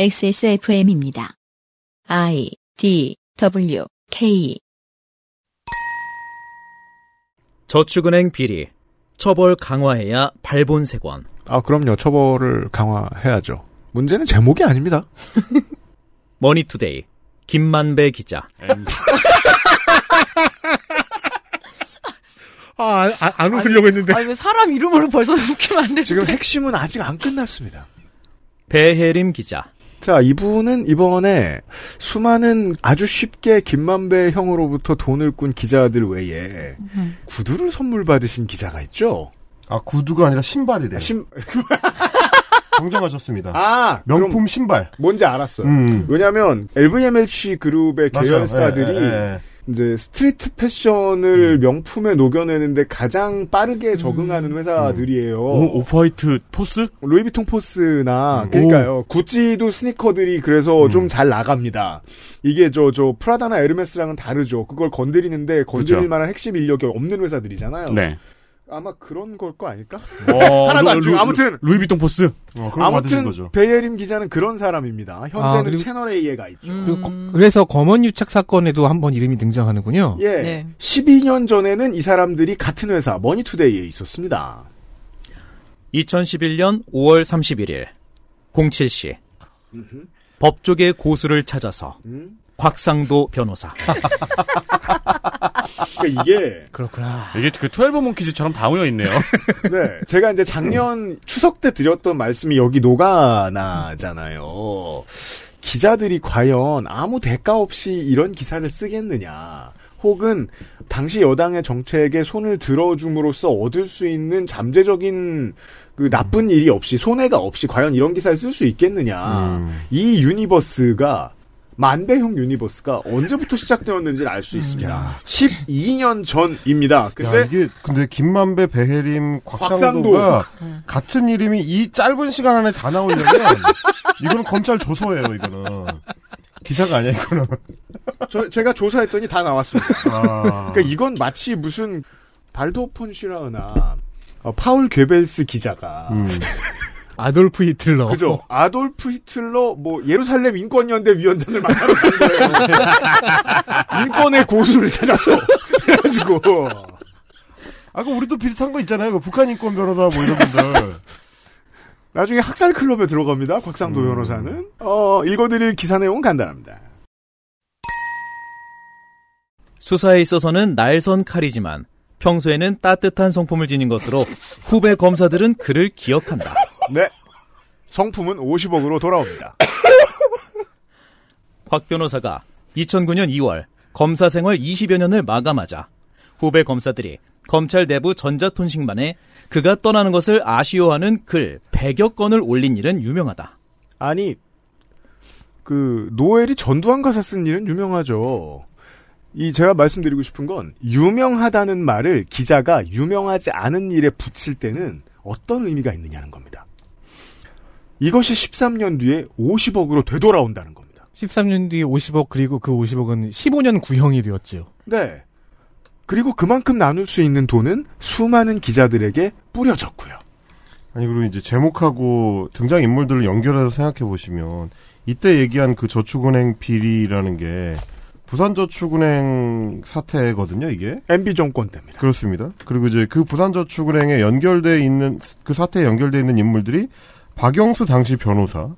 XSFM입니다. I D W K 저축은행 비리 처벌 강화해야 발본색원 아, 그럼요. 처벌을 강화해야죠. 문제는 제목이 아닙니다. 머니투데이 김만배 기자 아, 아, 안 웃으려고 했는데. 아니 왜 사람 이름으로 벌써 웃기면 안 돼? 지금 핵심은 아직 안 끝났습니다. 배혜림 기자 자, 이분은 이번에 수많은 아주 쉽게 김만배 형으로부터 돈을 꾼 기자들 외에 구두를 선물 받으신 기자가 있죠? 아 구두가 아니라 신발이래. 심, 정정하셨습니다. 아, 명품 신발. 뭔지 알았어요. 음. 왜냐면 LVMH 그룹의. 계열사들이 예, 예, 예. 이제 스트리트 패션을 명품에 녹여내는데 가장 빠르게 적응하는 회사들이에요. 오, 오프화이트 포스? 루이비통 포스나 음. 그러니까요. 구찌도 스니커들이 그래서 음. 좀잘 나갑니다. 이게 저저 프라다나 에르메스랑은 다르죠. 그걸 건드리는데 건드릴 그렇죠. 만한 핵심 인력이 없는 회사들이잖아요. 네. 아마 그런 걸 거 아닐까? 어, 하나도 안 루- 주고 루- 아무튼 루이비통 포스. 어, 아무튼. 배혜림 기자는 그런 사람입니다. 현재는 아, 그리고- 채널 A에 가 있죠. 음. 그리고 거- 그래서 검언 유착 사건에도 한번 이름이 등장하는군요. 예. 네. 12년 전에는 이 사람들이 같은 회사 머니투데이에 있었습니다. 2011년 5월 31일 07시 법조계 고수를 찾아서 음? 곽상도 변호사 그러니까 이게 그렇구나. 이게 그12 몽키즈처럼 다 모여 있네요. 네, 제가 이제 작년 추석 때 드렸던 말씀이 여기 녹아나잖아요. 기자들이 과연 아무 대가 없이 이런 기사를 쓰겠느냐, 혹은 당시 여당의 정책에 손을 들어줌으로써 얻을 수 있는 잠재적인 그 나쁜 일이 없이 손해가 없이 과연 이런 기사를 쓸 수 있겠느냐. 음. 이 universe가 만배형 universe가 언제부터 시작되었는지를 알 수 있습니다. 12년 전입니다. 야, 근데 이게 근데 김만배, 배혜림, 곽상도. 곽상도가 같은 이름이 이 짧은 시간 안에 다 나오려면 이거는 검찰 조서예요, 이거는. 기사가 아니야, 이거는. 저, 제가 조사했더니 다 나왔습니다. 아. 그러니까 이건 마치 무슨 발도 폰 시라나 어, 파울 괴벨스 기자가 음. 아돌프 히틀러. 그죠 아돌프 히틀러 뭐 예루살렘 인권연대 위원장을 만나러 간 거예요. 인권의 고수를 찾아서 그래가지고 아까 우리도 비슷한 거 있잖아요. 그 북한 인권 변호사 뭐 이런 분들. 나중에 학살 클럽에 들어갑니다. 곽상도 음. 변호사는 어 읽어드릴 기사 내용은 간단합니다. 수사에 있어서는 날선 칼이지만 평소에는 따뜻한 성품을 지닌 것으로 후배 검사들은 그를 기억한다. 네 성품은 50억으로 돌아옵니다. 곽 변호사가 2009년 2월 검사 생활 20여 년을 마감하자 후배 검사들이 검찰 내부 전자통신만에 그가 떠나는 것을 아쉬워하는 글 100여 건을 올린 일은 유명하다. 아니 그 노엘이 전두환 가사 쓴 일은 유명하죠. 이 제가 말씀드리고 싶은 건 유명하다는 말을 기자가 유명하지 않은 일에 붙일 때는 어떤 의미가 있느냐는 겁니다. 이것이 13년 뒤에 50억으로 되돌아온다는 겁니다. 13년 뒤에 50억 그리고 그 50억은 15년 구형이 되었죠. 네. 그리고 그만큼 나눌 수 있는 돈은 수많은 기자들에게 뿌려졌고요. 아니 그리고 이제 제목하고 등장 인물들을 연결해서 생각해 보시면 이때 얘기한 그 저축은행 비리라는 게 부산저축은행 사태거든요, 이게. MB 정권 때입니다. 그렇습니다. 그리고 이제 그 부산저축은행에 연결돼 있는 그 사태에 연결돼 있는 인물들이 박영수 당시 변호사.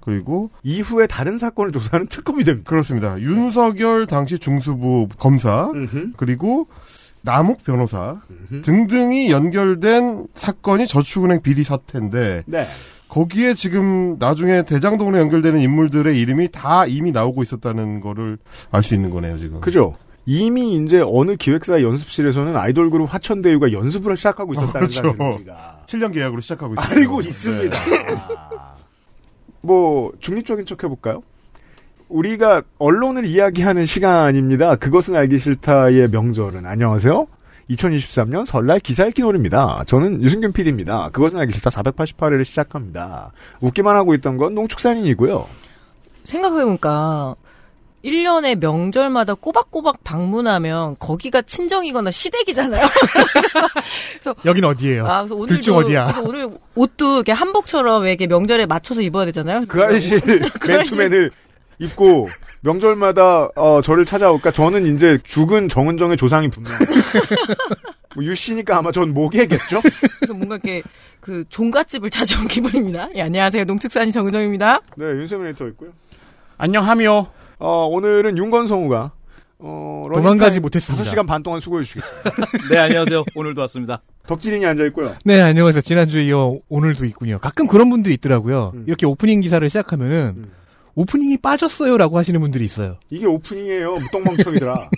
그리고 이후에 다른 사건을 조사하는 특검이 됩니다. 그렇습니다. 윤석열 당시 중수부 검사. 그리고 남욱 변호사. 등등이 연결된 사건이 저축은행 비리 사태인데 네. 거기에 지금 나중에 대장동으로 연결되는 인물들의 이름이 다 이미 나오고 있었다는 거를 알 수 있는 거네요, 지금. 그죠? 이미 이제 어느 기획사 연습실에서는 아이돌 그룹 화천대유가 연습을 시작하고 있었다는 그렇죠. 사실입니다. 7년 계약으로 시작하고 있어요. 알고 있습니다. 뭐 중립적인 척 해볼까요? 우리가 언론을 이야기하는 시간입니다. 그것은 알기 싫다의 명절은 안녕하세요. 2023년 설날 기사 읽기 놀입니다. 저는 유승균 PD입니다. 그것은 알기 싫다 488회를 시작합니다. 웃기만 하고 있던 건 농축산인이고요. 생각해보니까 1년에 명절마다 꼬박꼬박 방문하면 거기가 친정이거나 시댁이잖아요. 여긴 어디예요? 아, 그래서 오늘도 어디야? 그래서 오늘 옷도 이렇게 한복처럼 왜 이렇게 명절에 맞춰서 입어야 되잖아요. 그 아이실 맨투맨을 입고 명절마다 어, 저를 찾아올까? 저는 이제 죽은 정은정의 조상이 분명. 뭐 유씨니까 아마 전 모계겠죠? 그래서 뭔가 이렇게 그 종갓집을 찾아온 기분입니다. 예, 안녕하세요. 농축산이 정은정입니다. 네, 윤세민 에디터 있고요. 안녕하며. 어, 오늘은 윤건성우가 어, 도망가지 못했습니다. 5시간 반 동안 수고해 주시겠습니다. 네, 안녕하세요. 오늘도 왔습니다. 덕질인이 앉아 있고요. 네, 안녕하세요. 지난주에 이어 오늘도 있군요. 가끔 그런 분들이 있더라고요. 음. 이렇게 오프닝 기사를 시작하면은 음. 오프닝이 빠졌어요라고 하시는 분들이 있어요. 이게 오프닝이에요. 무똥멍청이더라.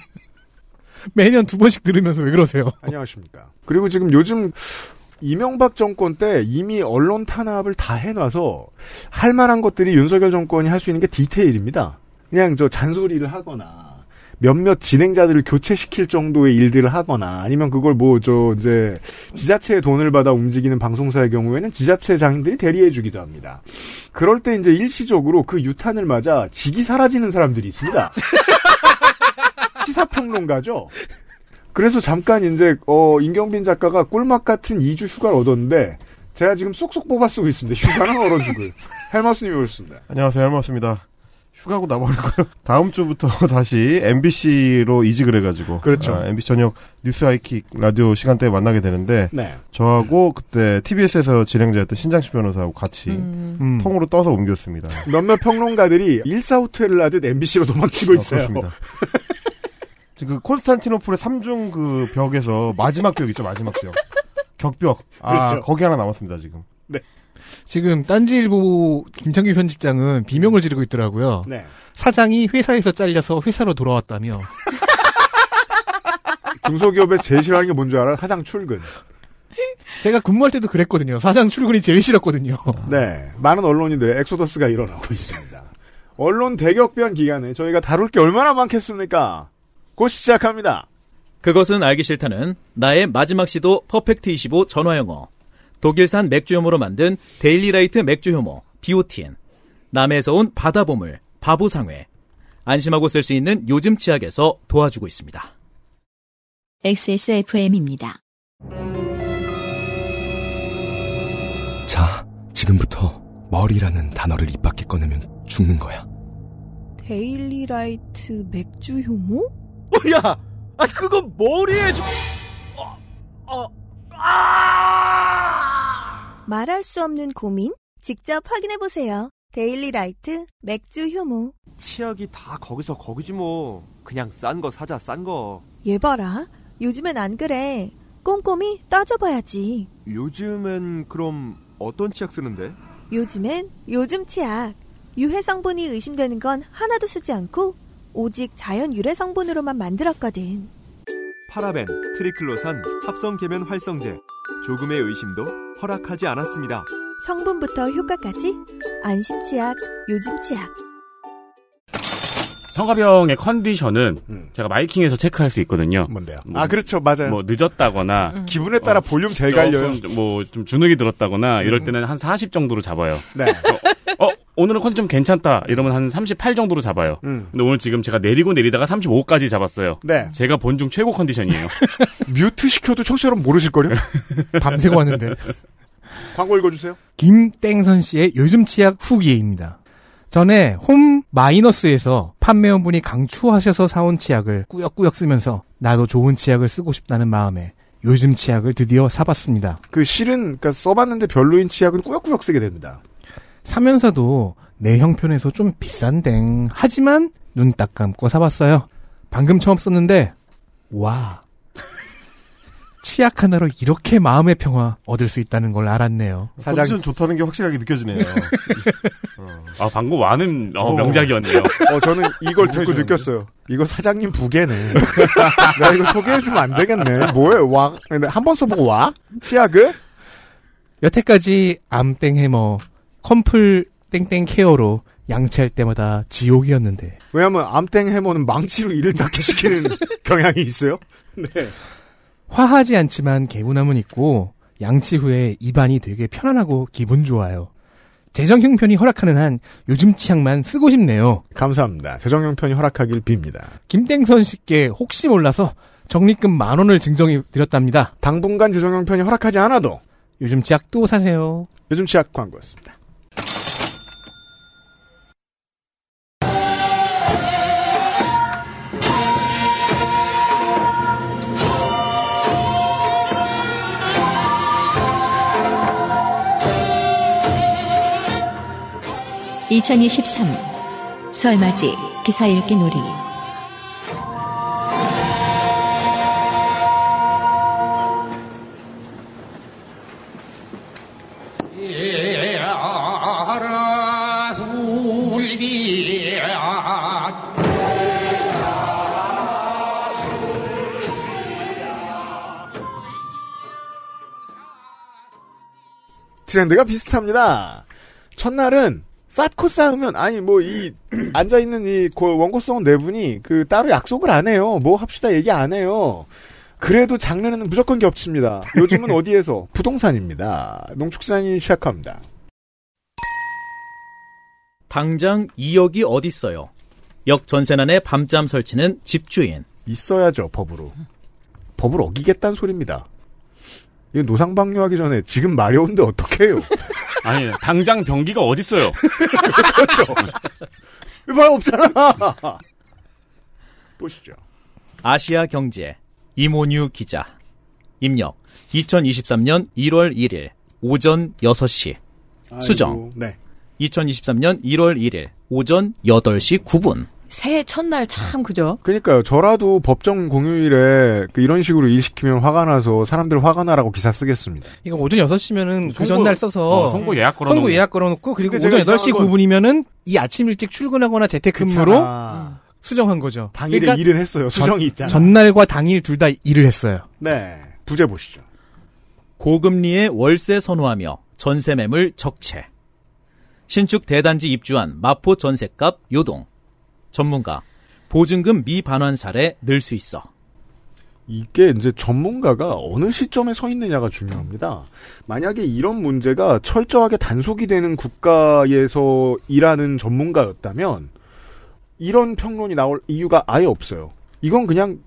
매년 두 번씩 들으면서 왜 그러세요? 안녕하십니까. 그리고 지금 요즘 이명박 정권 때 이미 언론 탄압을 다 해놔서 할 만한 것들이 윤석열 정권이 할 수 있는 게 디테일입니다. 그냥 저 잔소리를 하거나 몇몇 진행자들을 교체시킬 정도의 일들을 하거나 아니면 그걸 뭐 저 이제 지자체의 돈을 받아 움직이는 방송사의 경우에는 지자체 장인들이 대리해 주기도 합니다. 그럴 때 이제 일시적으로 그 유탄을 맞아 직이 사라지는 사람들이 있습니다. 시사평론가죠. 그래서 잠깐 이제 어 임경빈 작가가 꿀맛 같은 2주 휴가를 얻었는데 제가 지금 쏙쏙 뽑아 쓰고 있습니다. 휴가는 얼어 죽을. 헬마스님이 오셨습니다. 안녕하세요, 헬마스입니다. 휴가고 나버리고요. 다음 주부터 다시 MBC로 이직을 해가지고. 그렇죠. 아, MBC 저녁 뉴스 아이킥 라디오 시간대에 만나게 되는데, 네. 저하고 그때 TBS에서 진행자였던 신장식 변호사하고 같이 음. 음. 통으로 떠서 옮겼습니다. 몇몇 평론가들이 일사후퇴를 하듯 MBC로 도망치고 아, 있어요. 그렇습니다. 지금 그 콘스탄티노플의 3중 그 벽에서 마지막 벽 있죠, 마지막 벽. 격벽. 아, 그렇죠. 거기 하나 남았습니다, 지금. 지금 딴지일보 김창규 편집장은 비명을 지르고 있더라고요. 네. 사장이 회사에서 잘려서 회사로 돌아왔다며. 중소기업에서 제일 싫어하는 게 뭔지 알아? 사장 출근. 제가 근무할 때도 그랬거든요. 사장 출근이 제일 싫었거든요. 네. 많은 언론인들의 엑소더스가 일어나고 있습니다. 언론 대격변 기간에 저희가 다룰 게 얼마나 많겠습니까? 곧 시작합니다. 그것은 알기 싫다는 나의 마지막 시도 퍼펙트 25 전화영어. 독일산 맥주 효모로 만든 데일리라이트 맥주 효모 비오틴. 남해에서 온 바다보물 바보상회. 안심하고 쓸 수 있는 요즘 치약에서 도와주고 있습니다. XSFM입니다. 자, 지금부터 머리라는 단어를 입 밖에 꺼내면 죽는 거야. 데일리라이트 맥주 효모? 야, 아 그건 머리에 좀. 어, 아! 말할 수 없는 고민? 직접 확인해 보세요. 데일리 라이트 맥주 효모. 치약이 다 거기서 거기지 뭐. 그냥 싼 거 사자, 싼 거. 얘 봐라. 요즘엔 안 그래. 꼼꼼히 따져봐야지. 요즘엔 그럼 어떤 치약 쓰는데? 요즘엔 요즘 치약. 유해 성분이 의심되는 건 하나도 쓰지 않고 오직 자연 유래 성분으로만 만들었거든. 파라벤, 트리클로산, 합성 계면 활성제. 조금의 의심도 허락하지 않았습니다. 성분부터 효과까지 안심 치약, 요즘 치약. 성가병의 컨디션은 음. 제가 마이킹에서 체크할 수 있거든요. 뭔데요? 뭐, 아, 그렇죠. 맞아요. 뭐 늦었다거나 음. 기분에 따라 어, 볼륨 제일 갈려요. 뭐좀 주눅이 들었다거나 이럴 음. 때는 한40 정도로 잡아요. 네. 어 오늘은 컨디 좀 괜찮다 이러면 한 38 정도로 잡아요. 음. 근데 오늘 지금 제가 내리고 내리다가 35까지 잡았어요. 네. 제가 본중 최고 컨디션이에요. 뮤트 시켜도 청취자 여러분 모르실걸요? 밤새고 왔는데. 광고 읽어주세요. 김땡선 씨의 요즘 치약 후기입니다. 전에 홈 마이너스에서 판매원분이 강추하셔서 사온 치약을 꾸역꾸역 쓰면서 나도 좋은 치약을 쓰고 싶다는 마음에 요즘 치약을 드디어 사봤습니다. 그 실은 그러니까 써봤는데 별로인 치약은 꾸역꾸역 쓰게 됩니다. 사면서도 내 형편에서 좀 비싼댕 하지만 눈 딱 감고 사봤어요. 방금 처음 썼는데 와 치약 하나로 이렇게 마음의 평화 얻을 수 있다는 걸 알았네요. 사장- 컨디션 좋다는 게 확실하게 느껴지네요. 어. 아 방금 와는 어, 어. 명작이었네요. 어, 저는 이걸 듣고 좋은데? 느꼈어요. 이거 사장님 부계네. 나 이거 소개해주면 안 되겠네. 뭐예요? 와? 한 번 써보고 와? 치약을? 여태까지 암땡 해머 컴플 땡땡 케어로 양치할 때마다 지옥이었는데 왜냐면 암땡 해머는 망치로 이를 닦게 시키는 경향이 있어요. 네. 화하지 않지만 개운함은 있고 양치 후에 입안이 되게 편안하고 기분 좋아요. 재정 형 편이 허락하는 한 요즘 치약만 쓰고 싶네요. 감사합니다. 재정 형 편이 허락하길 빕니다. 김땡선 씨께 혹시 몰라서 적립금 만 원을 증정해 드렸답니다. 당분간 재정 형 편이 허락하지 않아도 요즘 치약 또 사세요. 요즘 치약 광고였습니다. (2023) 설맞이 기사 읽기 놀이 트렌드가 비슷합니다. 첫날은 쌓고 쌓으면 아니 뭐 이 앉아 있는 이 고- 원고성 네 분이 그 따로 약속을 안 해요. 뭐 합시다 얘기 안 해요. 그래도 장르는 무조건 겹칩니다. 요즘은 어디에서 부동산입니다. 농축산이 시작합니다. 당장 2억이 어딨어요. 역 전세난의 밤잠 설치는 집주인. 있어야죠 법으로. 법을 어기겠다는 소리입니다. 이거 노상 방뇨하기 전에 지금 마려운데 어떡해요? 아니, 당장 변기가 어딨어요? 그렇죠. 이봐 없잖아. 보시죠. 아시아 경제 이모뉴 기자 입력 2023년 1월 1일 오전 6시 수정 아이고, 네. 2023년 1월 1일 오전 8시 9분 새해 첫날 참 그죠? 그러니까요. 저라도 법정 공휴일에 그 이런 식으로 일 시키면 화가 나서 사람들 화가 나라고 기사 쓰겠습니다. 이거 오전 6시면은 그 전날 써서 어, 송고 예약 걸어놓은 송고 거. 예약 걸어놓고 그리고 오전 제가 8시 이상한 건- 9분이면은 이 아침 일찍 출근하거나 재택근무로 그렇잖아. 수정한 거죠. 당일에 그러니까 일은 했어요. 수정이 있잖아. 전날과 당일 둘 다 일을 했어요. 네. 부제 보시죠. 고금리의 월세 선호하며 전세 매물 적체 신축 대단지 입주한 마포 전세값 요동 전문가 보증금 미반환 사례 늘 수 있어 이게 이제 전문가가 어느 시점에 서 있느냐가 중요합니다. 만약에 이런 문제가 철저하게 단속이 되는 국가에서 일하는 전문가였다면 이런 평론이 나올 이유가 아예 없어요. 이건 그냥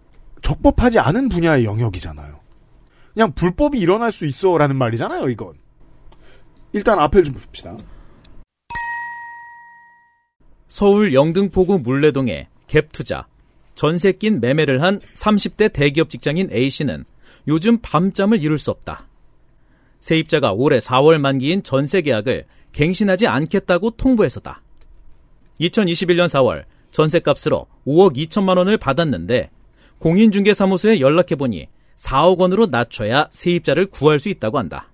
적법하지 않은 분야의 영역이잖아요. 그냥 불법이 일어날 수 있어라는 말이잖아요, 이건. 일단 앞을 좀 봅시다. 서울 영등포구 물레동에 갭투자, 전세 낀 매매를 한 30대 대기업 직장인 A씨는 요즘 밤잠을 이룰 수 없다. 세입자가 올해 4월 만기인 전세 계약을 갱신하지 않겠다고 통보해서다. 2021년 4월 전세값으로 5억 2천만 원을 받았는데 공인중개사무소에 연락해보니 4억 원으로 낮춰야 세입자를 구할 수 있다고 한다.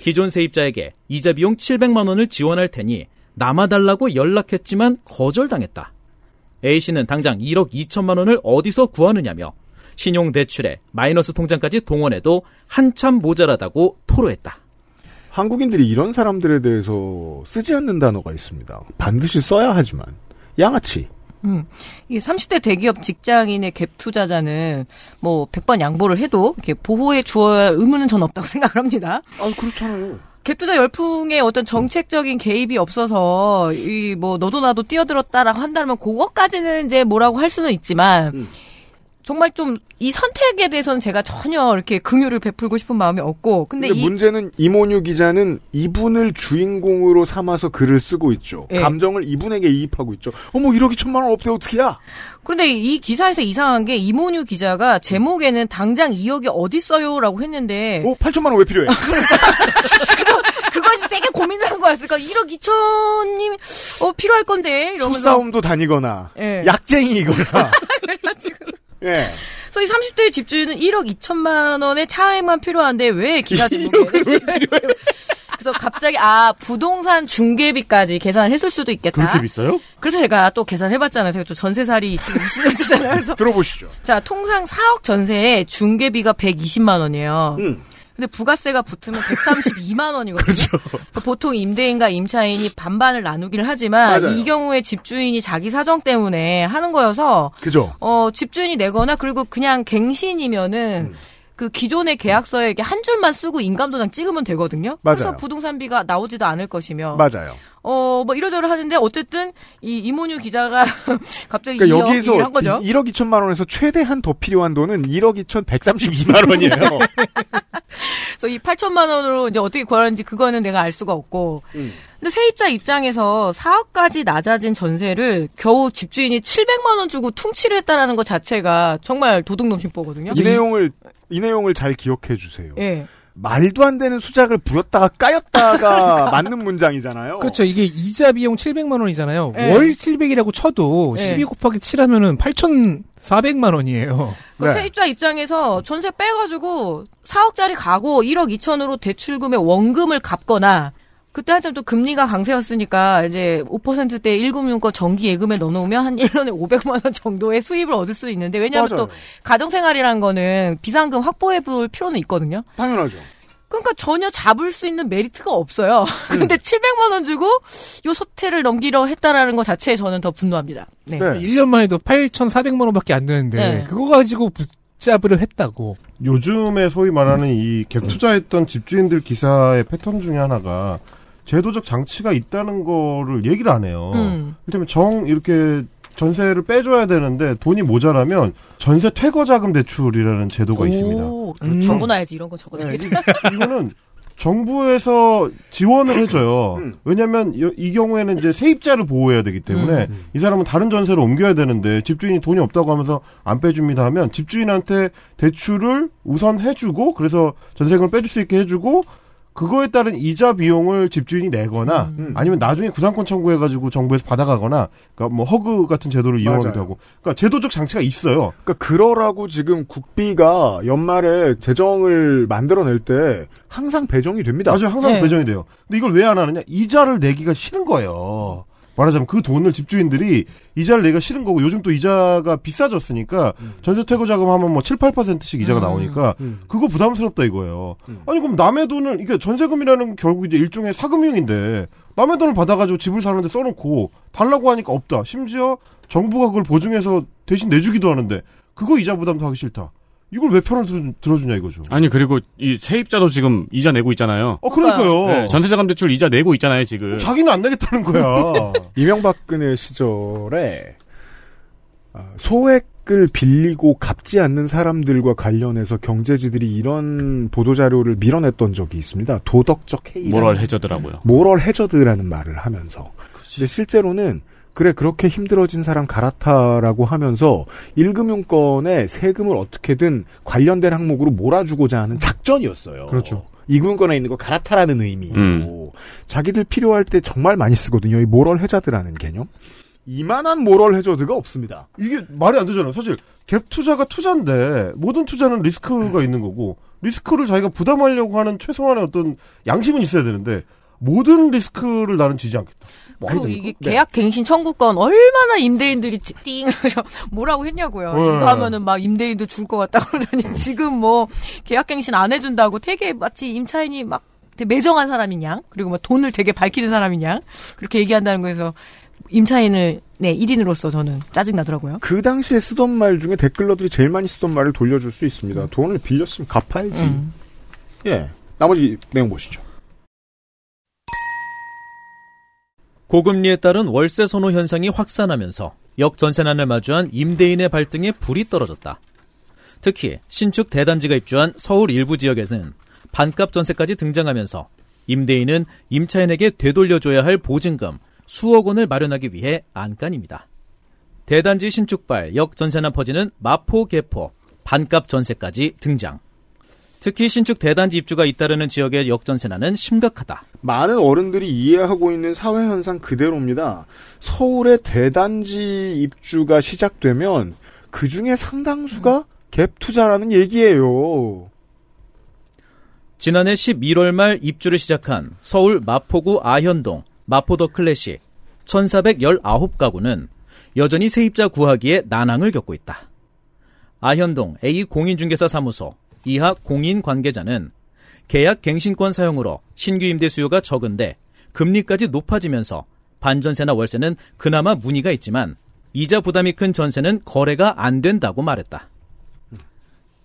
기존 세입자에게 이자 비용 700만 원을 지원할 테니 남아달라고 연락했지만 거절당했다. A씨는 당장 1억 2천만 원을 어디서 구하느냐며 신용대출에 마이너스 통장까지 동원해도 한참 모자라다고 토로했다. 한국인들이 이런 사람들에 대해서 쓰지 않는 단어가 있습니다. 반드시 써야 하지만 양아치. 음. 이 30대 대기업 직장인의 갭 투자자는 뭐 100번 양보를 해도 이렇게 보호해 주어야 의무는 전 없다고 생각을 합니다. 아 그렇잖아요. 갭 투자 열풍에 어떤 정책적인 개입이 없어서 이 뭐 너도 나도 뛰어들었다라고 한다면 그것까지는 이제 뭐라고 할 수는 있지만 음. 정말 좀 이 선택에 대해서는 제가 전혀 이렇게 긍휼을 베풀고 싶은 마음이 없고 근데, 근데 이 문제는 이모뉴 기자는 이분을 주인공으로 삼아서 글을 쓰고 있죠. 예. 감정을 이분에게 이입하고 있죠. 어머 1억이 천만 원 없대 어떻게야? 근데 이 기사에서 이상한 게 이모뉴 기자가 제목에는 당장 2억이 어딨어요라고 했는데 어 8천만 원 왜 필요해? 그거에서 되게 고민을 한 거였어요. 그러니까 1억 2천이 어, 필요할 건데 이러면서 소싸움도 다니거나 예. 약쟁이이거나. 그래가지고 예. 그래서 이 30대 집주인은 1억 2천만 원의 차액만 필요한데 왜 기사 제목에 그래서 갑자기 아 부동산 중개비까지 계산을 했을 수도 있겠다. 그렇게 비싸요? 그래서 제가 또 계산해봤잖아요. 제가 또 전세살이 지금 20년째잖아요. 그래서 들어보시죠. 자 통상 4억 전세에 중개비가 120만 원이에요. 음. 근데 부가세가 붙으면 132만 원이거든요. 그렇죠. 보통 임대인과 임차인이 반반을 나누기를 하지만 맞아요. 이 경우에 집주인이 자기 사정 때문에 하는 거여서 그죠. 어 집주인이 내거나 그리고 그냥 갱신이면은 그 기존의 계약서에 이렇게 한 줄만 쓰고 인감도장 찍으면 되거든요. 맞아요. 그래서 부동산비가 나오지도 않을 것이며. 맞아요. 어, 뭐 이러저러 하는데 어쨌든 이 이문유 기자가 갑자기 그러니까 2억 여기서 한 거죠. 1억 2천만 원에서 최대한 더 필요한 돈은 1억 2천 132만 원이에요. 그래서 이 8천만 원으로 이제 어떻게 구하는지 그거는 내가 알 수가 없고. 음. 근데 세입자 입장에서 4억까지 낮아진 전세를 겨우 집주인이 700만 원 주고 퉁치를 했다라는 것 자체가 정말 도둑놈 심보거든요. 이 내용을 이 내용을 잘 기억해 주세요. 예. 말도 안 되는 수작을 부렸다가 까였다가 맞는 문장이잖아요. 그렇죠. 이게 이자 비용 700만 원이잖아요. 네. 월 700이라고 쳐도 네. 12 곱하기 7 하면은 8,400만 원이에요. 그 네. 세입자 입장에서 전세 빼가지고 4억짜리 가고 1억 2천으로 대출금의 원금을 갚거나 그때 한참 또 금리가 강세였으니까 이제 5%대 1금융권 정기 예금에 넣어놓으면 한 1년에 500만 원 정도의 수입을 얻을 수 있는데 왜냐하면 맞아요. 또 가정생활이라는 거는 비상금 확보해 볼 필요는 있거든요. 당연하죠. 그러니까 전혀 잡을 수 있는 메리트가 없어요. 근데 700만 원 주고 요 소태를 넘기려 했다라는 것 자체에 저는 더 분노합니다. 네. 네. 1년만 해도 8,400만 원밖에 안 되는데 네. 그거 가지고 붙잡으려 했다고. 요즘에 소위 말하는 이 갭 투자했던 집주인들 기사의 패턴 중에 하나가 제도적 장치가 있다는 거를 얘기를 안 해요. 음. 이를테면 정 이렇게 전세를 빼줘야 되는데 돈이 모자라면 전세 퇴거 자금 대출이라는 제도가 있습니다. 오, 음. 적어놔야지 이런 거 적어놔야지. 이거는 정부에서 지원을 해줘요. 음. 왜냐하면 이, 이 경우에는 이제 세입자를 보호해야 되기 때문에 음. 이 사람은 다른 전세로 옮겨야 되는데 집주인이 돈이 없다고 하면서 안 빼줍니다 하면 집주인한테 대출을 우선 해주고 그래서 전세금을 빼줄 수 있게 해주고 그거에 따른 이자 비용을 집주인이 내거나 음. 아니면 나중에 구상권 청구해가지고 정부에서 받아가거나 그러니까 뭐 허그 같은 제도를 이용하기도 맞아요. 하고 그러니까 제도적 장치가 있어요. 그러니까 그러라고 지금 국비가 연말에 재정을 만들어낼 때 항상 배정이 됩니다. 아주 항상 네. 배정이 돼요. 근데 이걸 왜 안 하느냐? 이자를 내기가 싫은 거예요. 말하자면 그 돈을 집주인들이 이자를 내기가 싫은 거고 요즘 또 이자가 비싸졌으니까 전세 퇴거 자금 하면 뭐 7, 8%씩 이자가 음. 나오니까 음. 그거 부담스럽다 이거예요. 음. 아니 그럼 남의 돈을 이게 전세금이라는 게 결국 이제 일종의 사금융인데 남의 돈을 받아가지고 집을 사는데 써놓고 달라고 하니까 없다. 심지어 정부가 그걸 보증해서 대신 내주기도 하는데 그거 이자 부담도 하기 싫다. 이걸 왜 편을 들어, 들어주 냐 이거죠. 아니 그리고 이 세입자도 지금 이자 내고 있잖아요. 어 그러니까요. 네, 전세자금 대출 이자 내고 있잖아요 지금. 자기는 안 내겠다는 거야. 이명박근혜 시절에 아, 소액을 빌리고 갚지 않는 사람들과 관련해서 경제지들이 이런 보도자료를 밀어냈던 적이 있습니다. 도덕적 해이. 모럴 해저더라고요. 모럴 해저드라는 말을 하면서. 근데 실제로는 그래 그렇게 힘들어진 사람 갈아타라고 하면서 1금융권에 세금을 어떻게든 관련된 항목으로 몰아주고자 하는 작전이었어요. 그렇죠. 2금융권에 있는 거 갈아타라는 의미고 음. 자기들 필요할 때 정말 많이 쓰거든요. 이 모럴 해저드라는 개념. 이만한 모럴 해저드가 없습니다. 이게 말이 안 되잖아요. 사실 갭 투자가 투자인데 모든 투자는 리스크가 있는 거고 리스크를 자기가 부담하려고 하는 최소한의 어떤 양심은 있어야 되는데 모든 리스크를 나는 지지 않겠다. 뭐그 이게 네. 계약 갱신 청구권 얼마나 임대인들이 지- 띵 뭐라고 했냐고요. 네. 이거 하면은 막 임대인도 줄 것 같다 그러더니 지금 뭐 계약 갱신 안 해준다고 되게 마치 임차인이 막 되게 매정한 사람인 양 그리고 막 돈을 되게 밝히는 사람인 양 그렇게 얘기한다는 거에서 임차인을 네 1인으로서 저는 짜증 나더라고요. 그 당시에 쓰던 말 중에 댓글러들이 제일 많이 쓰던 말을 돌려줄 수 있습니다. 돈을 빌렸으면 갚아야지. 음. 예. 나머지 내용 보시죠. 고금리에 따른 월세 선호 현상이 확산하면서 역전세난을 마주한 임대인의 발등에 불이 떨어졌다. 특히 신축 대단지가 입주한 서울 일부 지역에서는 반값 전세까지 등장하면서 임대인은 임차인에게 되돌려줘야 할 보증금 수억 원을 마련하기 위해 안간입니다. 대단지 신축발 역전세난 퍼지는 마포 개포 반값 전세까지 등장. 특히 신축 대단지 입주가 잇따르는 지역의 역전세난은 심각하다. 많은 어른들이 이해하고 있는 사회 현상 그대로입니다. 서울의 대단지 입주가 시작되면 그 중에 상당수가 갭 투자라는 얘기예요. 지난해 11월 말 입주를 시작한 서울 마포구 아현동 마포더 클래식 1419가구는 여전히 세입자 구하기에 난항을 겪고 있다. 아현동 A 공인중개사 사무소 이하 공인 관계자는 계약 갱신권 사용으로 신규 임대 수요가 적은데 금리까지 높아지면서 반전세나 월세는 그나마 문의가 있지만 이자 부담이 큰 전세는 거래가 안 된다고 말했다.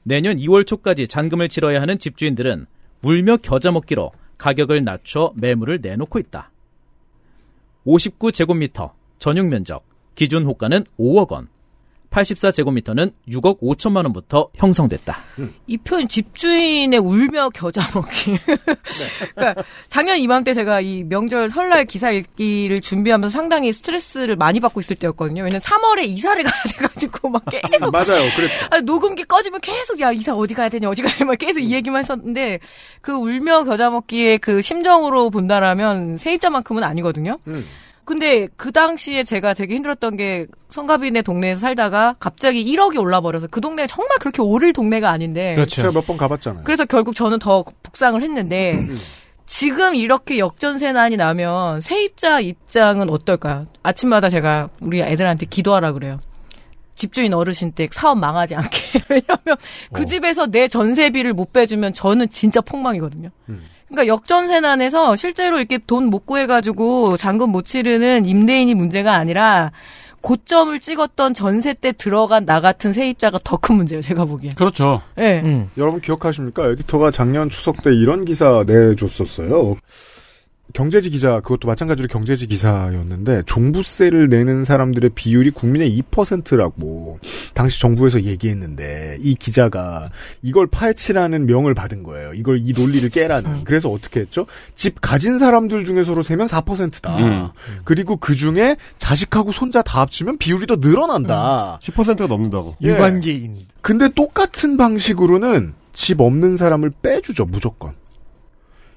내년 2월 초까지 잔금을 치러야 하는 집주인들은 울며 겨자 먹기로 가격을 낮춰 매물을 내놓고 있다. 59제곱미터 전용 면적 기준 호가는 5억 원. 84제곱미터는 6억 5천만 원부터 형성됐다. 이 표현 집주인의 울며 겨자 먹기. 그러니까 작년 이맘때 제가 이 명절 설날 기사 읽기를 준비하면서 상당히 스트레스를 많이 받고 있을 때였거든요. 왜냐면 3월에 이사를 가야 돼가지고 막 계속 맞아요. 그랬다. 아니, 녹음기 꺼지면 계속 야 이사 어디 가야 되냐 어디 가야 되냐 막 계속 이 얘기만 했었는데 그 울며 겨자 먹기의 그 심정으로 본다라면 세입자만큼은 아니거든요. 음. 근데 그 당시에 제가 되게 힘들었던 게 성가비네 동네에서 살다가 갑자기 1억이 올라 버려서 그 동네가 정말 그렇게 오를 동네가 아닌데 그렇죠. 제가 몇 번 가봤잖아요. 그래서 결국 저는 더 북상을 했는데 지금 이렇게 역전세난이 나면 세입자 입장은 어떨까요? 아침마다 제가 우리 애들한테 기도하라 그래요. 집주인 어르신 댁 사업 망하지 않게. 왜냐면 그 집에서 내 전세비를 못 빼주면 저는 진짜 폭망이거든요. 그러니까 역전세난에서 실제로 이렇게 돈 못 구해가지고 잔금 못 치르는 임대인이 문제가 아니라 고점을 찍었던 전세 때 들어간 나 같은 세입자가 더 큰 문제예요. 제가 보기엔. 그렇죠. 예. 음. 여러분 기억하십니까? 에디터가 작년 추석 때 이런 기사 내줬었어요. 경제지 기자, 그것도 마찬가지로 경제지 기사였는데, 종부세를 내는 사람들의 비율이 국민의 2%라고, 당시 정부에서 얘기했는데, 이 기자가 이걸 파헤치라는 명을 받은 거예요. 이걸, 이 논리를 깨라는. 그래서 어떻게 했죠? 집 가진 사람들 중에 서로 세면 4%다. 음. 그리고 그 중에 자식하고 손자 다 합치면 비율이 더 늘어난다. 10%가 넘는다고. 예. 유관계인. 근데 똑같은 방식으로는 집 없는 사람을 빼주죠, 무조건.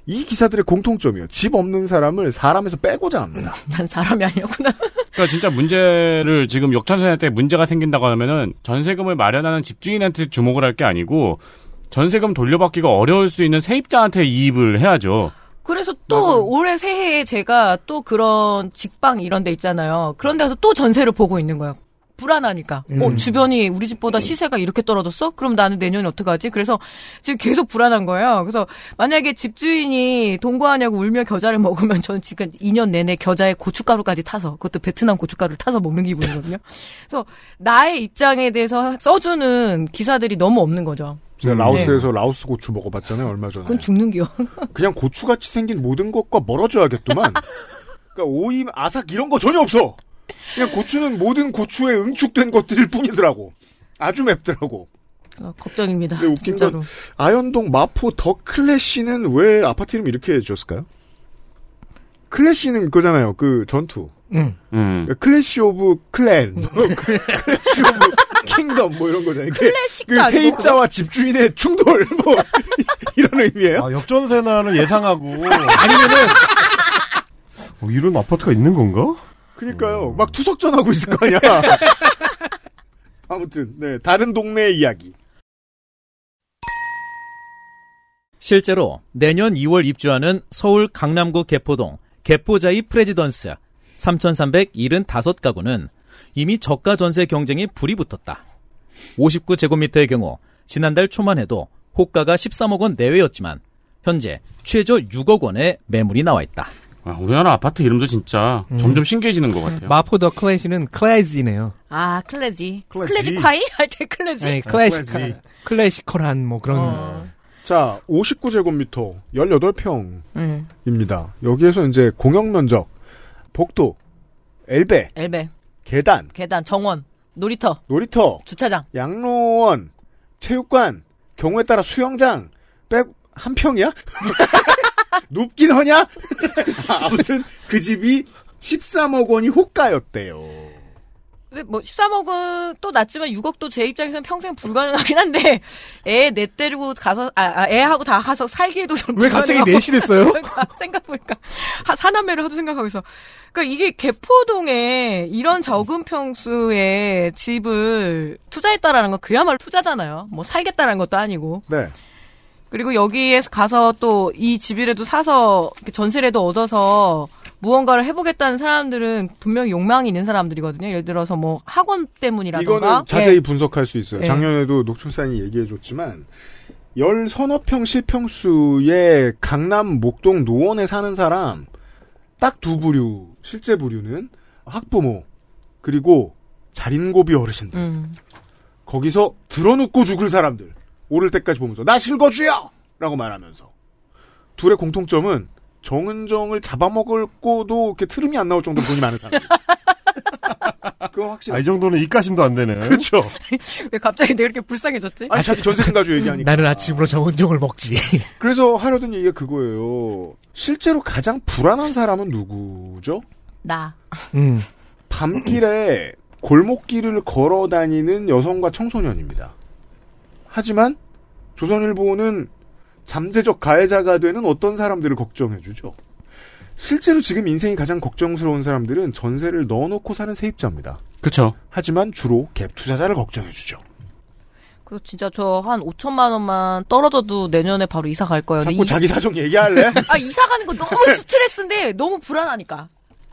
이 기사들의 공통점이에요. 집 없는 사람을 사람에서 빼고자 합니다. 난 사람이 아니었구나. 그러니까 진짜 문제를 지금 역전세 때 문제가 생긴다고 하면은 전세금을 마련하는 집주인한테 주목을 할 게 아니고 전세금 돌려받기가 어려울 수 있는 세입자한테 이입을 해야죠. 그래서 또 올해 새해에 제가 또 그런 직방 이런 데 있잖아요. 그런 데서 또 전세를 보고 있는 거예요. 불안하니까. 어, 주변이 우리 집보다 시세가 이렇게 떨어졌어? 그럼 나는 내년에 어떡하지? 그래서 지금 계속 불안한 거예요. 그래서 만약에 집주인이 동거하냐고 울며 겨자를 먹으면 저는 지금 2년 내내 겨자에 고춧가루까지 타서, 그것도 베트남 고춧가루를 타서 먹는 기분이거든요. 그래서 나의 입장에 대해서 써주는 기사들이 너무 없는 거죠. 제가 라오스에서 라오스 고추 먹어봤잖아요, 얼마 전에. 그건 죽는 기요. 그냥 고추같이 생긴 모든 것과 멀어져야겠더만. 그러니까 오임, 아삭 이런 거 전혀 없어. 그냥 고추는 모든 고추에 응축된 것들일 뿐이더라고. 아주 맵더라고. 어, 걱정입니다. 근데 웃긴 진짜로. 건 아현동 마포 더 클래시는 왜 아파트 이름 이렇게 지었을까요? clash는 그거잖아요. 그 전투. 음. 음. Clash of Clan, 뭐, Clash of Kingdom 뭐 이런 거잖아요. 이게 clash도 그 세입자와 집주인의 충돌 뭐 이런 의미예요. 아, 역전세난을 예상하고. 아니면은, 어, 이런 아파트가 있는 건가? 그러니까요. 막 투석전 하고 있을 거 아니야. 아무튼 네 다른 동네의 이야기. 실제로 내년 2월 입주하는 서울 강남구 개포동 개포자이 프레지던스 3,375가구는 이미 저가 전세 경쟁이 불이 붙었다. 59제곱미터의 경우 지난달 초만 해도 호가가 13억 원 내외였지만 현재 최저 6억 원의 매물이 나와 있다. 아, 우리나라 아파트 이름도 진짜 점점 신기해지는 것 같아요. 마포 더 클래시는 클래지네요. 아, 클래지. 클래지. 클래지 콰이? 할 때 클래지. 아니, 클래지. classical. 클래시컬한 뭐 그런. 어. 자 59제곱미터 18평입니다. 음, 여기에서 이제 공영 면적, 복도, 엘베, 엘베, 계단, 계단, 정원, 놀이터, 놀이터, 주차장. 양로원, 체육관, 경우에 따라 수영장 빼고 한 평이야? 높긴 하냐? 아무튼 그 집이 13억 원이 호가였대요. 근데 뭐 13억은 또 낮지만 6억도 제 입장에서는 평생 불가능하긴 한데 애 내 때리고 가서 아, 아, 애하고 다 가서 살기에도 좀왜 갑자기. 넷이 됐어요? 생각해보니까 하- 사남매를 하도 생각하고 있어. 그러니까 이게 개포동에 이런 적은 평수의 집을 투자했다라는 건 그야말로 투자잖아요. 뭐 살겠다라는 것도 아니고. 네. 그리고 여기에 가서 또 이 집이라도 사서 전세라도 얻어서 무언가를 해보겠다는 사람들은 분명히 욕망이 있는 사람들이거든요. 예를 들어서 뭐 학원 때문이라던가. 이거는 자세히 예. 분석할 수 있어요. 예. 작년에도 녹출산이 얘기해줬지만 열 서너 평 실평수의 강남 목동 노원에 사는 사람 딱 두 부류 실제 부류는 학부모 그리고 자린고비 어르신들 음. 거기서 드러눕고 죽을 사람들 오를 때까지 보면서 나 실거주요! 라고 말하면서 둘의 공통점은 정은정을 잡아먹을고도 이렇게 트름이 안 나올 정도로 돈이 많은 사람. 그건 확실히. 아, 이 정도는 입가심도 안 되네. 그렇죠. 왜 갑자기 내가 이렇게 불쌍해졌지? 아, 자꾸 전세 생가주 얘기하니까. 나는 아침으로 정은정을 먹지. 그래서 하려던 얘기가 그거예요. 실제로 가장 불안한 사람은 누구죠? 나. 음. 밤길에 골목길을 걸어 다니는 여성과 청소년입니다. 하지만 조선일보는 잠재적 가해자가 되는 어떤 사람들을 걱정해주죠. 실제로 지금 인생이 가장 걱정스러운 사람들은 전세를 넣어놓고 사는 세입자입니다. 그쵸. 하지만 주로 갭 투자자를 걱정해주죠. 그 진짜 저 한 5천만 원만 떨어져도 내년에 바로 이사 갈 거예요. 자꾸 이- 자기 사정 얘기할래? 아 이사 가는 거 너무 스트레스인데 너무 불안하니까.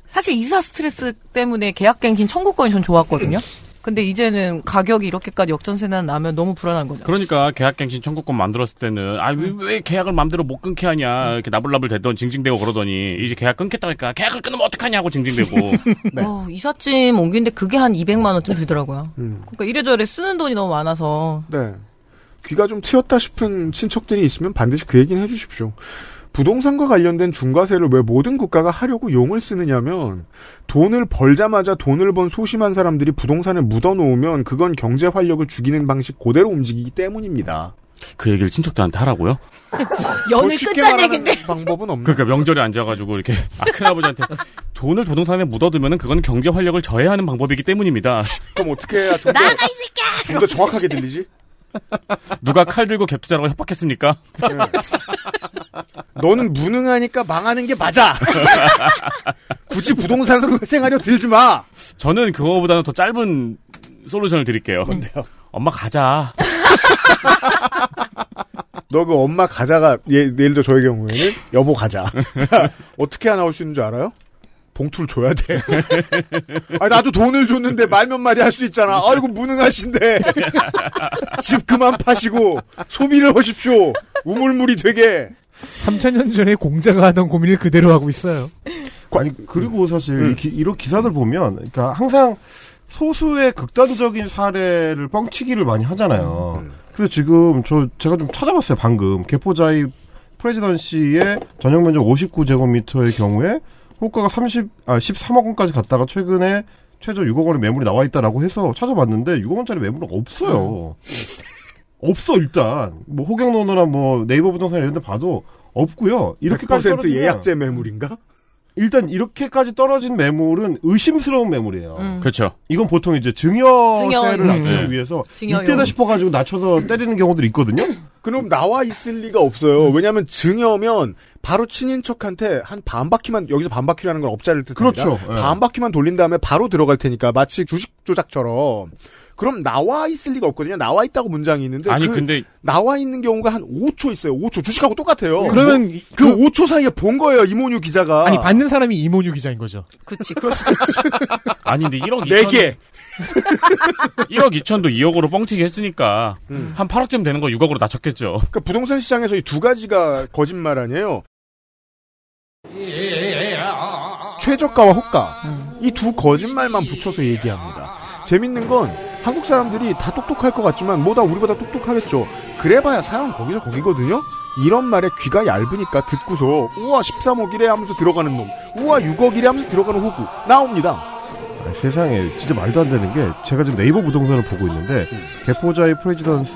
사실 이사 스트레스 때문에 계약갱신 청구권이 전 좋았거든요. 근데 이제는 가격이 이렇게까지 역전세나 나면 너무 불안한 거죠. 그러니까 계약갱신 청구권 만들었을 때는 아왜왜 계약을 마음대로 못 끊게 하냐 이렇게 나불나불 대던 징징대고 그러더니 이제 계약 끊겠다니까 계약을 끊으면 어떡하냐고 징징대고 어, 이삿짐 옮기는데 그게 한 200만 원쯤 들더라고요. 음. 그러니까 이래저래 쓰는 돈이 너무 많아서 네. 귀가 좀 트였다 싶은 친척들이 있으면 반드시 그 얘기는 해주십시오. 부동산과 관련된 중과세를 왜 모든 국가가 하려고 용을 쓰느냐면 돈을 벌자마자 돈을 번 소심한 사람들이 부동산에 묻어놓으면 그건 경제 활력을 죽이는 방식 그대로 움직이기 때문입니다. 그 얘기를 친척들한테 하라고요? 연을 더 쉽게 끊자는 말하는 얘긴데 방법은 없나? 그러니까 명절에 앉아가지고 이렇게 아 큰아버지한테 돈을 부동산에 묻어두면은 그건 경제 활력을 저해하는 방법이기 때문입니다. 그럼 어떻게 해야 좀 더, 좀더 정확하게 들리지? 누가 칼 들고 갭 투자라고 협박했습니까? 너는 무능하니까 망하는 게 맞아. 굳이 부동산으로 회생하려 들지 마. 저는 그거보다는 더 짧은 솔루션을 드릴게요. 뭔데요? 엄마 가자. 너 그 엄마 가자가 예, 예를 들어 저의 경우에는 여보 가자. 어떻게 해야 나올 수 있는 줄 알아요? 봉투를 줘야 돼. 아 나도 돈을 줬는데 말 몇 마디 할 수 있잖아. 아이고 무능하신데 집 그만 파시고 소비를 하십시오. 우물물이 되게. 3천년 전에 공자가 하던 고민을 그대로 하고 있어요. 아니 그리고 사실 음. 이 기- 이런 기사들 보면 그러니까 항상 소수의 극단적인 사례를 뻥치기를 많이 하잖아요. 음. 그래서 지금 저 제가 좀 찾아봤어요. 방금 개포자이 프레지던시의 전용 면적 59제곱미터의 경우에 호가가 30, 아 13억 원까지 갔다가 최근에 최저 6억 원의 매물이 나와 있다라고 해서 찾아봤는데 6억 원짜리 매물은 없어요. 없어 일단 뭐 호경노노나 뭐 네이버 부동산 이런 데 봐도 없고요. 이렇게까지 100% 떨어지면 예약제 매물인가? 일단 이렇게까지 떨어진 매물은 의심스러운 매물이에요. 음. 그렇죠. 이건 보통 이제 증여세를 증여, 음. 낮추기 네. 위해서 증여용. 이때다 싶어가지고 낮춰서 때리는 경우들이 있거든요. 그럼 나와 있을 리가 없어요. 왜냐하면 증여면 바로 친인척한테 한 반 바퀴만 여기서 반 바퀴라는 건 업자를 뜻합니다. 그렇죠. 예. 반 바퀴만 돌린 다음에 바로 들어갈 테니까 마치 주식 조작처럼. 그럼 나와 있을 리가 없거든요. 나와 있다고 문장이 있는데 아니 그 근데 나와 있는 경우가 한 5초 있어요. 5초 주식하고 똑같아요. 그러면 이- 그 5초 사이에 본 거예요. 이모뉴 기자가. 아니 받는 사람이 이모뉴 기자인 거죠. 수 있지. 아니 근데 1억 2천 네 개. 1억 2천도 2억으로 뻥튀기 했으니까 음. 한 8억쯤 되는 거 6억으로 낮췄겠죠. 그러니까 부동산 시장에서 이 두 가지가 거짓말 아니에요. 최저가와 호가 이두 거짓말만 붙여서 얘기합니다. 재밌는 건 한국 사람들이 다 똑똑할 것 같지만 뭐다 우리보다 똑똑하겠죠. 그래봐야 사람 거기서 거기거든요. 이런 말에 귀가 얇으니까 듣고서 우와 13억이래 하면서 들어가는 놈, 우와 6억이래 하면서 들어가는 호구 나옵니다. 아, 세상에 진짜 말도 안 되는 게 제가 지금 네이버 부동산을 보고 있는데 개포자이 프레지던스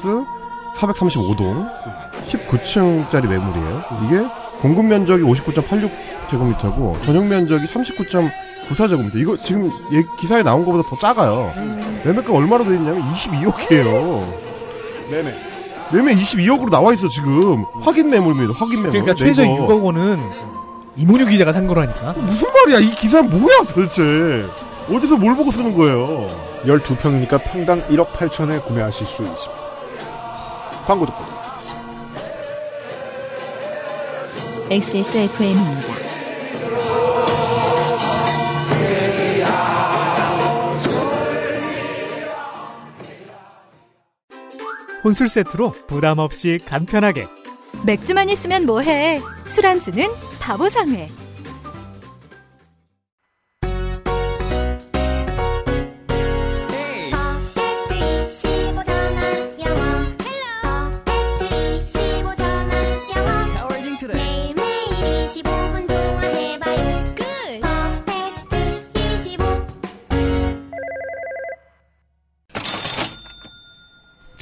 435동 19층짜리 매물이에요. 이게 공급 면적이 59.86제곱미터고 전용 면적이 39.94제곱미터. 이거 지금 얘 기사에 나온 것보다 더 작아요. 매매가 얼마로 돼 있냐면 22억이에요. 네네. 매매 22억으로 나와 있어 지금. 확인 매물입니다. 확인 매물. 그러니까 최저 네이버. 6억 원은 이모뉴 기자가 산 거라니까. 무슨 말이야? 이 기사 뭐야 도대체? 어디서 뭘 보고 쓰는 거예요? 12평이니까 평당 1억 8천에 구매하실 수 있습니다. 광고 듣고. XSFM입니다. 혼술 세트로 부담 없이 간편하게 맥주만 있으면 뭐해? 술안주는 바보상회.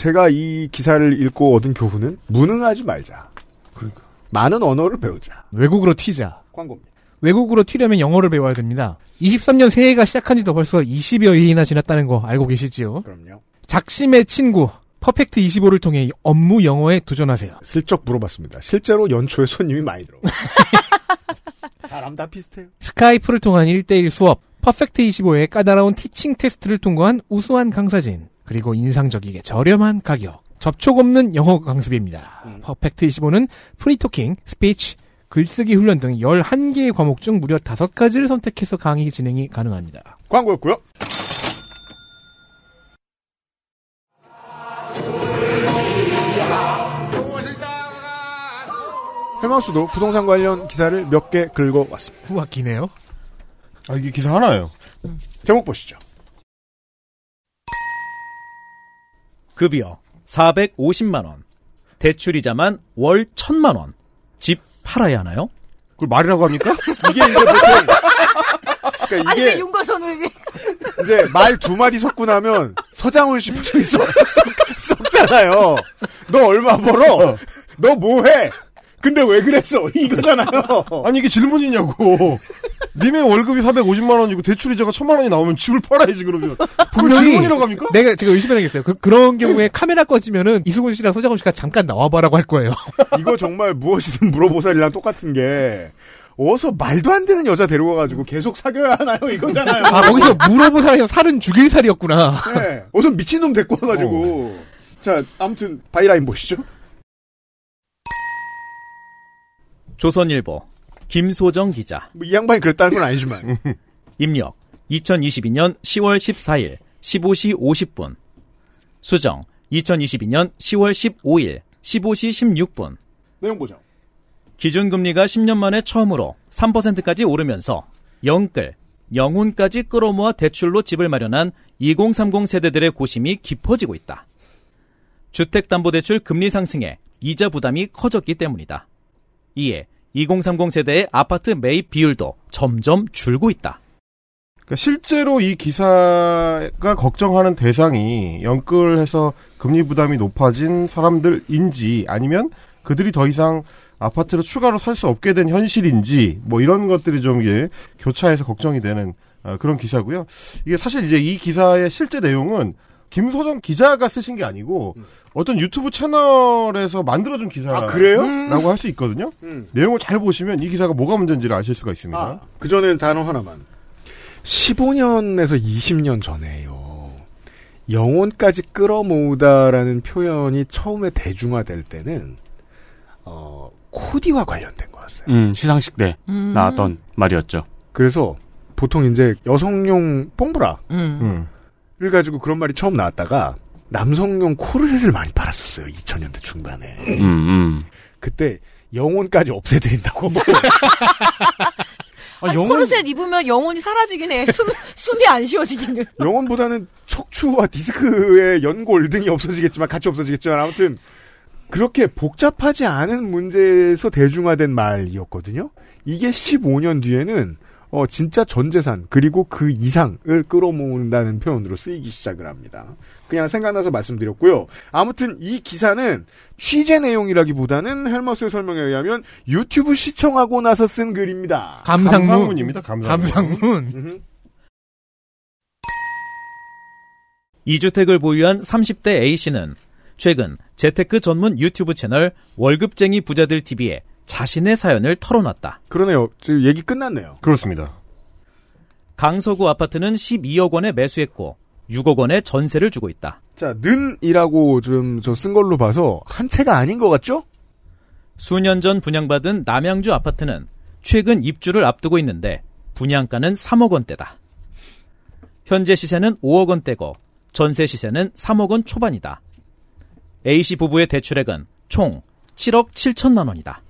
제가 이 기사를 읽고 얻은 교훈은 무능하지 말자. 그러니까. 많은 언어를 배우자. 외국으로 튀자. 광고입니다. 외국으로 튀려면 영어를 배워야 됩니다. 23년 새해가 시작한 지도 벌써 20여일이나 지났다는 거 알고 계시지요? 그럼요. 작심의 친구 퍼펙트 25를 통해 업무 영어에 도전하세요. 슬쩍 물어봤습니다. 실제로 연초에 손님이 많이 들어. 사람 다 비슷해요. 스카이프를 통한 1대1 수업, 퍼펙트 25의 까다로운 teaching 테스트를 통과한 우수한 강사진, 그리고 인상적이게 저렴한 가격, 접촉 없는 영어 강습입니다. 퍼펙트 25는 프리토킹, 스피치, 글쓰기 훈련 등 11개의 과목 중 무려 5가지를 선택해서 강의 진행이 가능합니다. 광고였고요. 헬마우스도 부동산 관련 기사를 몇 개 긁어 왔습니다. 후가 기네요. 아, 이게 기사 하나예요. 제목 보시죠. 급여 450만 원. 대출이자만 월 1000만원. 집 팔아야 하나요? 그걸 말이라고 합니까? 이게 이제 보통 그러니까 아니 왜 이게 윤거선은 이게 이제 말 두 마디 섞고 나면 서장훈 씨 표정이 썩, 썩, 썩잖아요. 너 얼마 벌어? 너 뭐해? 근데 왜 그랬어? 이거잖아요. 아니 이게 질문이냐고. 님의 월급이 450만 원이고 대출 이자가 1000만 원이 나오면 집을 팔아야지 그러면. 분명히 질문이라고 합니까? 내가 제가 의심해야겠어요. 그, 그런 경우에 카메라 꺼지면은 이수근 씨랑 소장훈 씨가 잠깐 나와봐라고 할 거예요. 이거 정말 무엇이든 물어보살이랑 똑같은 게 어서 말도 안 되는 여자 데려와가지고 계속 사귀어야 하나요? 이거잖아요. 아 거기서 물어보살에서 살은 죽일 살이었구나. 네. 어서 미친놈 데리고 와가지고. 자, 아무튼 byline 보시죠. 조선일보 김소정 기자. 뭐 이 양반이 그랬다는 건 아니지만. 입력 2022년 10월 14일 15시 50분. 수정 2022년 10월 15일 15시 16분. 내용 보죠. 기준금리가 10년 만에 처음으로 3%까지 오르면서 영끌, 영혼까지 끌어모아 대출로 집을 마련한 2030 세대들의 고심이 깊어지고 있다. 주택담보대출 금리 상승에 이자 부담이 커졌기 때문이다. 이에 2030 세대의 아파트 매입 비율도 점점 줄고 있다. 그러니까 실제로 이 기사가 걱정하는 대상이 연끌해서 금리 부담이 높아진 사람들인지 아니면 그들이 더 이상 아파트를 추가로 살 수 없게 된 현실인지 뭐 이런 것들이 좀 이게 교차해서 걱정이 되는 어, 그런 기사고요. 이게 사실 이제 이 기사의 실제 내용은 김소정 기자가 쓰신 게 아니고 어떤 유튜브 채널에서 만들어준 기사라고 아, 그래요? 할수 있거든요. 음. 내용을 잘 보시면 이 기사가 뭐가 문제인지를 아실 수가 있습니다. 아, 그 전에는 단어 하나만. 15년에서 20년 전에요. 영혼까지 끌어모으다라는 표현이 처음에 대중화될 때는, 어, 코디와 관련된 거였어요. 음, 시상식 때 음. 나왔던 말이었죠. 그래서 보통 이제 여성용 뽕브라를 음. 음. 가지고 그런 말이 처음 나왔다가 남성용 코르셋을 많이 팔았었어요. 2000년대 중반에. 음, 음. 그때 영혼까지 없애드린다고. 아, 아니, 영혼- 코르셋 입으면 영혼이 사라지긴 해. 숨, 숨이 안 쉬어지기는. 영혼보다는 척추와 디스크의 연골 등이 없어지겠지만 같이 없어지겠지만 아무튼 그렇게 복잡하지 않은 문제에서 대중화된 말이었거든요. 이게 15년 뒤에는 어 진짜 전 재산 그리고 그 이상을 끌어모은다는 표현으로 쓰이기 시작을 합니다. 그냥 생각나서 말씀드렸고요. 아무튼 이 기사는 취재 내용이라기보다는 헬머스의 설명에 의하면 유튜브 시청하고 나서 쓴 글입니다. 감상문. 감상문입니다. 감상문. 감상문. 2주택을 보유한 30대 A씨는 최근 재테크 전문 유튜브 채널 월급쟁이 부자들 TV에 자신의 사연을 털어놨다. 그러네요. 지금 얘기 끝났네요. 그렇습니다. 강서구 아파트는 12억 원에 매수했고 6억 원의 전세를 주고 있다. 자, 는이라고 좀 저 쓴 걸로 봐서 한 채가 아닌 것 같죠? 수년 전 분양받은 남양주 아파트는 최근 입주를 앞두고 있는데 분양가는 3억 원대다. 현재 시세는 5억 원대고 전세 시세는 3억 원 초반이다. A씨 부부의 대출액은 총 7억 7천만 원이다.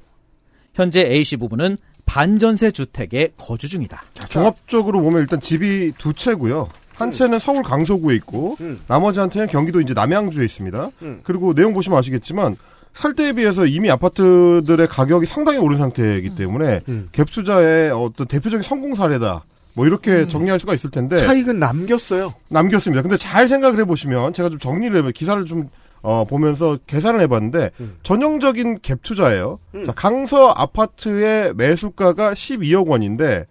현재 A씨 부부는 반전세 주택에 거주 중이다. 종합적으로 보면 일단 집이 두 채고요. 한 채는 서울 강서구에 있고 음. 나머지 한 채는 경기도 이제 남양주에 있습니다. 음. 그리고 내용 보시면 아시겠지만 살 때에 비해서 이미 아파트들의 가격이 상당히 오른 상태이기 때문에 음. 갭투자의 어떤 대표적인 성공 사례다. 뭐 이렇게 정리할 수가 있을 텐데 차익은 남겼어요. 남겼습니다. 근데 잘 생각을 해보시면 제가 좀 정리를 해봐요. 기사를 좀 어, 보면서 계산을 해봤는데 음. 전형적인 갭 투자예요. 음. 자, 강서 아파트의 매수가가 12억 원인데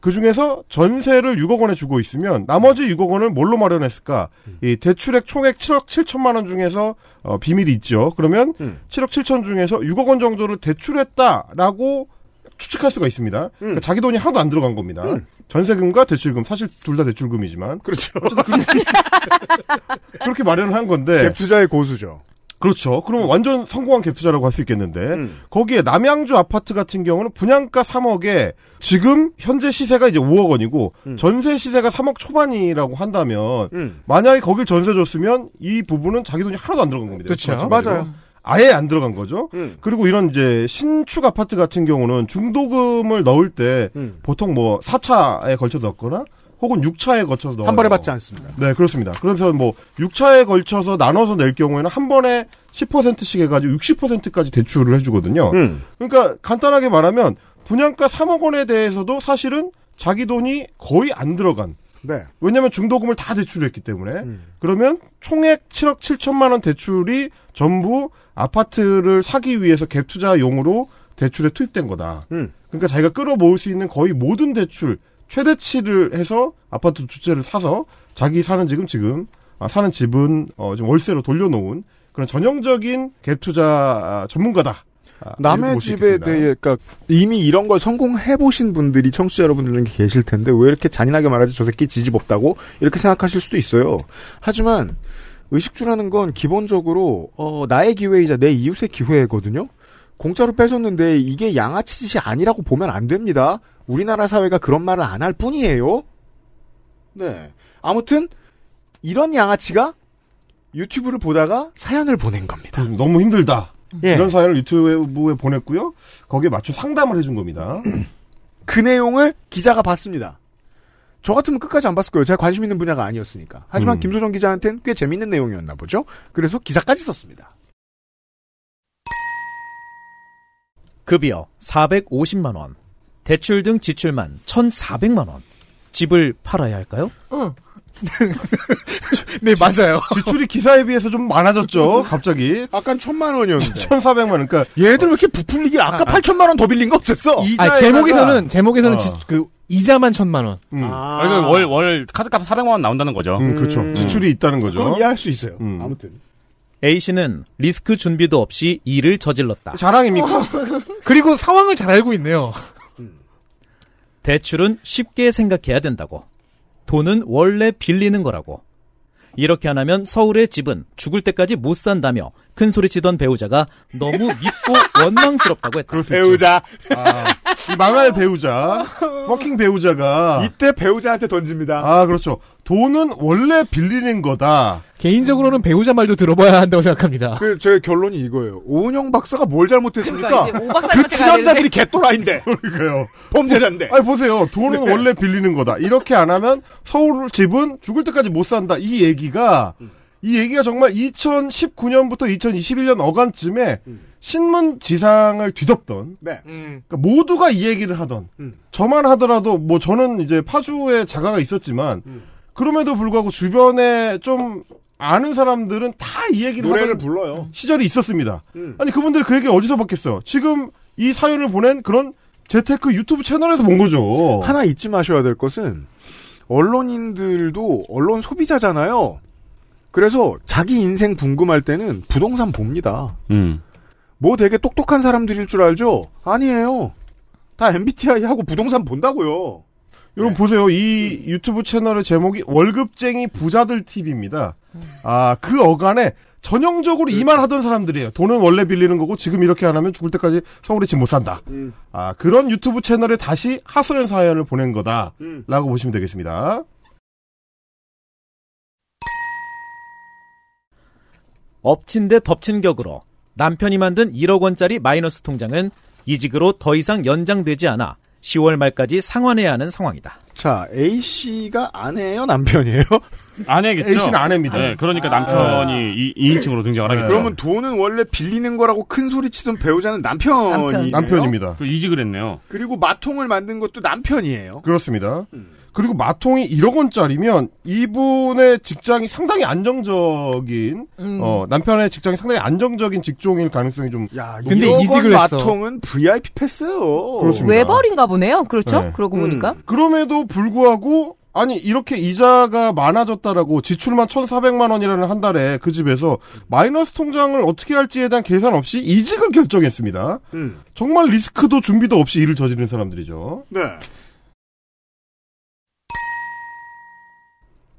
그 중에서 전세를 6억 원에 주고 있으면 나머지 6억 원을 뭘로 마련했을까? 음. 이 대출액 총액 7억 7천만 원 중에서 어, 비밀이 있죠. 그러면 음. 7억 7천 중에서 6억 원 정도를 대출했다라고 추측할 수가 있습니다. 그러니까 자기 돈이 하나도 안 들어간 겁니다. 음. 전세금과 대출금 사실 둘 다 대출금이지만 그렇죠. 그렇게 마련을 한 건데 갭 투자의 고수죠. 그렇죠. 그러면 완전 성공한 갭 투자라고 할 수 있겠는데 음. 거기에 남양주 아파트 같은 경우는 분양가 3억에 지금 현재 시세가 이제 5억 원이고 음. 전세 시세가 3억 초반이라고 한다면 음. 만약에 거길 전세 줬으면 이 부분은 자기 돈이 하나도 안 들어간 겁니다. 그렇죠. 맞아요. 아예 안 들어간 거죠. 음. 그리고 이런 이제 신축 아파트 같은 경우는 중도금을 넣을 때 음. 보통 뭐 4차에 걸쳐서 넣거나 혹은 6차에 걸쳐서 넣어요. 한 번에 받지 않습니다. 네, 그렇습니다. 그래서 뭐 6차에 걸쳐서 나눠서 낼 경우에는 한 번에 10%씩 해가지고 60%까지 대출을 해주거든요. 음. 그러니까 간단하게 말하면 분양가 3억 원에 대해서도 사실은 자기 돈이 거의 안 들어간. 네. 왜냐하면 중도금을 다 대출했기 때문에 음. 그러면 총액 7억 7천만 원 대출이 전부 아파트를 사기 위해서 갭 투자용으로 대출에 투입된 거다. 음. 그러니까 자기가 끌어모을 수 있는 거의 모든 대출 최대치를 해서 아파트 두 채를 사서 자기 사는 지금 지금 아, 사는 집은 어, 지금 월세로 돌려놓은 그런 전형적인 갭 투자 아, 전문가다. 아, 남의 집에. 대해, 그러니까 이미 이런 걸 성공해 보신 분들이 청취자 여러분들 중에 계실 텐데 왜 이렇게 잔인하게 말하지 저 새끼 지집 없다고 이렇게 생각하실 수도 있어요. 하지만 의식주라는 건 기본적으로 어, 나의 기회이자 내 이웃의 기회거든요. 공짜로 뺏었는데 이게 양아치 짓이 아니라고 보면 안 됩니다. 우리나라 사회가 그런 말을 안 할 뿐이에요. 네. 아무튼 이런 양아치가 유튜브를 보다가 사연을 보낸 겁니다. 너무 힘들다. 예. 이런 사연을 유튜브에 보냈고요. 거기에 맞춰 상담을 해준 겁니다. 그 내용을 기자가 봤습니다. 저 같으면 끝까지 안 봤을 거예요. 제가 관심 있는 분야가 아니었으니까. 하지만 음. 김소정 기자한테는 꽤 재밌는 내용이었나 보죠. 그래서 기사까지 썼습니다. 급여 450만 원. 대출 등 지출만 1,400만 원. 집을 팔아야 할까요? 응. 네, 맞아요. 지출이 기사에 비해서 좀 많아졌죠. 갑자기. 아까 천만 원이었는데. 1,400만 원. 그러니까 얘들 왜 이렇게 부풀리길 아까 8천만 원 더 빌린 거 어땠어? 아, 제목에서는 제목에서는 어. 지- 그 이자만 천만 원. 음. 아, 아, 이거 월, 월 카드값 400만 원 나온다는 거죠. 음, 그렇죠. 음. 지출이 있다는 거죠. 그건 이해할 수 있어요. 음. 아무튼. A씨는 리스크 준비도 없이 일을 저질렀다. 자랑입니까? 그리고 상황을 잘 알고 있네요. 대출은 쉽게 생각해야 된다고. 돈은 원래 빌리는 거라고. 이렇게 안 하면 서울의 집은 죽을 때까지 못 산다며 큰 소리 치던 배우자가 너무 밉고 원망스럽다고 했다. 배우자. 아, 이 망할 배우자, working 배우자가 이때 배우자한테 던집니다. 아 그렇죠. 돈은 원래 빌리는 거다. 개인적으로는 배우자 말도 들어봐야 한다고 생각합니다. 그, 제 결론이 이거예요. 오은영 박사가 뭘 잘못했습니까? 그러니까 그 출연자들이 개또라인데. 그러니까요. 범죄자인데. 아니 보세요. 돈은 네. 원래 빌리는 거다. 이렇게 안 하면 서울 집은 죽을 때까지 못 산다. 이 얘기가 이 얘기가 정말 2019년부터 2021년 어간쯤에 신문 지상을 뒤덮던 네. 그러니까 모두가 이 얘기를 하던 음. 저만 하더라도 뭐 저는 이제 파주에 자가가 있었지만 음. 그럼에도 불구하고 주변에 좀 아는 사람들은 다 이 얘기를 노래를 하던 불러요. 시절이 있었습니다. 음. 아니 그분들 그 얘기를 어디서 받겠어요? 지금 이 사연을 보낸 그런 재테크 유튜브 채널에서 본 거죠. 하나 잊지 마셔야 될 것은 언론인들도 언론 소비자잖아요. 그래서 자기 인생 궁금할 때는 부동산 봅니다. 음. 뭐 되게 똑똑한 사람들일 줄 알죠? 아니에요. 다 MBTI 하고 부동산 본다고요. 여러분 보세요. 이 유튜브 채널의 제목이 월급쟁이 부자들 TV입니다. 아, 그 어간에 전형적으로 이말 하던 사람들이에요. 돈은 원래 빌리는 거고 지금 이렇게 안 하면 죽을 때까지 서울에 집 못 산다. 아, 그런 유튜브 채널에 다시 하소연 사연을 보낸 거다. 음. 라고 보시면 되겠습니다. 엎친 데 덮친 격으로 남편이 만든 1억 원짜리 마이너스 통장은 이직으로 더 이상 연장되지 않아 10월 말까지 상환해야 하는 상황이다. 자, A씨가 아내예요? 남편이에요? 아내겠죠. A씨는 아내입니다. 네, 그러니까 남편이 이, 2인칭으로 등장을 하겠죠. 그러면 돈은 원래 빌리는 거라고 큰 소리 치던 배우자는 남편이 남편. 남편입니다. 그 이직을 했네요. 그리고 마통을 만든 것도 남편이에요. 그렇습니다. 음. 그리고 마통이 1억 원짜리면 이분의 직장이 상당히 안정적인 음. 어 남편의 직장이 상당히 안정적인 직종일 가능성이 좀 야, 근데 이직을 했어. 마통은 VIP 패스요. 그렇습니다. 외벌인가 보네요. 그렇죠? 네. 그러고 보니까. 그럼에도 불구하고 아니 이렇게 이자가 많아졌다라고 지출만 1,400만 원이라는 한 달에 그 집에서 마이너스 통장을 어떻게 할지에 대한 계산 없이 이직을 결정했습니다. 음. 정말 리스크도 준비도 없이 일을 저지른 사람들이죠. 네.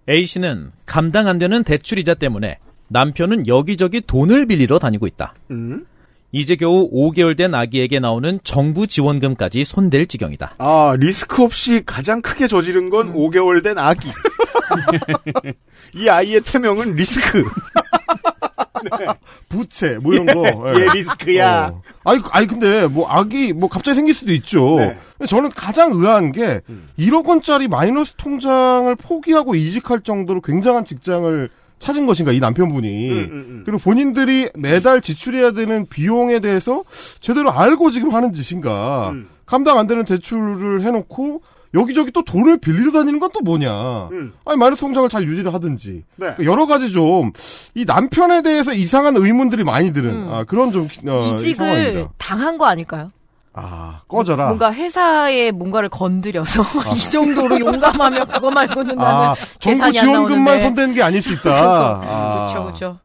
A씨는 감당 안 되는 대출 이자 때문에 남편은 여기저기 돈을 빌리러 다니고 있다. 음. 이제 겨우 5개월 된 아기에게 나오는 정부 지원금까지 손댈 지경이다. 아, 리스크 없이 가장 크게 저지른 건 5개월 된 아기. 이 아이의 태명은 리스크. 부채 뭐 이런 거. 예, 리스크야. 어. 아니, 아니 근데 뭐 악이 뭐 갑자기 생길 수도 있죠. 네. 저는 가장 의아한 게 음. 1억 원짜리 마이너스 통장을 포기하고 이직할 정도로 굉장한 직장을 찾은 것인가 이 남편분이 음, 음, 음. 그리고 본인들이 매달 지출해야 되는 비용에 대해서 제대로 알고 지금 하는 짓인가 음. 감당 안 되는 대출을 해놓고 여기저기 또 돈을 빌리러 다니는 건 또 뭐냐 음. 아니 마이너스 통장을 잘 유지를 하든지 네. 여러 가지 좀 이 남편에 대해서 이상한 의문들이 많이 드는 음. 아, 그런 좀 어, 이직을 상황입니다. 당한 거 아닐까요? 아 꺼져라. 뭔가 회사에 뭔가를 건드려서 이 정도로 용감하면 그거 말고는 나는 아 정부 계산이 안 지원금만. 손대는 게 아닐 수 있다. 아. 그렇죠, 그렇죠.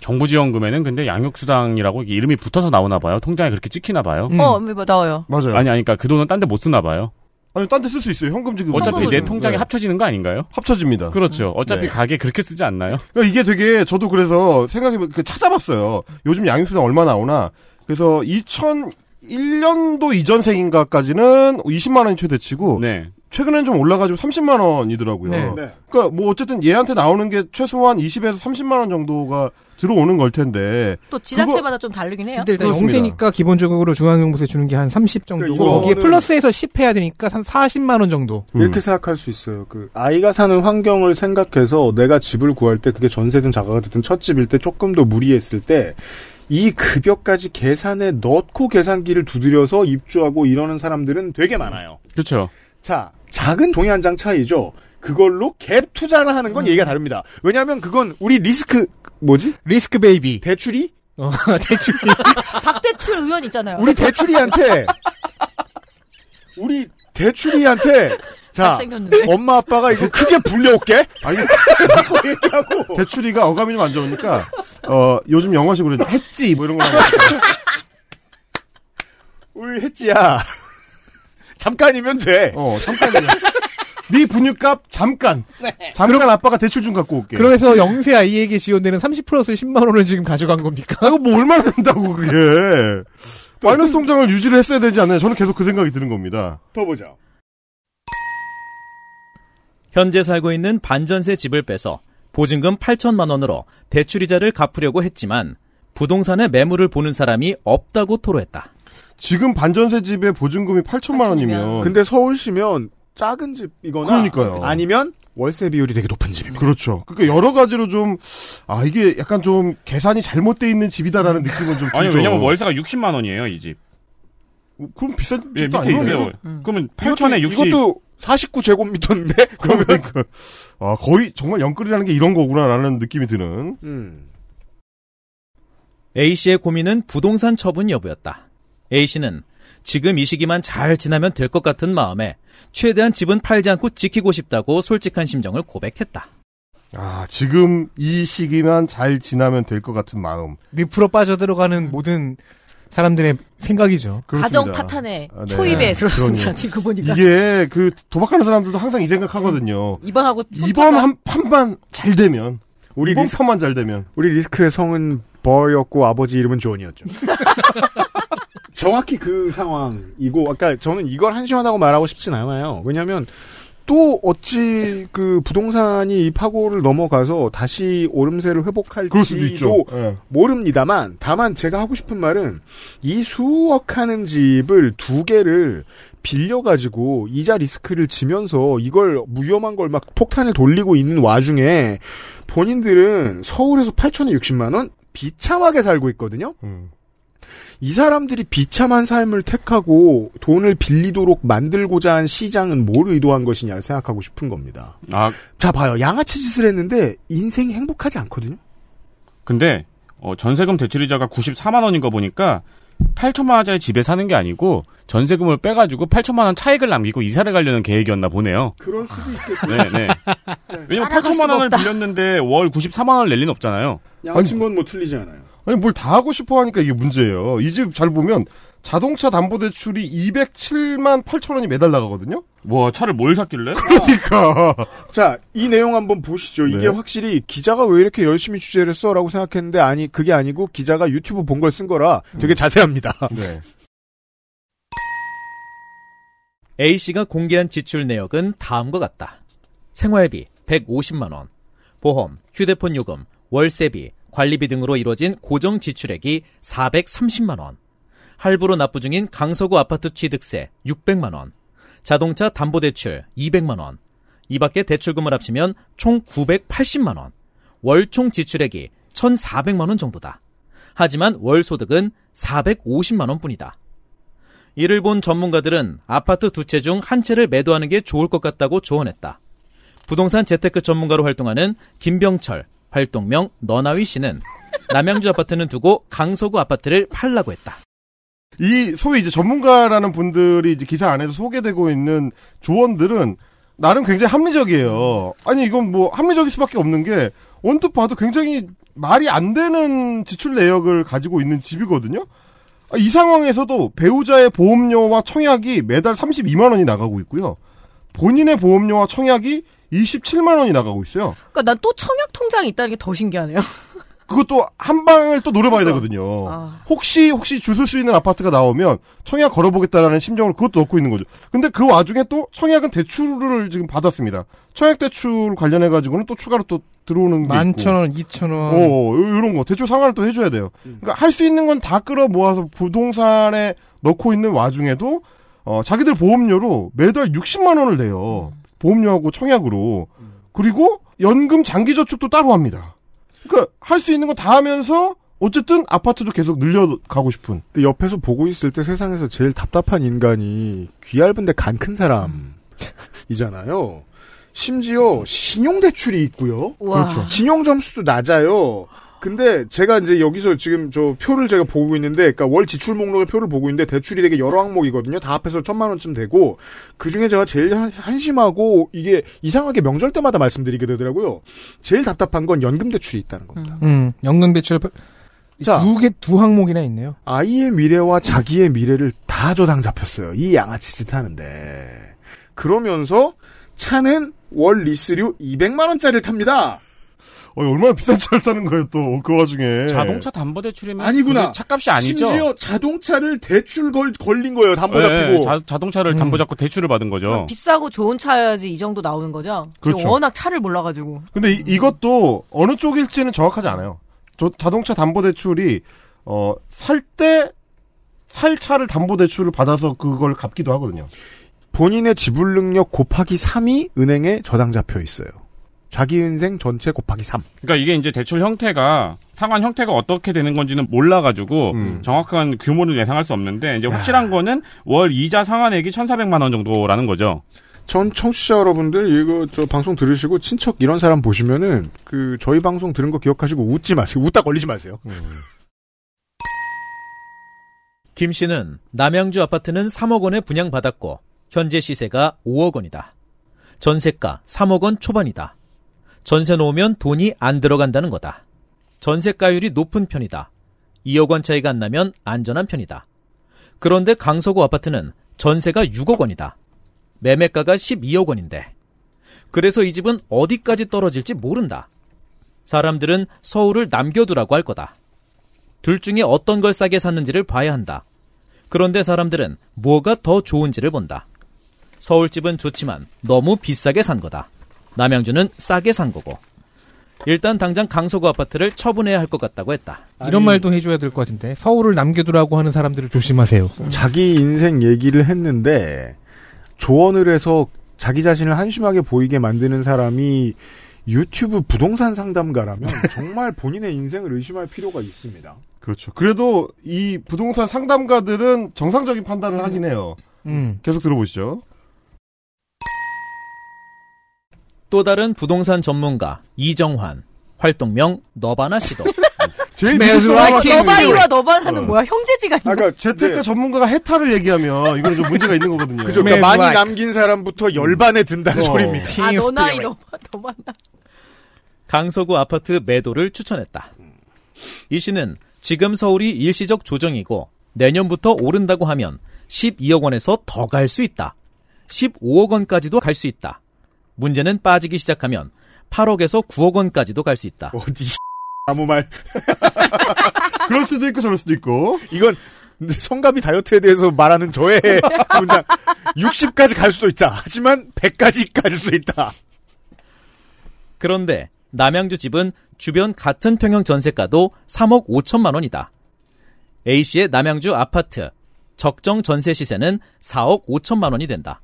정부 지원금에는 근데 양육수당이라고 이름이 붙어서 나오나 봐요. 통장에 그렇게 찍히나 봐요. 음. 어, 뭐 나와요. 맞아요. 아니, 아니, 그러니까 그 돈은 딴 데 못 쓰나 봐요. 아니 딴 데 쓸 수 있어요. 현금 지급. 어차피 내. 통장에 네. 합쳐지는 거 아닌가요? 합쳐집니다. 그렇죠. 어차피 네. 가게 그렇게 쓰지 않나요? 그러니까 이게 되게 저도 그래서 생각해 그 찾아봤어요. 요즘 양육수당 얼마 나오나. 그래서 2001년도 이전생인가까지는 20만 원이 최대치고 네. 최근엔 좀 올라가지고 30만 원이더라고요. 네. 네. 그러니까 뭐 어쨌든 얘한테 나오는 게 최소한 20에서 30만 원 정도가 들어오는 걸 텐데 또 지자체마다 좀 다르긴 해요. 근데 일단 그렇습니다. 영세니까 기본적으로 중앙정부에서 주는 게 한 30 정도고 그러니까 거기에 플러스해서 10 해야 되니까 한 40만 원 정도. 음. 이렇게 생각할 수 있어요. 그 아이가 사는 환경을 생각해서 내가 집을 구할 때 그게 전세든 자가가 됐든 첫 집일 때 조금 더 무리했을 때 이 급여까지 계산에 넣고 계산기를 두드려서 입주하고 이러는 사람들은 되게 많아요. 그렇죠. 자, 작은 종이 한 장 차이죠. 그걸로 갭 투자를 하는 건 얘기가 다릅니다. 왜냐하면 그건 우리 리스크 뭐지? 리스크 베이비. 대출이 어, 대출. 박대출 의원 있잖아요. 우리 대출이한테 우리 대출이한테 자. 엄마 아빠가 이거 크게 불려올게. 아니 대출이가 어감이 좀 안 좋으니까 어 요즘 영어식으로 했지 뭐 이런 거 우리 했지야. 잠깐이면 돼. 어 잠깐이야. 네 분유값 잠깐. 잠깐 아빠가 대출 좀 갖고 올게. 그래서 영세 아이에게 지원되는 30 플러스 10만 원을 지금 가져간 겁니까? 아, 이거 뭐 얼마나 된다고 그게. 마이너스 통장을 유지를 했어야 되지 않나요? 저는 계속 그 생각이 드는 겁니다. 더 보자. 현재 살고 있는 반전세 집을 빼서 보증금 8천만 원으로 대출이자를 갚으려고 했지만 부동산의 매물을 보는 사람이 없다고 토로했다. 지금 반전세 집에 보증금이 8천만 원이면 근데 서울시면 작은 집이거나 그러니까요. 아니면 월세 비율이 되게 높은 집입니다. 그렇죠. 그러니까 여러 가지로 좀 아 이게 약간 좀 계산이 잘못돼 있는 집이다라는 느낌은 좀 아니. 왜냐면 월세가 60만 원이에요, 이 집. 그럼 비싼 예, 집도 밑에 아니에요. 있어요. 그러면 8천에 60. 이것도 49제곱미터인데 그러면 그러니까 아 거의 정말 영끌이라는 게 이런 거구나라는 느낌이 드는. 음. A씨의 고민은 부동산 처분 여부였다. A씨는 지금 이 시기만 잘 지나면 될 것 같은 마음에 최대한 집은 팔지 않고 지키고 싶다고 솔직한 심정을 고백했다. 아 지금 이 시기만 잘 지나면 될 것 같은 마음. 늪으로 빠져들어가는 모든 사람들의 생각이죠. 가정 그렇습니다. 파탄에 아, 네. 초입에 들었습니다. 지금 보니까. 이게 그 도박하는 사람들도 항상 이 생각하거든요. 이번하고 이번 한 판만 잘 되면 우리 이번 리스, 판만 잘 되면 우리 리스크의 성은 버였고 아버지 이름은 존이었죠. 정확히 그 상황이고 아까 저는 이걸 한심하다고 말하고 싶진 않아요. 왜냐하면 또 어찌 그 부동산이 이 파고를 넘어가서 다시 오름세를. 회복할지도 예. 모릅니다만 다만 제가 하고 싶은 말은 이 수억 하는 집을 두 개를 빌려가지고 이자 리스크를 지면서 이걸 위험한 걸 막 폭탄을 돌리고 있는 와중에 본인들은 서울에서 8천에 60만 원 비참하게 살고 있거든요. 음. 이 사람들이 비참한 삶을 택하고 돈을 빌리도록 만들고자 한 시장은 뭘 의도한 것이냐 생각하고 싶은 겁니다. 아, 자 봐요. 양아치 짓을 했는데 인생이 행복하지 않거든요. 근데 어, 전세금 대출이자가 94만 원인 거 보니까 8천만 원짜리 집에 사는 게 아니고 전세금을 빼가지고 8천만 원 차익을 남기고 이사를 가려는 계획이었나 보네요. 그럴 수도 있겠고. 네, 네. 왜냐면 8천만 원을 빌렸는데 월 94만 원을 낼 리는 없잖아요. 양아치인 건뭐 틀리지 않아요. 아니 뭘 다 하고 싶어 하니까 이게 문제예요. 이 집 잘 보면 자동차 담보 대출이 207만 8천 원이 매달 나가거든요. 뭐 차를 뭘 샀길래? 그러니까 자, 이 내용 한번 보시죠. 이게 네. 확실히 기자가 왜 이렇게 열심히 취재를 했어라고 생각했는데 아니 그게 아니고 기자가 유튜브 본 걸 쓴 거라 되게 자세합니다. 네. A 씨가 공개한 지출 내역은 다음과 같다. 생활비 150만 원, 보험, 휴대폰 요금, 월세비, 관리비 등으로 이루어진 고정 지출액이 430만 원, 할부로 납부 중인 강서구 아파트 취득세 600만 원, 자동차 담보대출 200만 원, 이 밖에 대출금을 합치면 총 980만 원, 월 총 지출액이 1,400만 원 정도다. 하지만 월 소득은 450만 원 뿐이다. 이를 본 전문가들은 아파트 두 채 중 한 채를 매도하는 게 좋을 것 같다고 조언했다. 부동산 재테크 전문가로 활동하는 김병철, 활동명 너나위 씨는 남양주 아파트는 두고 강서구 아파트를 팔라고 했다. 이 소위 이제 전문가라는 분들이 이제 기사 안에서 소개되고 있는 조언들은 나름 굉장히 합리적이에요. 아니 이건 뭐 합리적일 수밖에 없는 게 언뜻 봐도 굉장히 말이 안 되는 지출 내역을 가지고 있는 집이거든요. 아, 이 상황에서도 배우자의 보험료와 청약이 매달 32만 원이 나가고 있고요. 본인의 보험료와 청약이 27만 원이 나가고 있어요. 그러니까 난 또 청약 통장이 있다는 게 더 신기하네요. 그것도 한 방을 또 노려봐야 되거든요. 아. 혹시 혹시 주술 수 있는 아파트가 나오면 청약 걸어보겠다라는 심정을 그것도 넣고 있는 거죠. 근데 그 와중에 또 청약은 대출을 지금 받았습니다. 청약 대출 관련해 가지고는 또 추가로 또 들어오는 게 만천 원. 이천 원. 어, 이런 거 대출 상환을 또 해줘야 돼요. 그러니까 할 수 있는 건 다 끌어 모아서 부동산에 넣고 있는 와중에도 어, 자기들 보험료로 매달 60만 원을 내요. 보험료하고 청약으로 그리고 연금 장기 저축도 따로 합니다. 그러니까 할 수 있는 거 다 하면서 어쨌든 아파트도 계속 늘려가고 싶은. 근데 옆에서 보고 있을 때 세상에서 제일 답답한 인간이 귀 얇은데 간 큰 사람이잖아요. 심지어 신용대출이 있고요. 와. 그렇죠. 신용 점수도 낮아요. 근데 제가 이제 여기서 지금 저 표를 제가 보고 있는데, 그러니까 월 지출 목록의 표를 보고 있는데 대출이 되게 여러 항목이거든요. 다 합해서 천만 원쯤 되고 그 중에 제가 제일 한- 한심하고 이게 이상하게 명절 때마다 말씀드리게 되더라고요. 제일 답답한 건 연금 대출이 있다는 겁니다. 음, 연금 대출 자. 두개두 항목이나 있네요. 아이의 미래와 자기의 미래를 다 조당 잡혔어요. 이 양아치 짓 하는데. 그러면서 차는 월 리스료 200만 원짜리를 탑니다. 어, 얼마나 비싼 차를 타는 거예요, 또, 그 와중에. 자동차 담보 대출이면 아니구나. 차값이 아니죠. 심지어 자동차를 대출 걸, 걸린 거예요. 담보 네, 잡히고. 자, 자동차를 음. 담보 잡고 대출을 받은 거죠. 비싸고 좋은 차여야지 이 정도 나오는 거죠. 그렇죠. 워낙 차를 몰라가지고. 근데 이, 이것도 어느 쪽일지는 정확하지 않아요. 저, 자동차 담보 대출이, 어, 살 때, 살 차를 담보 대출을 받아서 그걸 갚기도 하거든요. 본인의 지불 능력 곱하기 3이 은행에 저당 잡혀 있어요. 자기 인생 전체 곱하기 3. 그러니까 이게 이제 대출 형태가 상환 형태가 어떻게 되는 건지는 몰라가지고 음. 정확한 규모를 예상할 수 없는데 이제 확실한 거는 월 이자 상환액이 1,400만 원 정도라는 거죠. 전 청취자 여러분들 이거 저 방송 들으시고 친척 이런 사람 보시면은 그 저희 방송 들은 거 기억하시고 웃지 마세요. 웃다 걸리지 마세요. 김 씨는 남양주 아파트는 3억 원에 분양받았고 현재 시세가 5억 원이다. 전세가 3억 원 초반이다. 전세 놓으면 돈이 안 들어간다는 거다. 전세가율이 높은 편이다. 2억 원 차이가 안 나면 안전한 편이다. 그런데 강서구 아파트는 전세가 6억 원이다. 매매가가 12억 원인데. 그래서 이 집은 어디까지 떨어질지 모른다. 사람들은 서울을 남겨두라고 할 거다. 둘 중에 어떤 걸 싸게 샀는지를 봐야 한다. 그런데 사람들은 뭐가 더 좋은지를 본다. 서울집은 좋지만 너무 비싸게 산 거다. 남양주는 싸게 산 거고. 일단 당장 강서구 아파트를 처분해야 할 것 같다고 했다. 이런 말도 해줘야 될 것 같은데 서울을 남겨두라고 하는 사람들을 조심하세요. 자기 인생 얘기를 했는데 조언을 해서 자기 자신을 한심하게 보이게 만드는 사람이 유튜브 부동산 상담가라면 정말 본인의 인생을 의심할 필요가 있습니다. 그렇죠. 그래도 이 부동산 상담가들은 정상적인 판단을 하긴 해요. 음. 계속 들어보시죠. 또 다른 부동산 전문가 이정환 활동명 너바나 씨도 제일 king. 너바이와 너바나는 어. 뭐야? 형제지간인가? 아까 재테크 전문가가 해탈을 얘기하면 이건 좀 문제가 있는 거거든요. 그죠? Smells 그러니까 많이 like- 남긴 사람부터 열반에 든다는 어. 소리입니다. 아, 너 나이 너바, 너바나. 강서구 아파트 매도를 추천했다. 이 씨는 지금 서울이 일시적 조정이고 내년부터 오른다고 하면 12억 원에서 더 갈 수 있다. 15억 원까지도 갈 수 있다. 문제는 빠지기 시작하면 8억에서 9억 원까지도 갈 수 있다. 어디 아무 말 그럴 수도 있고 저럴 수도 있고. 이건 성가비 다이어트에 대해서 말하는 저의 문장 60까지 갈 수도 있다. 하지만 100까지 갈 수 있다. 그런데 남양주 집은 주변 같은 평형 전세가도 3억 5천만 원이다. A씨의 남양주 아파트 적정 전세 시세는 4억 5천만 원이 된다.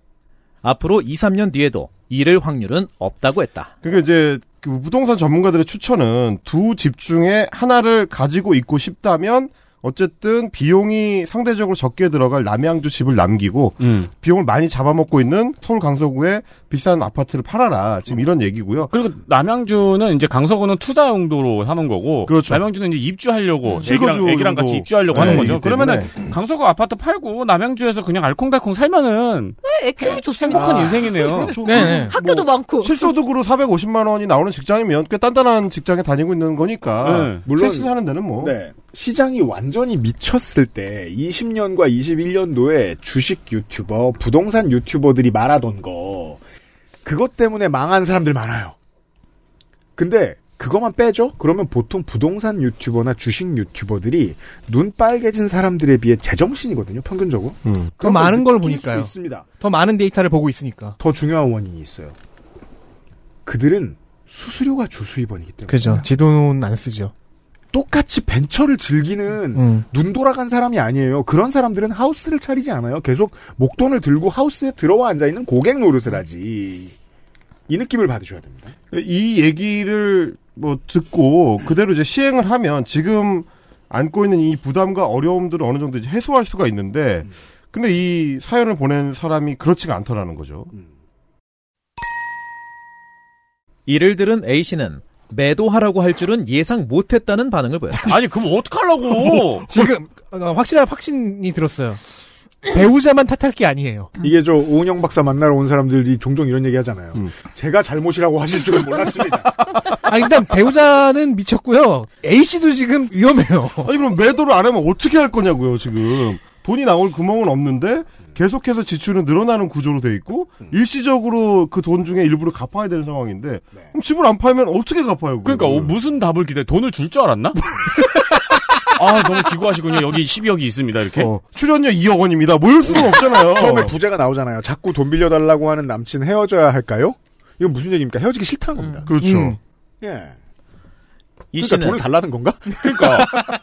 앞으로 2, 3년 뒤에도 이를 확률은 없다고 했다. 그러니까 이제 그 부동산 전문가들의 추천은 두 집 중에 하나를 가지고 있고 싶다면 어쨌든 비용이 상대적으로 적게 들어갈 남양주 집을 남기고 음. 비용을 많이 잡아먹고 있는 서울 강서구의 비싼 아파트를 팔아라. 지금 이런 얘기고요. 그리고 남양주는 이제 강서구는 투자 용도로 사는 거고 그렇죠. 남양주는 이제 입주하려고 음, 애기랑, 애기랑 같이 용도. 입주하려고 네, 하는 거죠. 그러면은. 강서구 아파트 팔고 남양주에서 그냥 알콩달콩 살면은 애 키우기 좋습니다. 행복한 인생이네요. 네. 학교도 많고. 실소득으로 450만 원이 나오는 직장이면 꽤 단단한 직장에 다니고 있는 거니까 네. 물론- 셋이 사는 데는 뭐 네. 시장이 완전히 미쳤을 때 20년과 21년도에 주식 유튜버, 부동산 유튜버들이 말하던 거 그것 때문에 망한 사람들 많아요. 근데 그것만 빼죠? 그러면 보통 부동산 유튜버나 주식 유튜버들이 눈 빨개진 사람들에 비해 제정신이거든요, 평균적으로. 음. 더 많은 걸 보니까요. 수 있습니다. 더 많은 데이터를 보고 있으니까. 더 중요한 원인이 있어요. 그들은 수수료가 주수입원이기 때문에 그죠. 지돈 안 쓰죠. 똑같이 벤처를 즐기는 음. 눈 돌아간 사람이 아니에요. 그런 사람들은 하우스를 차리지 않아요. 계속 목돈을 들고 하우스에 들어와 앉아 있는 고객 노릇을 하지. 이 느낌을 받으셔야 됩니다. 이 얘기를 뭐 듣고 그대로 이제 시행을 하면 지금 안고 있는 이 부담과 어려움들을 어느 정도 이제 해소할 수가 있는데 근데 이 사연을 보낸 사람이 그렇지가 않더라는 거죠. 이를 들은 A씨는 매도하라고 할 줄은 예상 못했다는 반응을 보였다. 아니 그럼 어떡하려고? 지금 어, 확실한 확신이 들었어요. 배우자만 탓할 게 아니에요. 이게 저 오은영 박사 만나러 온 사람들이 종종 이런 얘기 하잖아요. 음. 제가 잘못이라고 하실 줄은 몰랐습니다. 아 일단 배우자는 미쳤고요. A 씨도 지금 위험해요. 아니 그럼 매도를 안 하면 어떻게 할 거냐고요 지금 돈이 나올 구멍은 없는데 계속해서 지출은 늘어나는 구조로 돼 있고 일시적으로 그 돈 중에 일부를 갚아야 되는 상황인데 그럼 집을 안 팔면 어떻게 갚아요? 그러니까 어? 무슨 답을 기대? 돈을 줄 줄 알았나? 아 너무 기구하시군요. 여기 12억이 있습니다. 이렇게. 어, 출연료 2억 원입니다. 뭐 이럴 수는 없잖아요. 처음에 부재가 나오잖아요. 자꾸 돈 빌려달라고 하는 남친 헤어져야 할까요? 이건 무슨 얘기입니까? 헤어지기 싫다는 겁니다. 그렇죠. 음. 예. 이 그러니까 씨는 돈을 달라는 건가? 그러니까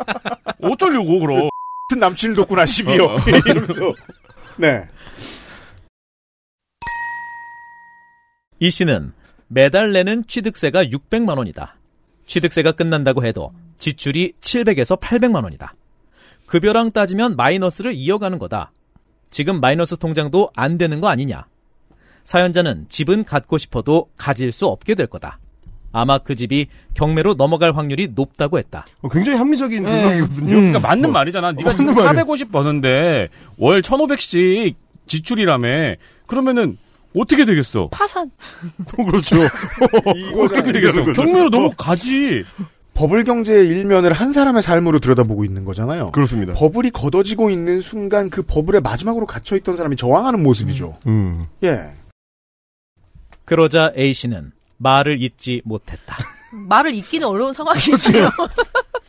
어쩌려고 그럼. 같은 남친을 뒀구나 12억 어. 이러면서 네. 이 씨는 매달 내는 취득세가 600만 원이다. 취득세가 끝난다고 해도 지출이 700에서 800만 원이다. 급여랑 따지면 마이너스를 이어가는 거다. 지금 마이너스 통장도 안 되는 거 아니냐. 사연자는 집은 갖고 싶어도 가질 수 없게 될 거다. 아마 그 집이 경매로 넘어갈 확률이 높다고 했다. 어, 굉장히 합리적인 분석이거든요. 그러니까 맞는 말이잖아. 네가 맞는 지금 말이야. 450 버는데 월 1,500씩 지출이라며. 그러면은 어떻게 되겠어? 파산. 그렇죠. 이거잖아요. 되겠어? 경매로 넘어가지. 버블 경제의 일면을 한 사람의 삶으로 들여다보고 있는 거잖아요. 그렇습니다. 버블이 걷어지고 있는 순간 그 버블의 마지막으로 갇혀 있던 사람이 저항하는 모습이죠. 음. 예. 그러자 A씨는 말을 잊지 못했다. 말을 잇기는 어려운 상황이에요.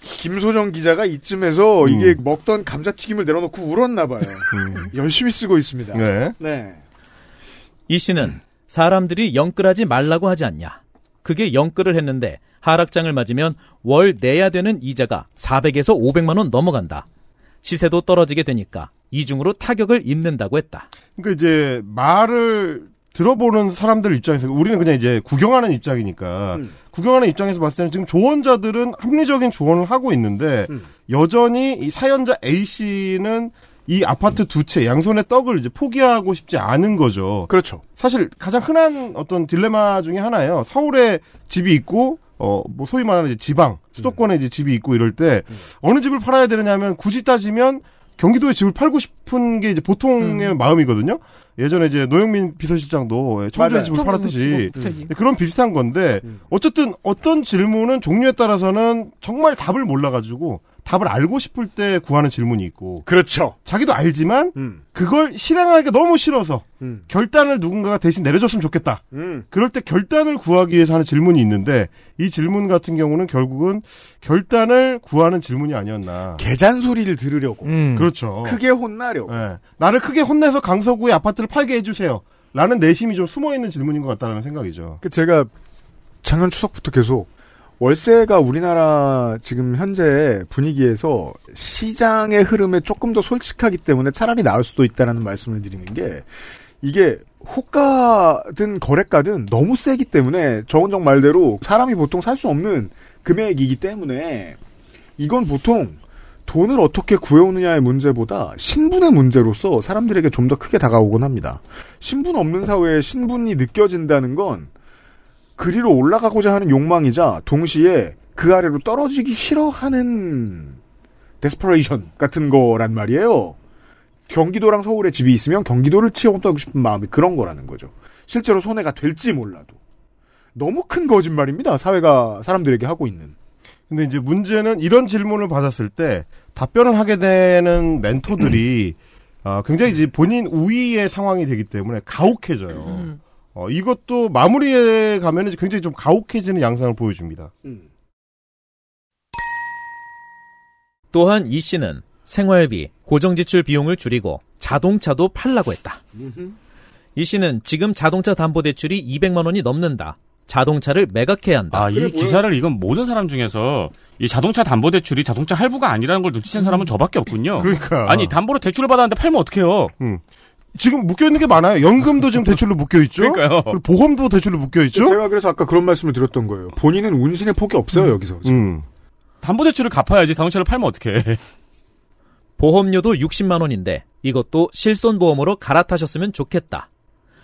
김소정 기자가 이쯤에서 음. 이게 먹던 감자튀김을 내려놓고 울었나 봐요. 음. 열심히 쓰고 있습니다. 네. 네. 이 씨는 사람들이 영끌하지 말라고 하지 않냐. 그게 영끌을 했는데 하락장을 맞으면 월 내야 되는 이자가 400에서 500만 원 넘어간다. 시세도 떨어지게 되니까 이중으로 타격을 입는다고 했다. 그러니까 이제 말을 들어보는 사람들 입장에서 우리는 그냥 이제 구경하는 입장이니까 음. 구경하는 입장에서 봤을 때는 지금 조언자들은 합리적인 조언을 하고 있는데 음. 여전히 이 사연자 A 씨는 이 아파트 두 채 양손의 떡을 이제 포기하고 싶지 않은 거죠. 그렇죠. 사실 가장 흔한 어떤 딜레마 중에 하나예요. 서울에 집이 있고 어 뭐 소위 말하는 이제 지방 수도권에 이제 집이 있고 이럴 때 어느 집을 팔아야 되느냐면 굳이 따지면 경기도에 집을 팔고 싶은 게 이제 보통의 마음이거든요. 예전에 이제 노영민 비서실장도 청주에 맞아요. 집을 팔았듯이 뭐, 저기. 그런 비슷한 건데 어쨌든 어떤 질문은 종류에 따라서는 정말 답을 몰라가지고 답을 알고 싶을 때 구하는 질문이 있고 그렇죠. 자기도 알지만 음. 그걸 실행하기가 너무 싫어서 음. 결단을 누군가가 대신 내려줬으면 좋겠다. 음. 그럴 때 결단을 구하기 위해서 하는 질문이 있는데 이 질문 같은 경우는 결국은 결단을 구하는 질문이 아니었나. 개잔소리를 들으려고. 음. 그렇죠. 크게 혼나려고. 예. 나를 크게 혼내서 강서구의 아파트를 팔게 해주세요. 라는 내심이 좀 숨어 있는 질문인 것 같다는 생각이죠. 그 제가 작년 추석부터 계속 월세가 우리나라 지금 현재 분위기에서 시장의 흐름에 조금 더 솔직하기 때문에 차라리 나을 수도 있다는 말씀을 드리는 게 이게 호가든 거래가든 너무 세기 때문에 정은정 말대로 사람이 보통 살 수 없는 금액이기 때문에 이건 보통 돈을 어떻게 구해오느냐의 문제보다 신분의 문제로서 사람들에게 좀 더 크게 다가오곤 합니다. 신분 없는 사회에 신분이 느껴진다는 건 그리로 올라가고자 하는 욕망이자 동시에 그 아래로 떨어지기 싫어하는 desperation 같은 거란 말이에요. 경기도랑 서울에 집이 있으면 경기도를 치워보고 싶은 마음이 그런 거라는 거죠. 실제로 손해가 될지 몰라도. 너무 큰 거짓말입니다. 사회가 사람들에게 하고 있는. 근데 이제 문제는 이런 질문을 받았을 때 답변을 하게 되는 멘토들이 어, 굉장히 이제 본인 우위의 상황이 되기 때문에 가혹해져요. 음. 어, 이것도 마무리에 가면 이제 굉장히 좀 가혹해지는 양상을 보여줍니다. 또한 이 씨는 생활비, 고정지출 비용을 줄이고 자동차도 팔라고 했다. 이 씨는 지금 자동차 담보대출이 200만 원이 넘는다. 자동차를 매각해야 한다. 아, 이 기사를 이건 모든 사람 중에서 이 자동차 담보 대출이 자동차 할부가 아니라는 걸 눈치챈 사람은 저밖에 없군요. 그러니까. 아니, 담보로 대출을 받았는데 팔면 어떡해요? 음. 지금 묶여 있는 게 많아요. 연금도 지금 대출로 묶여 있죠. 그러니까요. 그리고 보험도 대출로 묶여 있죠. 제가 그래서 아까 그런 말씀을 드렸던 거예요. 본인은 운신의 폭이 없어요, 여기서. 음. 담보 대출을 갚아야지 자동차를 팔면 어떡해. 보험료도 60만 원인데 이것도 실손보험으로 갈아타셨으면 좋겠다.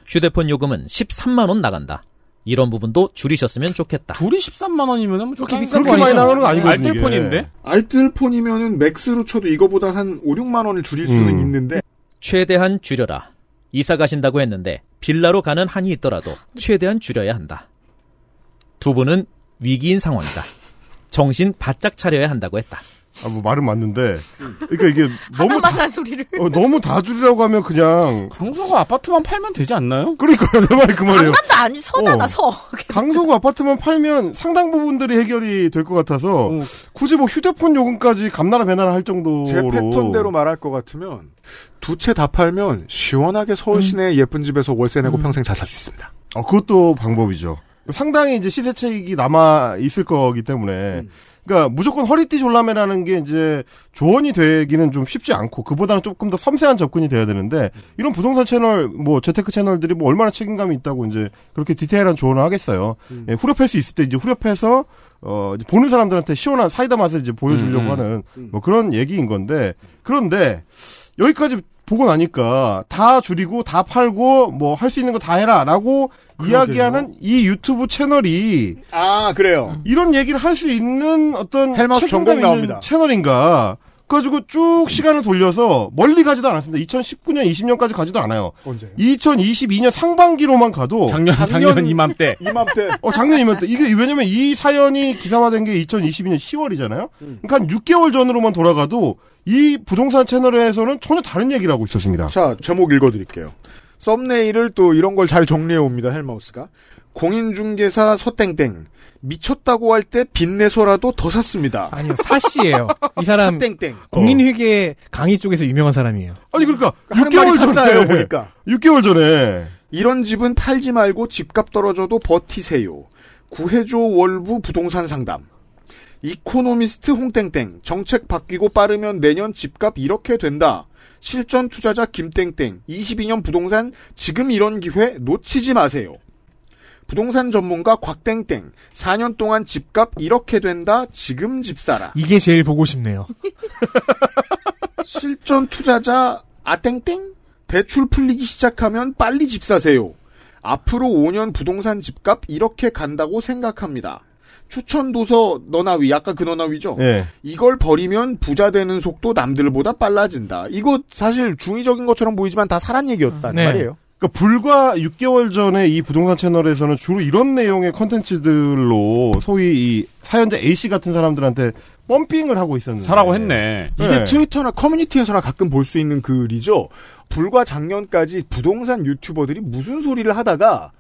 휴대폰 요금은 13만 원 나간다. 이런 부분도 줄이셨으면 좋겠다. 둘이 13만 원이면 뭐 그렇게 비싼 거 많이 나가는 거 아니거든요. 알뜰폰인데? 알뜰폰이면은 맥스로 쳐도 이거보다 한 5, 6만 원을 줄일 수는 음. 있는데 최대한 줄여라. 이사 가신다고 했는데 빌라로 가는 한이 있더라도 최대한 줄여야 한다. 두 분은 위기인 상황이다. 정신 바짝 차려야 한다고 했다. 아, 뭐 말은 맞는데. 그러니까 이게 너무 다, 한 소리를. 어, 너무 다 줄이라고 하면 그냥 강서가 아파트만 팔면 되지 않나요? 그러니까요. 내 말이 그 말이에요. 강남도 아니 서잖아 어. 서. 강서구 아파트만 팔면 상당 부분들이 해결이 될 것 같아서 어. 굳이 뭐 휴대폰 요금까지 감나라 배나라 할 정도로 제 패턴대로 말할 것 같으면 두 채 다 팔면 시원하게 서울 시내 예쁜 집에서 월세 내고 평생 잘 살 수 있습니다. 어, 그것도 방법이죠. 상당히 이제 시세 차익이 남아 있을 거기 때문에 그러니까 무조건 허리띠 졸라매라는 게 이제 조언이 되기는 좀 쉽지 않고 그보다는 조금 더 섬세한 접근이 돼야 되는데 이런 부동산 채널 뭐 재테크 채널들이 뭐 얼마나 책임감이 있다고 이제 그렇게 디테일한 조언을 하겠어요. 예, 후려팰 수 있을 때 이제 후려패서 어 이제 보는 사람들한테 시원한 사이다 맛을 이제 보여주려고 음, 음. 하는 뭐 그런 얘기인 건데 그런데 여기까지 보고 나니까 다 줄이고 다 팔고 뭐 할 수 있는 거 다 해라라고 이야기하는 이 유튜브 채널이 아 그래요. 이런 얘기를 할 수 있는 어떤 책임감 전공 나옵니다. 채널인가? 그래가지고 쭉 시간을 돌려서 멀리 가지도 않았습니다. 2019년, 20년까지 가지도 않아요. 언제? 2022년 상반기로만 가도 작년, 작년 이맘때. 이맘때 어 작년이면 또 이게 왜냐면 이 사연이 기사화된 게 2022년 10월이잖아요. 그러니까 한 6개월 전으로만 돌아가도 이 부동산 채널에서는 전혀 다른 얘기를 하고 있었습니다. 자, 제목 읽어드릴게요. 썸네일을 또 이런 걸 잘 정리해 옵니다, 헬마우스가. 공인중개사 서땡땡. 미쳤다고 할 때 빚내서라도 더 샀습니다. 아니요, 사씨예요. 이 사람 땡땡. 공인회계 강의 쪽에서 유명한 사람이에요. 아니 그러니까 하는 6개월 말이 전에 보니까. 6개월 전에 이런 집은 팔지 말고 집값 떨어져도 버티세요. 구해줘 월부 부동산 상담. 이코노미스트 홍땡땡. 정책 바뀌고 빠르면 내년 집값 이렇게 된다. 실전 투자자 김땡땡 22년 부동산 지금 이런 기회 놓치지 마세요. 부동산 전문가 곽땡땡 4년 동안 집값 이렇게 된다 지금 집 사라. 이게 제일 보고 싶네요. 실전 투자자 아땡땡 대출 풀리기 시작하면 빨리 집 사세요. 앞으로 5년 부동산 집값 이렇게 간다고 생각합니다. 추천 도서 너나위 아까 그 너나위죠. 예. 이걸 버리면 부자 되는 속도 남들보다 빨라진다. 이거 사실 중의적인 것처럼 보이지만 다 사란 얘기였단 네. 말이에요. 그러니까 불과 6개월 전에 이 부동산 채널에서는 주로 이런 내용의 컨텐츠들로 소위 이 사연자 A 씨 같은 사람들한테 펌핑을 하고 있었는데 사라고 했네. 이게 네. 트위터나 커뮤니티에서나 가끔 볼 수 있는 글이죠. 불과 작년까지 부동산 유튜버들이 무슨 소리를 하다가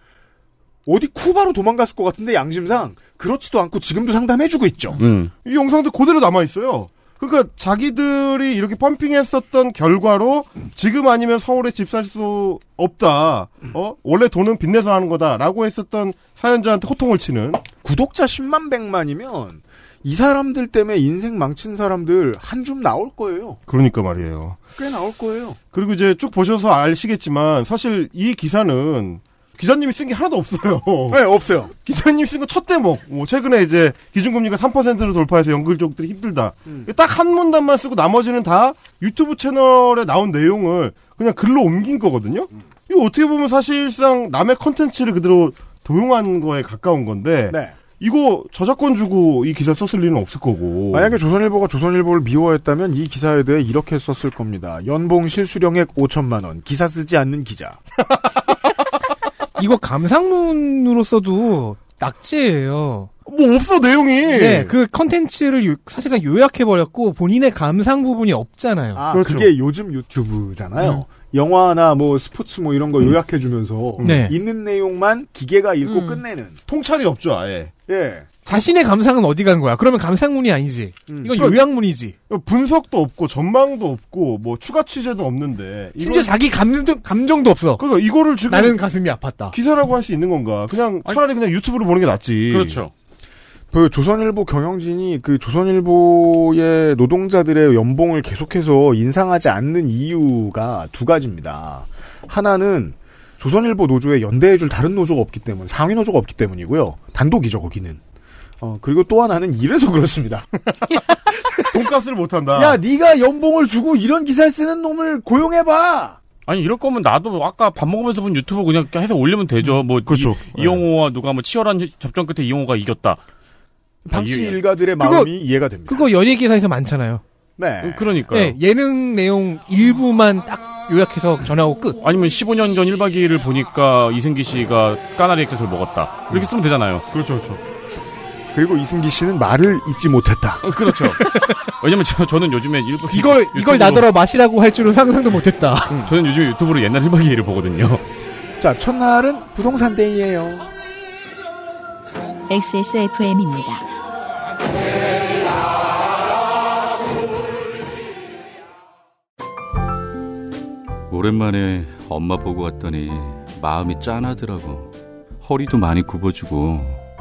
어디 쿠바로 도망갔을 것 같은데 양심상 그렇지도 않고 지금도 상담해주고 있죠. 음. 이 영상도 그대로 남아 있어요. 그러니까 자기들이 이렇게 펌핑했었던 결과로 지금 아니면 서울에 집 살 수 없다. 어 원래 돈은 빚내서 하는 거다라고 했었던 사연자한테 호통을 치는 구독자 10만 100만이면 이 사람들 때문에 인생 망친 사람들 한 줌 나올 거예요. 그러니까 말이에요. 꽤 나올 거예요. 그리고 이제 쭉 보셔서 아시겠지만 사실 이 기사는 기자님이 쓴 게 하나도 없어요. 네, 없어요. 기자님 쓴 거 첫 대목. 뭐 최근에 이제 기준금리가 3%를 돌파해서 연끌족들이 힘들다. 딱 한 문단만 쓰고 나머지는 다 유튜브 채널에 나온 내용을 그냥 글로 옮긴 거거든요. 이거 어떻게 보면 사실상 남의 컨텐츠를 그대로 도용한 거에 가까운 건데 네. 이거 저작권 주고 이 기사 썼을 리는 없을 거고. 만약에 조선일보가 조선일보를 미워했다면 이 기사에 대해 이렇게 썼을 겁니다. 연봉 실수령액 5천만 원. 기사 쓰지 않는 기자. 이거 감상문으로서도 낙제예요. 뭐 없어 내용이. 네, 그 컨텐츠를 요- 사실상 요약해 버렸고 본인의 감상 부분이 없잖아요. 아, 그렇죠. 그게 요즘 유튜브잖아요. 음. 영화나 뭐 스포츠 뭐 이런 거 요약해 주면서 네. 있는 내용만 기계가 읽고 음. 끝내는. 통찰이 없죠 아예. 예. 자신의 감상은 어디 간 거야? 그러면 감상문이 아니지. 음. 이건 요약문이지. 분석도 없고 전망도 없고 뭐 추가 취재도 없는데 심지어 자기 감정 감정도 없어. 그러니까 이거를 지금 나는 가슴이 아팠다. 기사라고 할 수 있는 건가? 그냥 차라리 그냥 유튜브로 보는 게 낫지. 그렇죠. 그 조선일보 경영진이 그 조선일보의 노동자들의 연봉을 계속해서 인상하지 않는 이유가 두 가지입니다. 하나는 조선일보 노조에 연대해줄 다른 노조가 없기 때문, 상위 노조가 없기 때문이고요. 단독이죠 거기는. 어 그리고 또 하나는 이래서 그렇습니다. 돈가스를 못 한다. 야, 네가 연봉을 주고 이런 기사를 쓰는 놈을 고용해봐. 아니 이럴 거면 나도 아까 밥 먹으면서 본 유튜브 그냥 해서 올리면 되죠. 뭐 그렇죠. 이, 홍호와 누가 뭐 치열한 접전 끝에 이용호가 이겼다. 당시 아, 이- 일가들의 그거- 마음이 이해가 됩니다. 그거 연예 기사에서 많잖아요. 네. 그러니까요. 네, 예능 내용 일부만 딱 요약해서 전하고 끝. 아니면 15년 전 1박 2일을 보니까 이승기 씨가 까나리 액젓을 먹었다. 이렇게 쓰면 되잖아요. 그렇죠, 그렇죠. 그리고 이승기 씨는 말을 잊지 못했다. 어, 그렇죠. 왜냐면 저, 저는 요즘에 1박 이걸 이걸 나더러 마시라고 할 줄은 상상도 못했다. 저는 요즘 유튜브로 옛날 1박 2일을 보거든요. 자, 첫날은 부동산 데이예요. XSFM입니다. 오랜만에 엄마 보고 왔더니 마음이 짠하더라고. 허리도 많이 굽어지고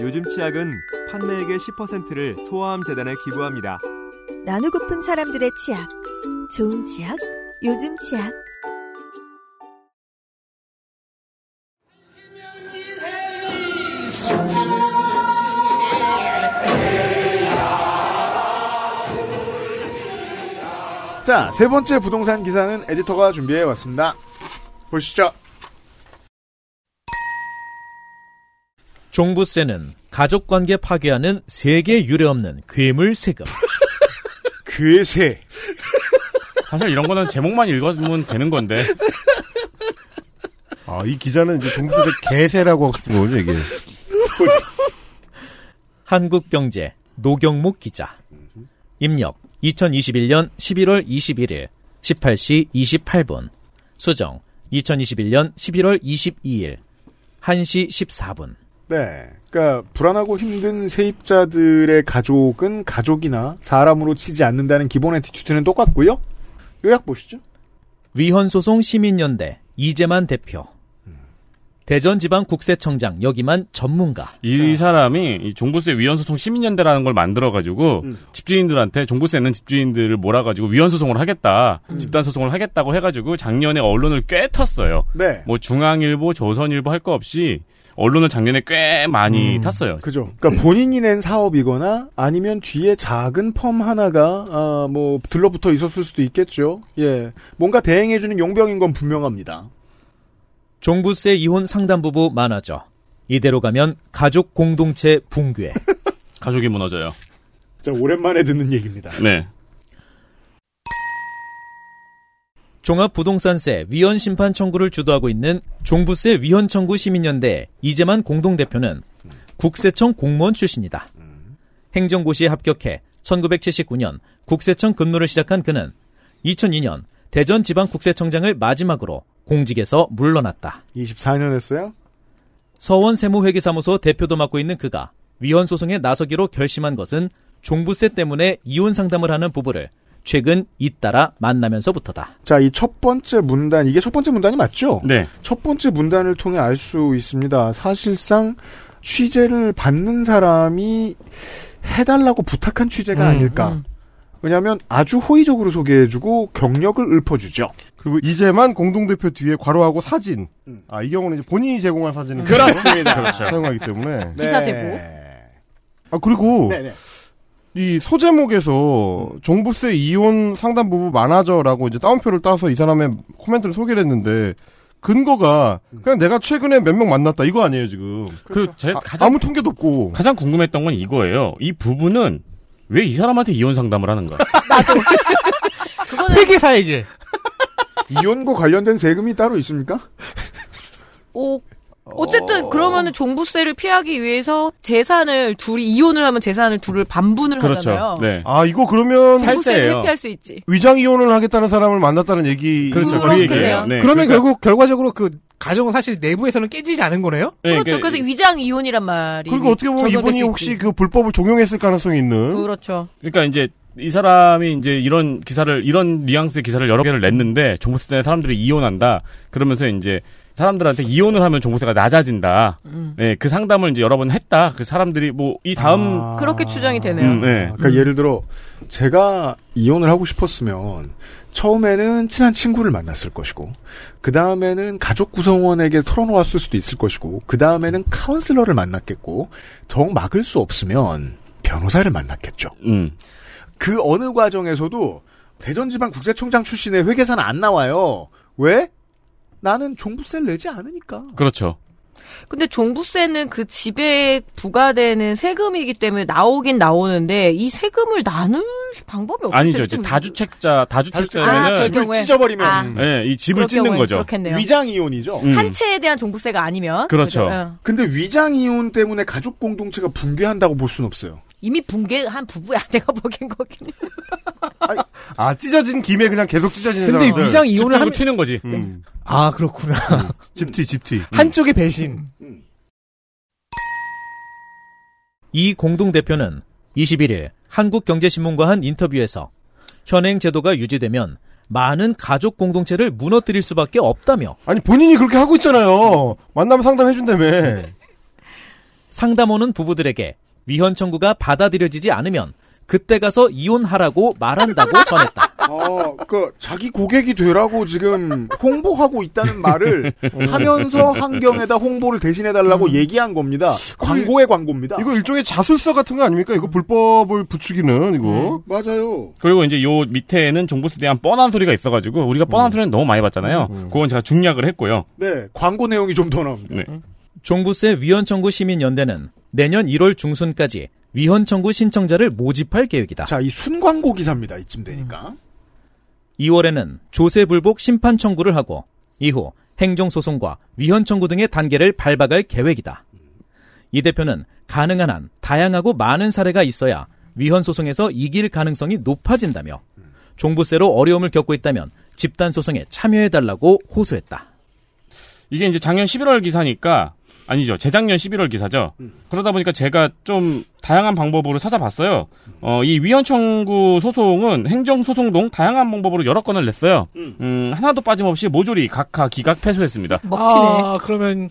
요즘 치약은 판매액의 10%를 소아암 재단에 기부합니다. 나누고픈 사람들의 치약. 좋은 치약, 요즘 치약. 자, 세 번째 부동산 기사는 에디터가 준비해 왔습니다. 보시죠. 종부세는 가족관계 파괴하는 세계 유례없는 괴물 세금. 괴세. 사실 이런 거는 제목만 읽으면 되는 건데. 아, 이 기자는 이제 종부세 개세라고 하고 싶은 거죠, 이게. 한국경제 노경목 기자. 입력 2021년 11월 21일 18시 28분. 수정 2021년 11월 22일 1시 14분. 네. 그러니까 불안하고 힘든 세입자들의 가족은 가족이나 사람으로 치지 않는다는 기본 attitude는 똑같고요. 요약 보시죠. 위헌소송 시민연대 이재만 대표. 대전지방 국세청장 여기만 전문가. 이 사람이 이 종부세 위헌소송 시민연대라는 걸 만들어가지고 음. 집주인들한테 종부세 내는 집주인들을 몰아가지고 위헌소송을 하겠다, 집단소송을 하겠다고 해가지고 작년에 언론을 꽤 탔어요. 네. 뭐 중앙일보, 조선일보 할 거 없이 언론을 작년에 꽤 많이 탔어요. 그죠. 그러니까 본인이 낸 사업이거나 아니면 뒤에 작은 펌 하나가 아, 뭐 들러붙어 있었을 수도 있겠죠. 예. 뭔가 대행해주는 용병인 건 분명합니다. 종부세 이혼 상담 부부 많아져. 이대로 가면 가족 공동체 붕괴. 가족이 무너져요. 자, 오랜만에 듣는 얘기입니다. 네. 종합부동산세 위헌 심판 청구를 주도하고 있는 종부세 위헌 청구 시민연대 이재만 공동대표는 국세청 공무원 출신이다. 행정고시에 합격해 1979년 국세청 근무를 시작한 그는 2002년 대전 지방 국세청장을 마지막으로 공직에서 물러났다. 24년 했어요? 서원 세무회계사무소 대표도 맡고 있는 그가 위헌 소송에 나서기로 결심한 것은 종부세 때문에 이혼 상담을 하는 부부를 최근 잇따라 만나면서부터다. 자, 이 첫 번째 문단, 이게 첫 번째 문단이 맞죠? 네. 첫 번째 문단을 통해 알 수 있습니다. 사실상 취재를 받는 사람이 해달라고 부탁한 취재가 음, 아닐까. 음. 왜냐하면 아주 호의적으로 소개해주고 경력을 읊어주죠. 그리고 이제만 공동대표 뒤에 괄호하고 사진. 아, 이 경우는 이제 본인이 제공한 사진을 그렇습니다. 그렇죠. 사용하기 때문에. 기사 제보. 아, 그리고 네네. 이 소제목에서 종부세 이혼 상담 부부 많아져라고 이제 따옴표를 따서 이 사람의 코멘트를 소개를 했는데 근거가 그냥 내가 최근에 몇 명 만났다 이거 아니에요 지금. 그, 제 아, 가장, 아 무 통계도 없고. 가장 궁금했던 건 이거예요. 이 부부는 왜 이 사람한테 이혼 상담을 하는가? 그거는 회계사에게. 이혼과 관련된 세금이 따로 있습니까? 오, 어쨌든 그러면은 종부세를 피하기 위해서 재산을 둘이 이혼을 하면 재산을 둘을 반분을 그렇죠. 하잖아요. 네. 아 이거 그러면 종부세를 탈세예요. 회피할 수 있지. 위장 이혼을 하겠다는 사람을 만났다는 얘기. 그렇죠. 음, 그 얘기예요. 네. 그러면 그러니까- 결국 결과적으로 그 가정은 사실 내부에서는 깨지지 않은 거네요? 네, 그렇죠. 그러니까 그래서 위장 이혼이란 말이. 그리고 어떻게 보면 이분이 수 혹시 있지. 그 불법을 종용했을 가능성이 있는. 그렇죠. 그러니까 이제 이 사람이 이제 이런 기사를 이런 뉘앙스의 기사를 여러 개를 냈는데 종부세 때문에 사람들이 이혼한다. 그러면서 이제 사람들한테 이혼을 하면 종부세가 낮아진다. 음. 네, 그 상담을 이제 여러 번 했다. 그 사람들이 뭐 이 다음 아. 그렇게 추정이 되네요. 음, 네. 그러니까 예를 들어 제가 이혼을 하고 싶었으면 처음에는 친한 친구를 만났을 것이고 그 다음에는 가족 구성원에게 털어놓았을 수도 있을 것이고 그 다음에는 카운슬러를 만났겠고 정 막을 수 없으면 변호사를 만났겠죠. 음. 그 어느 과정에서도 대전지방국세청장 출신의 회계사는 안 나와요. 왜? 나는 종부세를 내지 않으니까. 그렇죠. 근데 종부세는 그 집에 부과되는 세금이기 때문에 나오긴 나오는데 이 세금을 나눌 방법이 없을 아니죠. 이제 좀- 다주택자 아, 다주택자면은 그럴 집을 경우에. 찢어버리면 아. 네, 이 집을 찢는 거죠. 그렇겠네요. 위장 이혼이죠. 음. 한 채에 대한 종부세가 아니면 그렇죠. 그죠? 예. 근데 위장 이혼 때문에 가족 공동체가 붕괴한다고 볼 수는 없어요. 이미 붕괴한 부부야 내가 보기엔 거긴. 아 찢어진 김에 그냥 계속 찢어지는 근데 사람들. 위장 집 이혼을 하면 튀는 거지. 음. 아 그렇구나. 집티 집티. 한쪽의 배신. 이 공동 대표는 21일 한국경제신문과 한 인터뷰에서 현행 제도가 유지되면 많은 가족 공동체를 무너뜨릴 수밖에 없다며 아니 본인이 그렇게 하고 있잖아요. 만나면 상담해준다며. 상담 오는 부부들에게 위헌 청구가 받아들여지지 않으면 그때 가서 이혼하라고 말한다고 전했다. 어, 그 자기 고객이 되라고 지금 홍보하고 있다는 말을 하면서 환경에다 홍보를 대신해 달라고 얘기한 겁니다. 광고의 광고입니다. 이거 일종의 자술서 같은 거 아닙니까? 이거 불법을 부추기는 이거. 맞아요. 그리고 이제 요 밑에는 종부세에 대한 뻔한 소리가 있어 가지고 우리가 뻔한 소리는 너무 많이 봤잖아요. 그건 제가 중략을 했고요. 네, 광고 내용이 좀 더 나옵니다. 네. 종부세 위헌 청구 시민연대는 내년 1월 중순까지 위헌 청구 신청자를 모집할 계획이다. 자, 이 순광고 기사입니다. 이쯤 되니까. 2월에는 조세 불복 심판 청구를 하고 이후 행정 소송과 위헌 청구 등의 단계를 밟아갈 계획이다. 이 대표는 가능한 한 다양하고 많은 사례가 있어야 위헌 소송에서 이길 가능성이 높아진다며 종부세로 어려움을 겪고 있다면 집단 소송에 참여해 달라고 호소했다. 이게 이제 작년 11월 기사니까 아니죠. 재작년 11월 기사죠. 그러다 보니까 제가 좀 다양한 방법으로 찾아봤어요. 어, 이 위헌 청구 소송은 행정 소송 동 다양한 방법으로 여러 건을 냈어요. 음, 하나도 빠짐없이 모조리 각하 기각 패소했습니다. 아, 그러면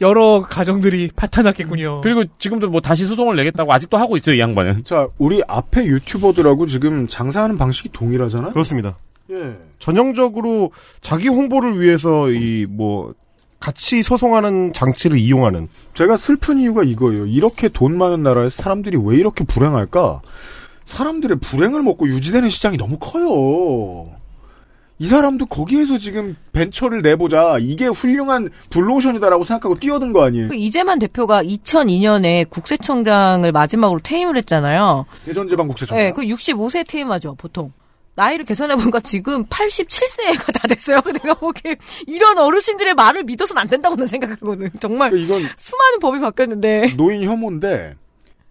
여러 가정들이 파탄났겠군요. 그리고 지금도 뭐 다시 소송을 내겠다고 아직도 하고 있어요, 이 양반은. 자, 우리 앞에 유튜버들하고 지금 장사하는 방식이 동일하잖아요? 그렇습니다. 예. 전형적으로 자기 홍보를 위해서 이 뭐 같이 소송하는 장치를 이용하는 제가 슬픈 이유가 이거예요. 이렇게 돈 많은 나라에서 사람들이 왜 이렇게 불행할까? 사람들의 불행을 먹고 유지되는 시장이 너무 커요. 이 사람도 거기에서 지금 벤처를 내보자. 이게 훌륭한 블루오션이다라고 생각하고 뛰어든 거 아니에요? 그 이재만 대표가 2002년에 국세청장을 마지막으로 퇴임을 했잖아요. 대전지방 국세청장. 네, 그 65세 퇴임하죠, 보통. 나이를 계산해보니까 지금 87세가 다 됐어요. 내가 보기에 이런 어르신들의 말을 믿어서는 안 된다고는 생각하거든. 정말 그러니까 이건 수많은 법이 바뀌었는데 노인 혐오인데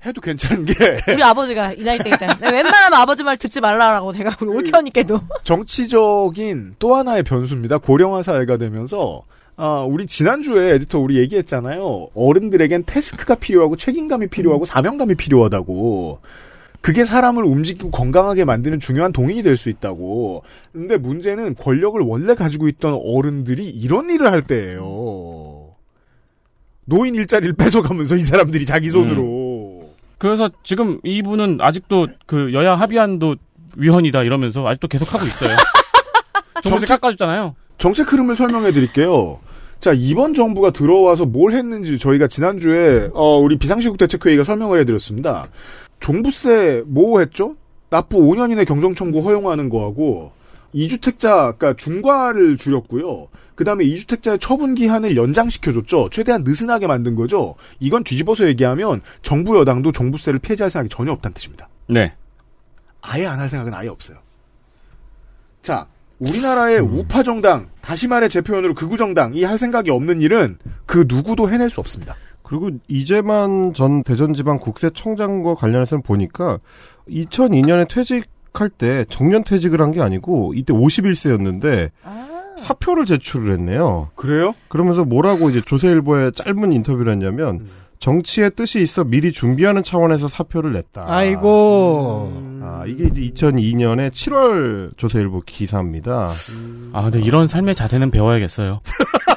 해도 괜찮은 게 우리 아버지가 이 나이 때 있다. 내가 웬만하면 아버지 말 듣지 말라라고 제가 우리 올케언니께도 정치적인 또 하나의 변수입니다. 고령화 사회가 되면서 아, 우리 지난주에 에디터 우리 얘기했잖아요. 어른들에겐 태스크가 필요하고 책임감이 필요하고 사명감이 필요하다고. 그게 사람을 움직이고 건강하게 만드는 중요한 동인이 될 수 있다고. 근데 문제는 권력을 원래 가지고 있던 어른들이 이런 일을 할 때예요. 노인 일자리를 뺏어가면서 이 사람들이 자기 손으로. 그래서 지금 이분은 아직도 그 여야 합의안도 위헌이다 이러면서 아직도 계속 하고 있어요. 정부세 깎아줬잖아요. 정책 흐름을 설명해 드릴게요. 자, 이번 정부가 들어와서 뭘 했는지 저희가 지난주에, 어, 우리 비상시국 대책회의가 설명을 해드렸습니다. 종부세 뭐 했죠? 납부 5년 이내 경정청구 허용하는 거하고, 2주택자, 그러니까 중과를 줄였고요. 그 다음에 2주택자의 처분 기한을 연장시켜줬죠. 최대한 느슨하게 만든 거죠. 이건 뒤집어서 얘기하면 정부 여당도 종부세를 폐지할 생각이 전혀 없다는 뜻입니다. 네. 아예 안 할 생각은 아예 없어요. 자, 우리나라의 우파 정당, 다시 말해 제 표현으로 극우 정당이 할 생각이 없는 일은 그 누구도 해낼 수 없습니다. 그리고 이재만 전 대전지방 국세청장과 관련해서는 보니까 2002년에 퇴직할 때 정년 퇴직을 한 게 아니고 이때 51세였는데 사표를 제출을 했네요. 그래요? 그러면서 뭐라고 이제 조세일보에 짧은 인터뷰를 했냐면 정치의 뜻이 있어 미리 준비하는 차원에서 사표를 냈다. 아이고. 아, 이게 이제 2002년에 7월 조세일보 기사입니다. 아, 근데 이런 삶의 자세는 배워야겠어요.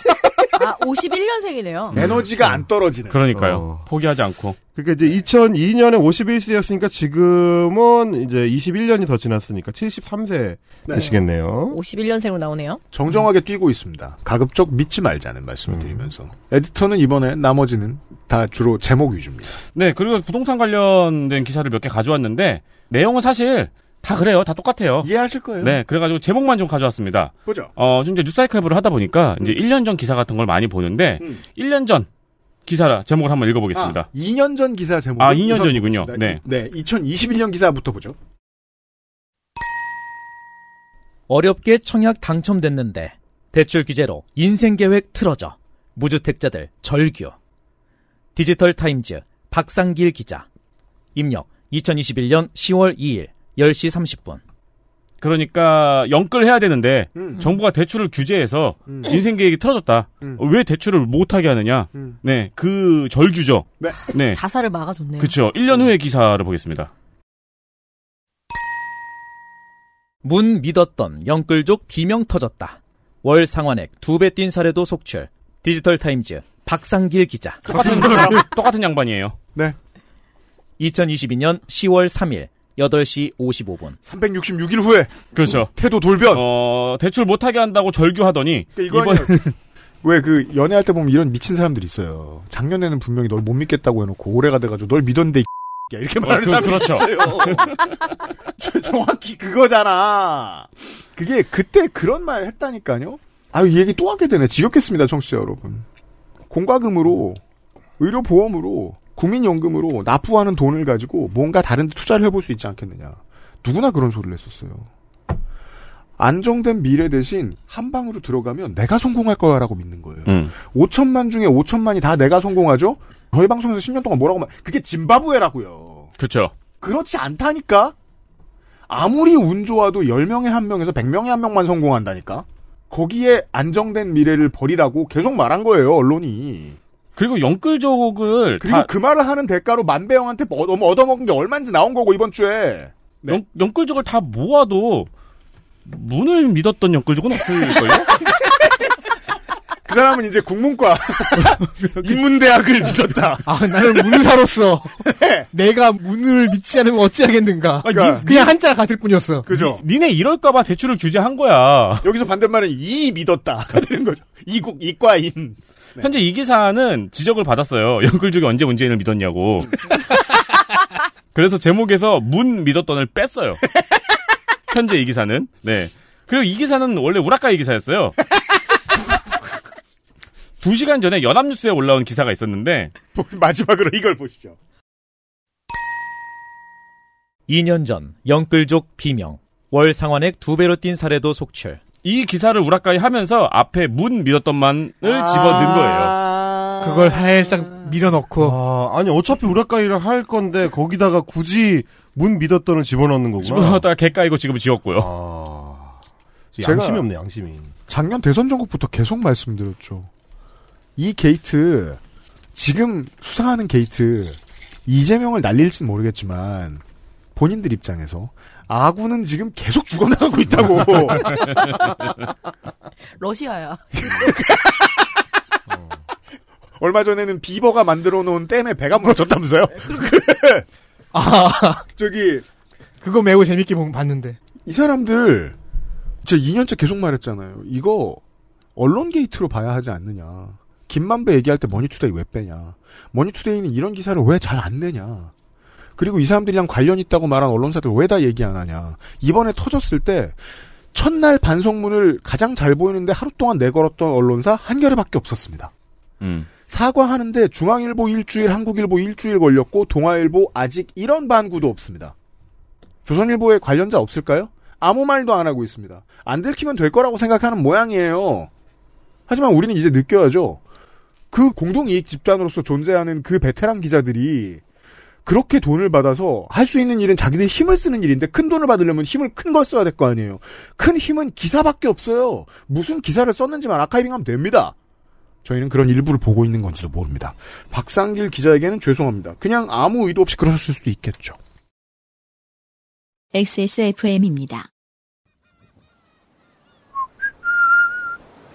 아 51년생이네요. 에너지가 안 떨어지는. 그러니까요. 포기하지 않고. 그러니까 이제 2002년에 51세였으니까 지금은 이제 21년이 더 지났으니까 73세 되시겠네요. 51년생으로 나오네요. 정정하게 뛰고 있습니다. 가급적 믿지 말자는 말씀을 드리면서. 에디터는 이번에 나머지는 다 주로 제목 위주입니다. 네, 그리고 부동산 관련된 기사를 몇 개 가져왔는데 내용은 사실 다 그래요. 다 똑같아요. 이해하실 거예요. 네, 그래가지고 제목만 좀 가져왔습니다. 보죠. 어, 좀 이제 뉴스 아이카이브를 하다 보니까 이제 1년 전 기사 같은 걸 많이 보는데 음. 1년 전 기사라 제목을 한번 읽어보겠습니다. 아, 2년 전 기사 제목. 아, 2년 전이군요. 네. 네, 2021년 기사부터 보죠. 어렵게 청약 당첨됐는데 대출 규제로 인생 계획 틀어져 무주택자들 절규. 디지털 타임즈 박상길 기자. 입력 2021년 10월 2일 10시 30분. 그러니까 영끌 해야 되는데 음. 정부가 대출을 규제해서 음. 인생 계획이 틀어졌다. 음. 어, 왜 대출을 못 하게 하느냐? 음. 네, 그 절규죠. 네. 네. 자살을 막아줬네요. 그렇죠. 1년 후의 기사를 보겠습니다. 문 믿었던 영끌족 비명 터졌다. 월 상환액 두 배 뛴 사례도 속출. 디지털 타임즈 박상길 기자. 똑같은 사람, 똑같은 양반이에요. 네. 2022년 10월 3일 8시 55분. 366일 후에 그렇죠. 태도 돌변. 어, 대출 못하게 한다고 절규하더니 그러니까 이거 이번 왜그 연애할 때 보면 이런 미친 사람들이 있어요. 작년에는 분명히 널 못 믿겠다고 해놓고 올해가 돼가지고 널 믿었는데 이 X야. 이렇게 말하는 그- 사람이 그렇죠. 있어요. 저- 정확히 그거잖아. 그게 그때 그런 말 했다니까요. 아유 이 얘기 또 하게 되네. 지겹겠습니다, 청취자 여러분. 공과금으로 의료 보험으로 국민연금으로 납부하는 돈을 가지고 뭔가 다른 데 투자를 해볼 수 있지 않겠느냐. 누구나 그런 소리를 했었어요. 안정된 미래 대신 한 방으로 들어가면 내가 성공할 거야라고 믿는 거예요. 음. 5천만 중에 5천만이 다 내가 성공하죠? 저희 방송에서 10년 동안 뭐라고 말, 그게 짐바브웨라고요. 그렇죠. 그렇지 않다니까? 아무리 운 좋아도 10명에 한 명에서 100명에 한 명만 성공한다니까? 거기에 안정된 미래를 버리라고 계속 말한 거예요, 언론이. 그리고 영끌족을 그리고 다그 말을 하는 대가로 만배영한테 뭐 얻어- 얻어먹은 게 얼마인지 나온 거고, 이번 주에. 네. 영, 영끌족을 다 모아도 문을 믿었던 영끌족은 없을걸요? 그 사람은 이제 국문과 인문대학을 믿었다. 아, 나는 문사로서 내가 문을 믿지 않으면 어찌하겠는가. 그러니까 그냥 한자 같을 뿐이었어. 그죠? 니 네 이럴까봐 대출을 규제한 거야. 여기서 반대말은 이 믿었다가 되는 거죠. 이국 이과인. 현재 이 기사는 지적을 받았어요. 영끌족이 언제 문재인을 믿었냐고. 그래서 제목에서 문 믿었던을 뺐어요. 현재 이 기사는. 네. 그리고 이 기사는 원래 우라카이 기사였어요. 두 시간 전에 연합뉴스에 올라온 기사가 있었는데 마지막으로 이걸 보시죠. 2년 전 영끌족 비명 월 상환액 두 배로 뛴 사례도 속출. 이 기사를 우라카이 하면서 앞에 문 믿었던 만을 집어넣은 거예요. 그걸 살짝 밀어넣고. 아, 아니 어차피 우라카이를 할 건데 거기다가 굳이 문 믿었던을 집어넣는 거구나. 집어넣었다가 개 까이고 지금 지웠고요. 아, 양심이 없네 양심이. 작년 대선 정국부터 계속 말씀드렸죠. 이 게이트, 지금 수사하는 게이트, 이재명을 날릴진 모르겠지만, 본인들 입장에서, 아구는 지금 계속 죽어나가고 있다고. 러시아야. 얼마 전에는 비버가 만들어 놓은 댐에 배가 무너졌다면서요? 아, 저기, 그거 매우 재밌게 본- 봤는데. 이 사람들, 제가 2년째 계속 말했잖아요. 이거, 언론 게이트로 봐야 하지 않느냐. 김만배 얘기할 때 머니투데이 왜 빼냐. 머니투데이는 이런 기사를 왜 잘 안 내냐. 그리고 이 사람들이랑 관련 있다고 말한 언론사들 왜 다 얘기 안 하냐. 이번에 터졌을 때, 첫날 반성문을 가장 잘 보이는데 하루 동안 내걸었던 언론사 한겨레밖에 없었습니다. 음. 사과하는데 중앙일보 일주일, 한국일보 일주일 걸렸고 동아일보 아직 이런 반구도 없습니다. 조선일보에 관련자 없을까요? 아무 말도 안 하고 있습니다. 안 들키면 될 거라고 생각하는 모양이에요. 하지만 우리는 이제 느껴야죠. 그 공동이익 집단으로서 존재하는 그 베테랑 기자들이 그렇게 돈을 받아서 할 수 있는 일은 자기들 힘을 쓰는 일인데 큰 돈을 받으려면 힘을 큰 걸 써야 될 거 아니에요. 큰 힘은 기사밖에 없어요. 무슨 기사를 썼는지만 아카이빙하면 됩니다. 저희는 그런 일부를 보고 있는 건지도 모릅니다. 박상길 기자에게는 죄송합니다. 그냥 아무 의도 없이 그러셨을 수도 있겠죠. XSFM입니다.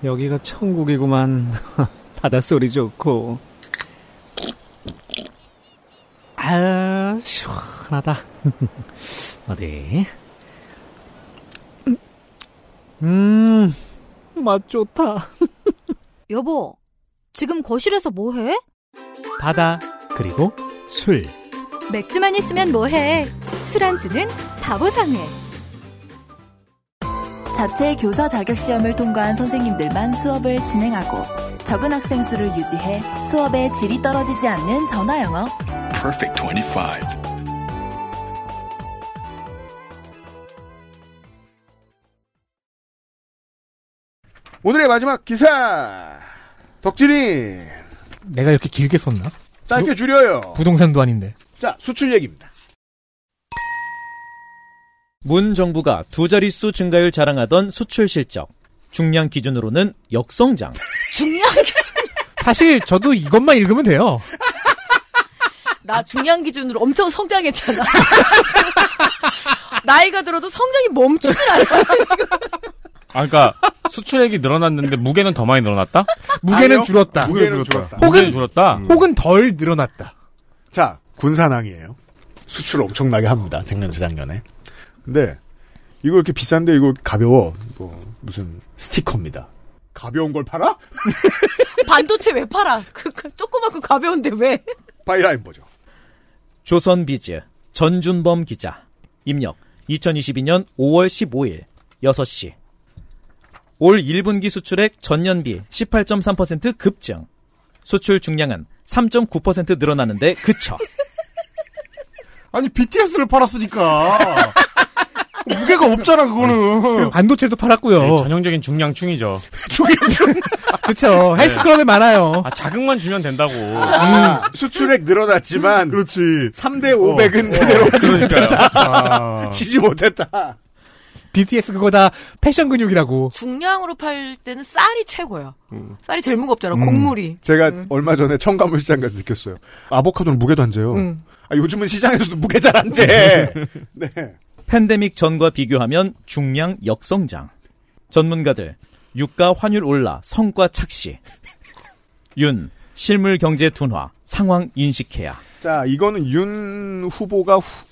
여기가 천국이구만. 바닷소리 좋고. 아, 시원하다. 어디? 음, 맛 좋다. 여보, 지금 거실에서 뭐해? 바다, 그리고 술. 맥주만 있으면 뭐해? 술안주는 바보상회. 자체 교사 자격 시험을 통과한 선생님들만 수업을 진행하고 적은 학생 수를 유지해 수업의 질이 떨어지지 않는 전화 영어. Perfect 25. 오늘의 마지막 기사. 덕질이 내가 이렇게 길게 썼나? 짧게 줄여요. 부동산도 아닌데. 자, 수출 얘기입니다. 문 정부가 두 자릿수 증가율 자랑하던 수출 실적. 중량 기준으로는 역성장. 중량 기준. 사실 저도 이것만 읽으면 돼요. 나 중량 기준으로 엄청 성장했잖아. 나이가 들어도 성장이 멈추질 않아. 아, 그러니까 수출액이 늘어났는데 무게는 더 많이 늘어났다? 무게는 아니요. 줄었다. 무게는 줄었다. 무게는 줄었다. 혹은 덜 늘어났다. 자, 군산항이에요. 수출을 엄청나게 합니다. 작년, 재작년에. 근데, 이거 이렇게 비싼데 이거 가벼워. 이거 무슨 스티커입니다. 가벼운 걸 팔아? 반도체 왜 팔아? 그, 그 조그맣고 가벼운데 왜? byline 보죠. 조선비즈 전준범 기자. 입력 2022년 5월 15일 6시. 올 1분기 수출액 전년비 18.3% 급증. 수출 중량은 3.9% 늘어나는데 그쳐. 아니 BTS를 팔았으니까 무게가 없잖아 그거는. 반도체도 팔았고요. 네, 전형적인 중량충이죠. 그쵸. 헬스클럽에 많아요. 아, 자극만 주면 된다고. 음, 수출액 늘어났지만, 그렇지. 3대 500은 그대로 하지 그러니까요. 못했다. 아. 치지 못했다. BTS 그거 다 패션 근육이라고. 중량으로 팔 때는 쌀이 최고예요. 음. 쌀이 제일 무겁잖아. 음. 곡물이. 제가 음. 얼마 전에 청가물 시장 가서 느꼈어요. 아보카도는 무게도 안 재요. 음. 아, 요즘은 시장에서도 무게 잘 안 재. 네. 팬데믹 전과 비교하면 중량 역성장. 전문가들 유가 환율 올라 성과 착시. 윤 실물 경제 둔화 상황 인식해야. 자, 이거는 윤 후보가 후-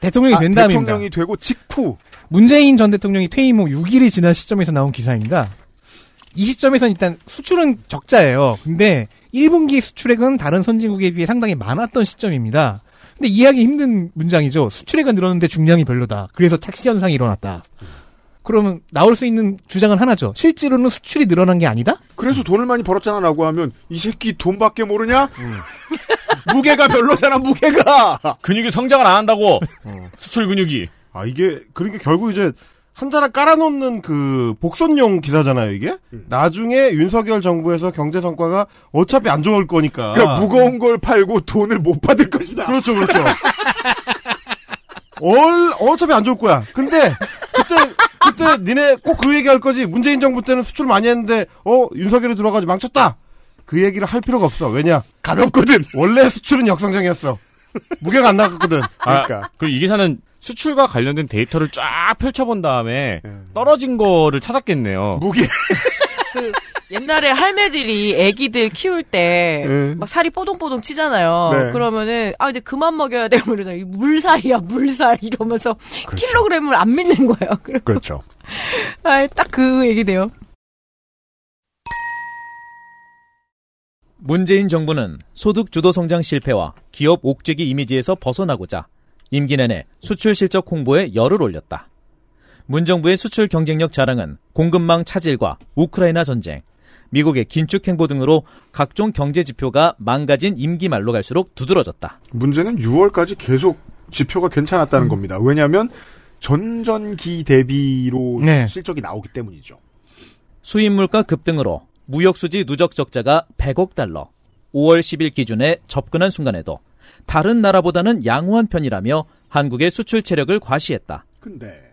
대통령이 아, 된 다음입니다. 대통령이 되고 직후 문재인 전 대통령이 퇴임 후 6일이 지난 시점에서 나온 기사입니다. 이 시점에서는 일단 수출은 적자예요. 근데 1분기 수출액은 다른 선진국에 비해 상당히 많았던 시점입니다. 근데 이해하기 힘든 문장이죠. 수출액은 늘었는데 중량이 별로다. 그래서 착시 현상이 일어났다. 그러면 나올 수 있는 주장은 하나죠. 실제로는 수출이 늘어난 게 아니다? 그래서 돈을 많이 벌었잖아라고 하면 이 새끼 돈밖에 모르냐? 무게가 별로잖아 무게가. 근육이 성장을 안 한다고. 수출 근육이. 아 이게 그러니까 결국 이제 한 자락 깔아놓는 그 복선용 기사잖아요 이게. 나중에 윤석열 정부에서 경제 성과가 어차피 안 좋을 거니까. 그러니까 무거운 걸 팔고 돈을 못 받을 것이다. 그렇죠, 그렇죠. 얼, 어차피 안 좋을 거야. 근데, 그때, 그때 니네 꼭 그 얘기 할 거지. 문재인 정부 때는 수출 많이 했는데, 어, 윤석열이 들어가지고 망쳤다! 그 얘기를 할 필요가 없어. 왜냐? 가볍거든! 원래 수출은 역성장이었어. 무게가 안 나갔거든. 그러니까. 그이 기사는 수출과 관련된 데이터를 쫙 펼쳐본 다음에 떨어진 거를 찾았겠네요. 무게. 그 옛날에 할매들이 애기들 키울 때 네. 막 살이 뽀동뽀동 치잖아요. 네. 그러면은 아 이제 그만 먹여야 돼 이러잖아요. 이 물살이야 물살 이러면서 그렇죠. 킬로그램을 안 믿는 거예요. 그렇죠. 아, 딱 그 얘기네요. 문재인 정부는 소득 주도 성장 실패와 기업 옥죄기 이미지에서 벗어나고자 임기 내내 수출 실적 홍보에 열을 올렸다. 문 정부의 수출 경쟁력 자랑은 공급망 차질과 우크라이나 전쟁, 미국의 긴축 행보 등으로 각종 경제 지표가 망가진 임기 말로 갈수록 두드러졌다. 문제는 6월까지 계속 지표가 괜찮았다는 겁니다. 왜냐하면 전전기 대비로 네. 실적이 나오기 때문이죠. 수입 물가 급등으로 무역 수지 누적 적자가 100억 달러. 5월 10일 기준에 접근한 순간에도 다른 나라보다는 양호한 편이라며 한국의 수출 체력을 과시했다. 근데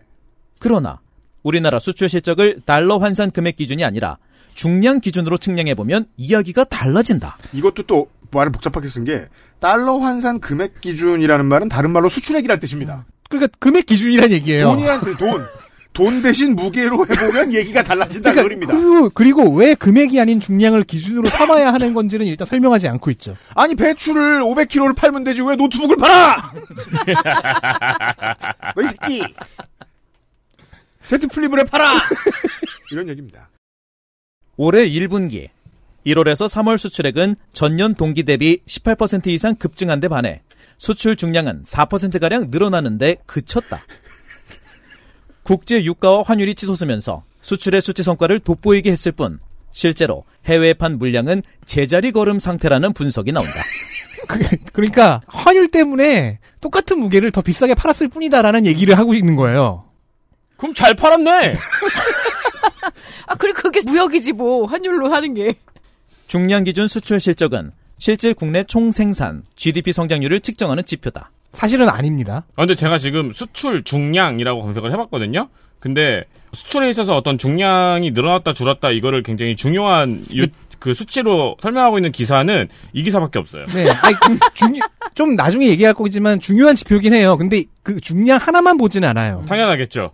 그러나 우리나라 수출 실적을 달러 환산 금액 기준이 아니라 중량 기준으로 측량해 보면 이야기가 달라진다. 이것도 또 말을 복잡하게 쓴 게 달러 환산 금액 기준이라는 말은 다른 말로 수출액이란 뜻입니다. 그러니까 금액 기준이란 얘기예요. 돈이란 뜻, 돈. 돈 대신 무게로 해보면 얘기가 달라진다는 소리입니다. 그리고, 그리고 왜 금액이 아닌 중량을 기준으로 삼아야 하는 건지는 일단 설명하지 않고 있죠. 아니 배추를 500kg를 팔면 되지 왜 노트북을 팔아? 너이 새끼. Z Flip을 팔아. 이런 얘기입니다. 올해 1분기 1월에서 3월 수출액은 전년 동기 대비 18% 이상 급증한 데 반해 수출 중량은 4%가량 늘어나는데 그쳤다. 국제 유가와 환율이 치솟으면서 수출의 수치 성과를 돋보이게 했을 뿐 실제로 해외에 판 물량은 제자리 걸음 상태라는 분석이 나온다. 그러니까 환율 때문에 똑같은 무게를 더 비싸게 팔았을 뿐이다라는 얘기를 하고 있는 거예요. 그럼 잘 팔았네. 아 그리고 그게 무역이지 뭐 환율로 하는 게. 중량 기준 수출 실적은 실질 국내 총 생산 GDP 성장률을 측정하는 지표다. 사실은 아닙니다. 아, 근데 제가 지금 수출 중량이라고 검색을 해봤거든요. 근데 수출에 있어서 어떤 중량이 늘어났다 줄었다 이거를 굉장히 중요한 유- 그 수치로 설명하고 있는 기사는 이 기사밖에 없어요. 네. 아니, 그 중요, 좀 나중에 얘기할 거지만 중요한 지표긴 해요. 근데 그 중량 하나만 보지는 않아요. 당연하겠죠.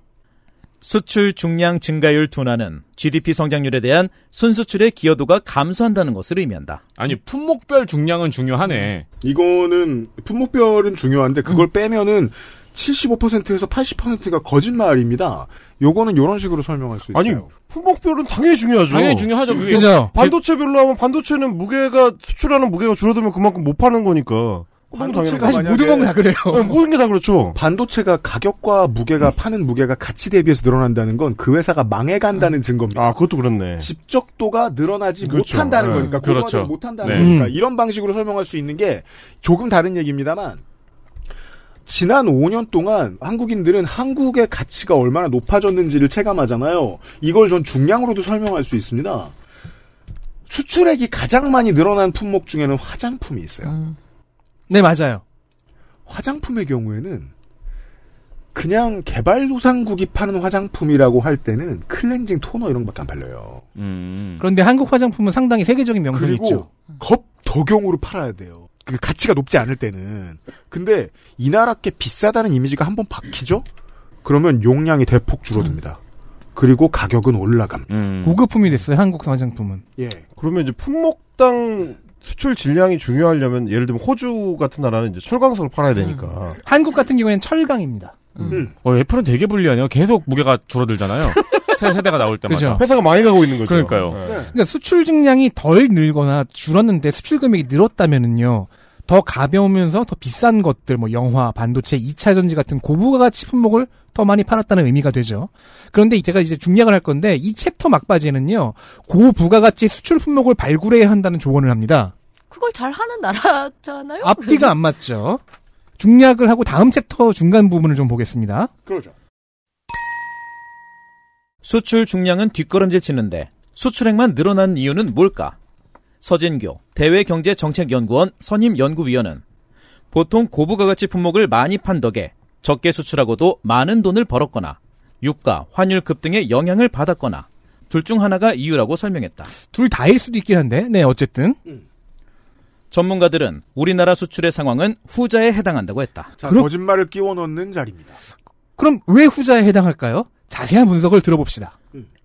수출 중량 증가율 둔화는 GDP 성장률에 대한 순수출의 기여도가 감소한다는 것을 의미한다. 아니 품목별 중량은 중요하네. 이거는 품목별은 중요한데 그걸 음. 빼면은 75%에서 80%가 거짓말입니다. 요거는 이런 식으로 설명할 수 있어요. 아니, 품목별은 당연히 중요하죠. 당연히 중요하죠. 그게 그죠? 반도체별로 하면 반도체는 무게가, 수출하는 무게가 줄어들면 그만큼 못 파는 거니까. 반도체가 사실 모든 건 다 그래요. 네, 모든 게 다 그렇죠. 반도체가 가격과 무게가 파는 무게가 가치 대비해서 늘어난다는 건 그 회사가 망해간다는 증거입니다. 아, 그것도 그렇네. 집적도가 늘어나지 그렇죠. 못한다는 네. 거니까 그렇죠. 고도화되지 못한다는 네. 거니까 이런 방식으로 설명할 수 있는 게 조금 다른 얘기입니다만 지난 5년 동안 한국인들은 한국의 가치가 얼마나 높아졌는지를 체감하잖아요. 이걸 전 중량으로도 설명할 수 있습니다. 수출액이 가장 많이 늘어난 품목 중에는 화장품이 있어요. 네, 맞아요. 화장품의 경우에는 그냥 개발도상국이 파는 화장품이라고 할 때는 클렌징 토너 이런 것밖에 안 팔려요. 음. 그런데 한국 화장품은 상당히 세계적인 명성이 그리고 있죠. 겁 덕용으로 팔아야 돼요. 그 가치가 높지 않을 때는. 근데 이 나라 게 비싸다는 이미지가 한번 박히죠? 그러면 용량이 대폭 줄어듭니다. 그리고 가격은 올라갑니다. 음. 고급품이 됐어요. 한국 화장품은. 예. 그러면 이제 품목당 수출 질량이 중요하려면 예를 들면 호주 같은 나라는 이제 철광석을 팔아야 되니까. 한국 같은 경우에는 철강입니다. 어, 애플은 되게 불리하네요. 계속 무게가 줄어들잖아요. 새 세대가 나올 때마다. 그죠. 회사가 많이 가고 있는 거죠. 그러니까요. 네. 그러니까 수출 중량이 덜 늘거나 줄었는데 수출 금액이 늘었다면은요. 더 가벼우면서 더 비싼 것들, 뭐 영화, 반도체, 2차 전지 같은 고부가가치 품목을 더 많이 팔았다는 의미가 되죠. 그런데 제가 이제 중략을 할 건데 이 챕터 막바지에는요. 고부가가치 수출 품목을 발굴해야 한다는 조언을 합니다. 그걸 잘 하는 나라잖아요. 앞뒤가 안 맞죠. 중략을 하고 다음 챕터 중간 부분을 좀 보겠습니다. 그러죠. 수출 중량은 뒷걸음질 치는데 수출액만 늘어난 이유는 뭘까? 서진교 대외경제정책연구원 선임연구위원은 보통 고부가가치 품목을 많이 판 덕에 적게 수출하고도 많은 돈을 벌었거나 유가, 환율 급 등의 영향을 받았거나 둘 중 하나가 이유라고 설명했다. 둘 다일 수도 있긴 한데, 네, 어쨌든. 전문가들은 우리나라 수출의 상황은 후자에 해당한다고 했다. 자, 그럼- 거짓말을 끼워 넣는 자리입니다. 그럼 왜 후자에 해당할까요? 자세한 분석을 들어봅시다.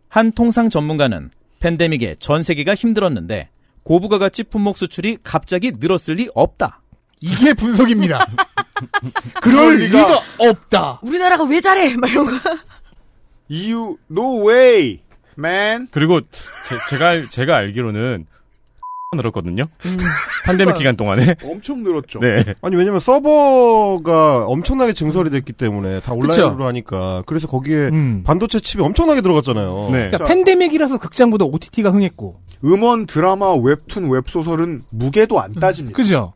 한 통상 전문가는 팬데믹에 전 세계가 힘들었는데 고부가가치 품목 수출이 갑자기 늘었을 리 없다. 이게 분석입니다. 그럴 리가 없다. 우리나라가 왜 잘해? 막 이런 거. 이유, no way, man. 그리고 제, 가 제가 알기로는 늘었거든요. 팬데믹 기간 동안에. 엄청 늘었죠. 네. 아니 왜냐면 서버가 엄청나게 증설이 됐기 때문에 다 온라인으로 그쵸. 하니까 그래서 거기에 음. 반도체 칩이 엄청나게 들어갔잖아요. 네. 그러니까 팬데믹이라서 극장보다 OTT가 흥했고. 음원, 드라마, 웹툰, 웹소설은 무게도 안 따집니다. 그죠?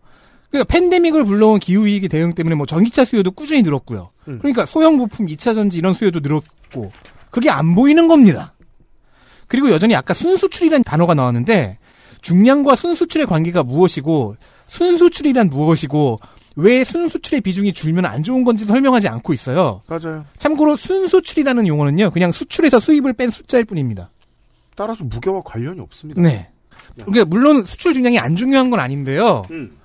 그러니까 팬데믹을 불러온 기후 위기 대응 때문에 뭐 전기차 수요도 꾸준히 늘었고요. 음. 그러니까 소형 부품 2차 전지 이런 수요도 늘었고. 그게 안 보이는 겁니다. 그리고 여전히 아까 순수출이라는 단어가 나왔는데 중량과 순수출의 관계가 무엇이고 순수출이란 무엇이고 왜 순수출의 비중이 줄면 안 좋은 건지 설명하지 않고 있어요. 맞아요. 참고로 순수출이라는 용어는요. 그냥 수출에서 수입을 뺀 숫자일 뿐입니다. 따라서 무게와 관련이 없습니다. 네. 그러니까 물론 수출 중량이 안 중요한 건 아닌데요. 음.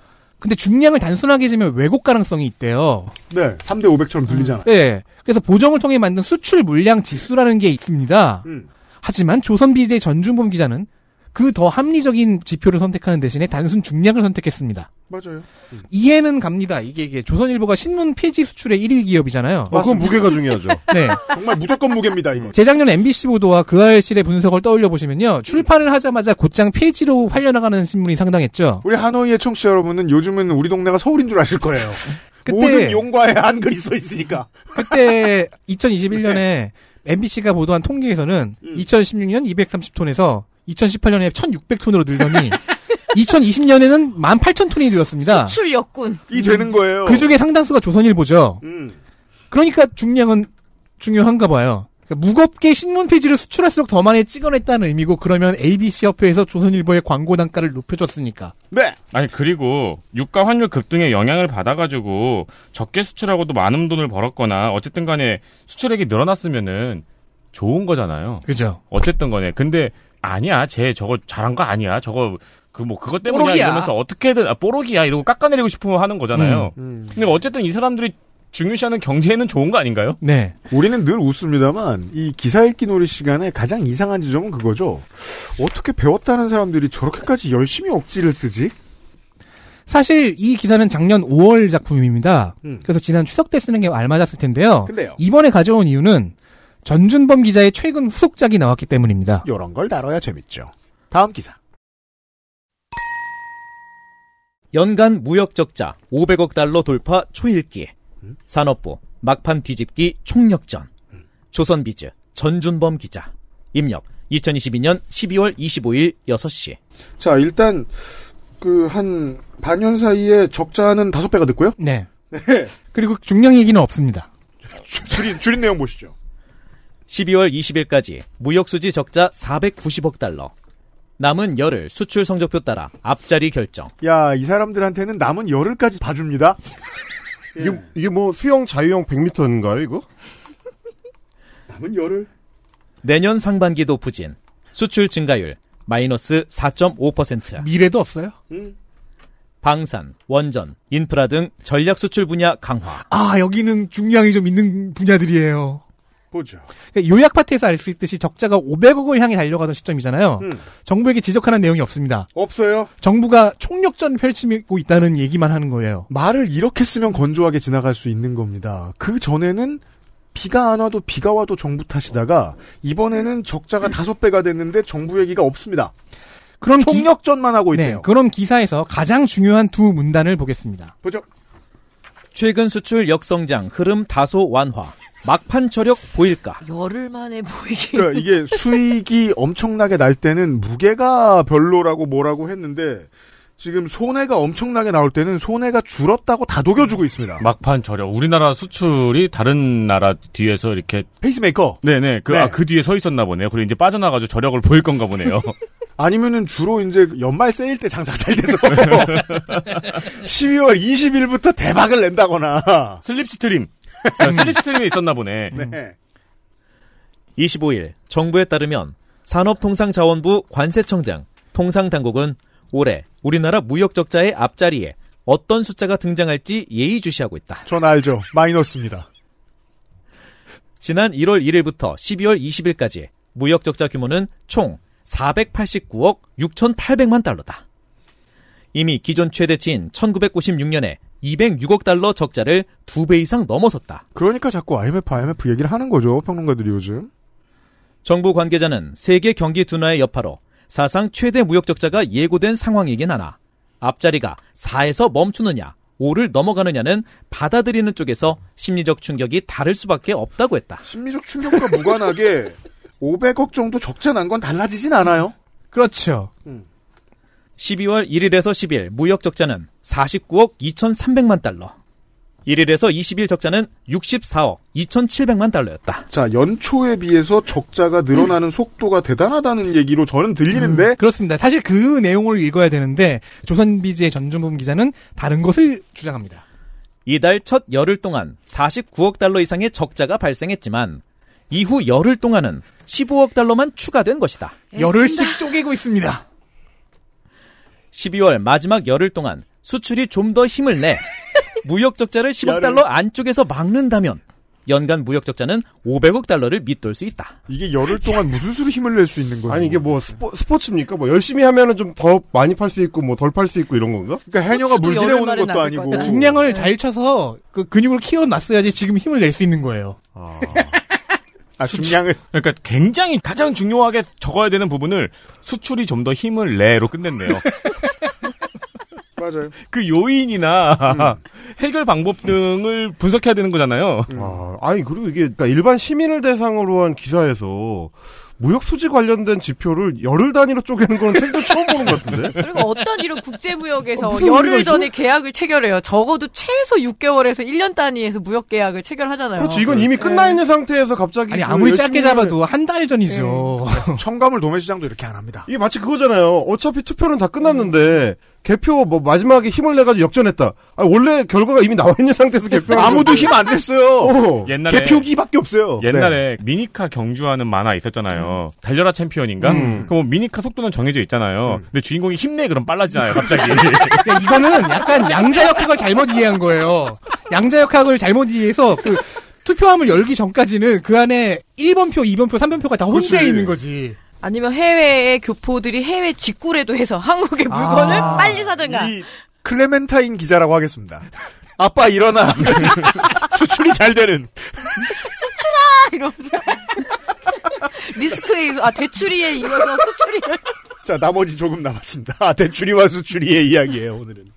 근데 중량을 단순하게 재면 왜곡 가능성이 있대요. 네, 3대 500처럼 들리잖아요. 네. 그래서 보정을 통해 만든 수출 물량 지수라는 게 있습니다. 음. 하지만 조선 BJ 전준범 기자는 그 더 합리적인 지표를 선택하는 대신에 단순 중량을 선택했습니다. 맞아요. 이해는 갑니다. 이게, 이게 조선일보가 신문 폐지 수출의 1위 기업이잖아요. 어, 그건 무게가 중요하죠. 네. 정말 무조건 무게입니다, 이거. 재작년 MBC 보도와 그 알실의 분석을 떠올려 보시면요. 출판을 하자마자 곧장 폐지로 팔려나가는 신문이 상당했죠. 우리 하노이의 청취자 여러분은 요즘은 우리 동네가 서울인 줄 아실 거예요. 그때- 모든 용과에 한글이 써 있으니까. 그때 2021년에 MBC가 보도한 통계에서는 2016년 230톤에서 2018년에 1,600톤으로 늘더니 2020년에는 18,000톤이 늘었습니다. 수출역군. 이 되는 거예요. 그 중에 상당수가 조선일보죠. 음. 그러니까 중량은 중요한가 봐요. 그러니까 무겁게 신문 페이지를 수출할수록 더 많이 찍어냈다는 의미고 그러면 ABC 협회에서 조선일보의 광고 단가를 높여줬으니까. 네. 아니 그리고 유가 환율 급등의 영향을 받아가지고 적게 수출하고도 많은 돈을 벌었거나 어쨌든 간에 수출액이 늘어났으면은 좋은 거잖아요. 그죠. 어쨌든 간에 근데 아니야 쟤 저거 잘한 거 아니야 저거 그 뭐 그것 때문이야 뽀록이야. 이러면서 어떻게든 아, 뽀록이야 이러고 깎아내리고 싶으면 하는 거잖아요. 음. 근데 어쨌든 이 사람들이 중요시하는 경제에는 좋은 거 아닌가요? 네. 우리는 늘 웃습니다만 이 기사 읽기 놀이 시간에 가장 이상한 지점은 그거죠. 어떻게 배웠다는 사람들이 저렇게까지 열심히 억지를 쓰지? 사실 이 기사는 작년 5월 작품입니다. 음. 그래서 지난 추석 때 쓰는 게 알맞았을 텐데요. 근데요. 이번에 가져온 이유는 전준범 기자의 최근 후속작이 나왔기 때문입니다. 이런 걸 다뤄야 재밌죠. 다음 기사. 연간 무역 적자 500억 달러 돌파 초읽기. 산업부 막판 뒤집기 총력전. 조선비즈 전준범 기자. 입력 2022년 12월 25일 6시. 자, 일단 그 한 반년 사이에 적자는 다섯 배가 됐고요. 네. 그리고 중량 얘기는 없습니다. 줄인, 줄인 내용 보시죠. 12월 20일까지 무역수지 적자 490억 달러. 남은 열흘 수출 성적표 따라 앞자리 결정. 야, 이 사람들한테는 남은 열흘까지 봐줍니다. 이게, 이게 뭐 수영 자유형 100m인가요, 이거? 남은 열을 내년 상반기도 부진. 수출 증가율 마이너스 4.5%. 미래도 없어요. 방산, 원전, 인프라 등 전략 수출 분야 강화. 아, 여기는 중량이 좀 있는 분야들이에요. 보죠. 그러니까 요약 파트에서 알 수 있듯이 적자가 500억을 향해 달려가던 시점이잖아요. 음. 정부에게 지적하는 내용이 없습니다. 없어요. 정부가 총력전 펼치고 있다는 얘기만 하는 거예요. 말을 이렇게 쓰면 건조하게 지나갈 수 있는 겁니다. 그 전에는 비가 안 와도 비가 와도 정부 탓이다가 이번에는 적자가 다섯 배가 됐는데 정부 얘기가 없습니다. 그럼 총력전만 하고 네, 있네요. 그럼 기사에서 가장 중요한 두 문단을 보겠습니다. 보죠. 최근 수출 역성장 흐름 다소 완화. 막판 저력 보일까? 열흘 만에 보이게. 그러니까 이게 수익이 엄청나게 날 때는 무게가 별로라고 뭐라고 했는데 지금 손해가 엄청나게 나올 때는 손해가 줄었다고 다 녹여주고 있습니다. 막판 저력. 우리나라 수출이 다른 나라 뒤에서 이렇게 페이스메이커. 네네 그, 네. 아, 그 뒤에 서 있었나 보네요. 그리고 이제 빠져나가지고 저력을 보일 건가 보네요. 아니면은 주로 이제 연말 세일 때 장사가 잘 돼서 12월 20일부터 대박을 낸다거나 slipstream. 아, slipstream에 있었나 보네. 네. 25일 정부에 따르면 산업통상자원부 관세청 등 통상당국은 올해 우리나라 무역 적자의 앞자리에 어떤 숫자가 등장할지 예의주시하고 있다. 전 알죠. 마이너스입니다. 지난 1월 1일부터 12월 20일까지 무역 적자 규모는 총 489억 6,800만 달러다. 이미 기존 최대치인 1996년에 206억 달러 적자를 두 배 이상 넘어섰다. 그러니까 자꾸 IMF, IMF 얘기를 하는 거죠. 평론가들이 요즘. 정부 관계자는 세계 경기 둔화의 여파로 사상 최대 무역 적자가 예고된 상황이긴 하나 앞자리가 4에서 멈추느냐 5를 넘어가느냐는 받아들이는 쪽에서 심리적 충격이 다를 수밖에 없다고 했다. 심리적 충격과 무관하게 500억 정도 적자 난 건 달라지진 않아요. 그렇죠. 12월 1일에서 10일 무역 적자는 49억 2,300만 달러. 1일에서 20일 적자는 64억 2,700만 달러였다. 자, 연초에 비해서 적자가 늘어나는 속도가 대단하다는 얘기로 저는 들리는데 음, 그렇습니다. 사실 그 내용을 읽어야 되는데 조선비즈의 전준범 기자는 다른 것을 주장합니다. 이달 첫 열흘 동안 49억 달러 이상의 적자가 발생했지만 이후 열흘 동안은 15억 달러만 추가된 것이다. 열흘씩 쪼개고 있습니다. 12월 마지막 열흘 동안 수출이 좀 더 힘을 내 무역 적자를 10억 달러 안쪽에서 막는다면 연간 무역 적자는 500억 달러를 밑돌 수 있다. 이게 열흘 동안 무슨 수로 힘을 낼 수 있는 거죠? 아니 이게 뭐 스포, 스포츠입니까? 뭐 열심히 하면은 좀 더 많이 팔 수 있고 뭐 덜 팔 수 있고 이런 건가? 그러니까 해녀가 물질해 오는 것도 아니고 중량을 잘 쳐서 그 근육을 키워놨어야지 지금 힘을 낼 수 있는 거예요. 아, 중량을 그러니까 굉장히 가장 중요하게 적어야 되는 부분을 수출이 좀 더 힘을 내로 끝냈네요. 맞아요. 그 요인이나 해결 방법 등을 분석해야 되는 거잖아요. 아, 아니 그리고 이게 그러니까 일반 시민을 대상으로 한 기사에서 무역 수지 관련된 지표를 열흘 단위로 쪼개는 건 생전 처음 보는 것 같은데. 그리고 어떤 이런 국제 무역에서 어, 무슨 의미가 열흘? 전에 계약을 체결해요. 적어도 최소 6개월에서 1년 단위에서 무역 계약을 체결하잖아요. 그렇지 이건 이미 끝나 있는 상태에서 갑자기 아니 그 아무리 짧게 잡아도 한 달 전이죠. 청가물 도매 시장도 이렇게 안 합니다. 이게 마치 그거잖아요. 어차피 투표는 다 끝났는데 개표 뭐 마지막에 힘을 내가지고 역전했다. 아, 원래 결과가 이미 나와 있는 상태에서 개표 아무도 힘 안 냈어요. 어. 옛날에 개표기밖에 없어요. 옛날에 미니카 경주하는 만화 있었잖아요. 달려라 챔피언인가? 음. 그럼 미니카 속도는 정해져 있잖아요. 근데 주인공이 힘내 그럼 빨라지잖아요, 갑자기. 그러니까 이거는 약간 양자 역학을 잘못 이해한 거예요. 양자 역학을 잘못 이해해서 그 투표함을 열기 전까지는 그 안에 1번표, 2번표, 3번표가 다 혼재해. 있는 거지. 아니면 해외의 교포들이 해외 직구라도 해서 한국의 물건을 아. 빨리 사든가. 이 클레멘타인 기자라고 하겠습니다. 아빠 일어나. 수출이 잘 되는. 이러면서. 리스크에 아, 대출이에 이어서 수출이를. 자, 나머지 조금 남았습니다. 아, 대출이와 수출이의 이야기예요, 오늘은.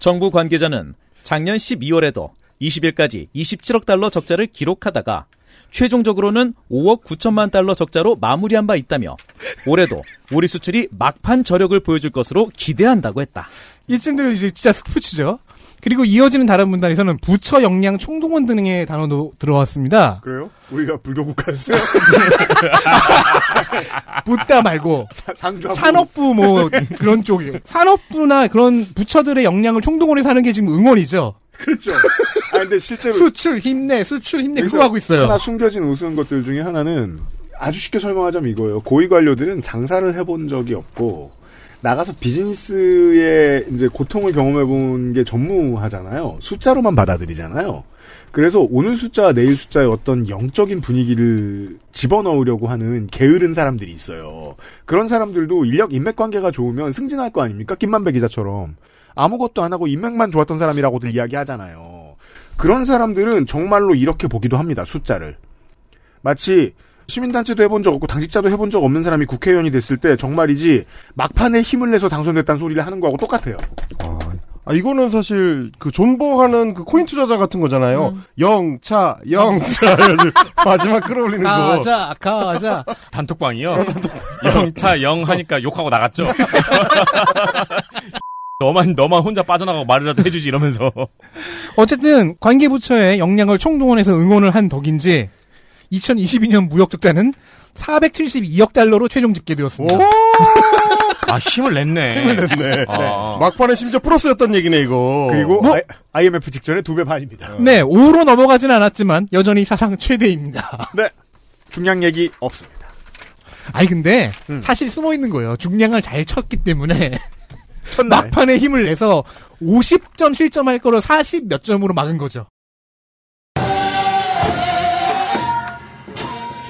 정부 관계자는 작년 12월에도 20일까지 27억 달러 적자를 기록하다가 최종적으로는 5억 9천만 달러 적자로 마무리한 바 있다며 올해도 우리 수출이 막판 저력을 보여줄 것으로 기대한다고 했다. 이쯤 되면 이제 진짜 스포츠죠. 그리고 이어지는 다른 문단에서는 부처 역량 총동원 등의 단어도 들어왔습니다. 그래요? 우리가 불교 국가였어요? 붓다 말고 상주하고 산업부 뭐 그런 쪽에 산업부나 그런 부처들의 역량을 총동원해서 하는 게 지금 응원이죠. 그렇죠. 아 근데 실제로 수출 힘내, 수출 힘내 그거 하고 있어요. 하나 숨겨진 우스운 것들 중에 하나는 아주 쉽게 설명하자면 이거예요. 고위 관료들은 장사를 해본 적이 없고 나가서 비즈니스의 이제 고통을 경험해본 게 전무하잖아요. 숫자로만 받아들이잖아요. 그래서 오늘 숫자와 내일 숫자의 어떤 영적인 분위기를 집어넣으려고 하는 게으른 사람들이 있어요. 그런 사람들도 인력 인맥 관계가 좋으면 승진할 거 아닙니까? 김만배 기자처럼 아무것도 안 하고 인맥만 좋았던 사람이라고들 이야기하잖아요. 그런 사람들은 정말로 이렇게 보기도 합니다. 숫자를 마치 시민단체도 해본 적 없고 당직자도 해본 적 없는 사람이 국회의원이 됐을 때 정말이지 막판에 힘을 내서 당선됐다는 소리를 하는 거하고 똑같아요. 아, 이거는 사실 그 존버하는 그 코인 투자자 같은 거잖아요. 영차, 영차. 마지막 끌어올리는 거. 가자, 가자. 단톡방이요. 영차 영 하니까 욕하고 나갔죠. 너만 너만 혼자 빠져나가고 말이라도 해주지 이러면서. 어쨌든 관계부처의 역량을 총동원해서 응원을 한 덕인지 2022년 무역 적자는 472억 달러로 최종 집계되었습니다. 아 힘을 냈네. 힘을 냈네. 아. 막판에 심지어 플러스였던 얘기네 이거. 그리고 뭐? I, m f 직전에 두 배 반입니다. 네, 5로 넘어가진 않았지만 여전히 사상 최대입니다. 네. 중량 얘기 없습니다. 아니 근데 사실 숨어 있는 거예요. 중량을 잘 쳤기 때문에 첫날. 막판에 힘을 내서 50점 실점할 거를 40 몇 점으로 막은 거죠.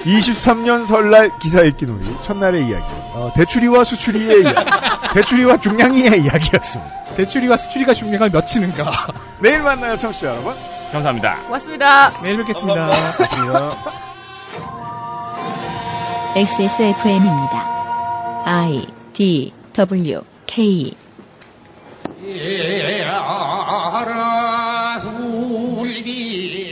23년 설날 기사 읽기 놀이 첫날의 이야기. 어, 대추리와 수추리의 이야기. 대추리와 중량이의 이야기였습니다. 대추리와 수추리가 중량을 몇 치는가. 내일 만나요, 청취자 여러분. 감사합니다. 고맙습니다. 내일 뵙겠습니다. XSFM입니다. I D W K 예, 예, 예, 아, 아, 아, 알아술비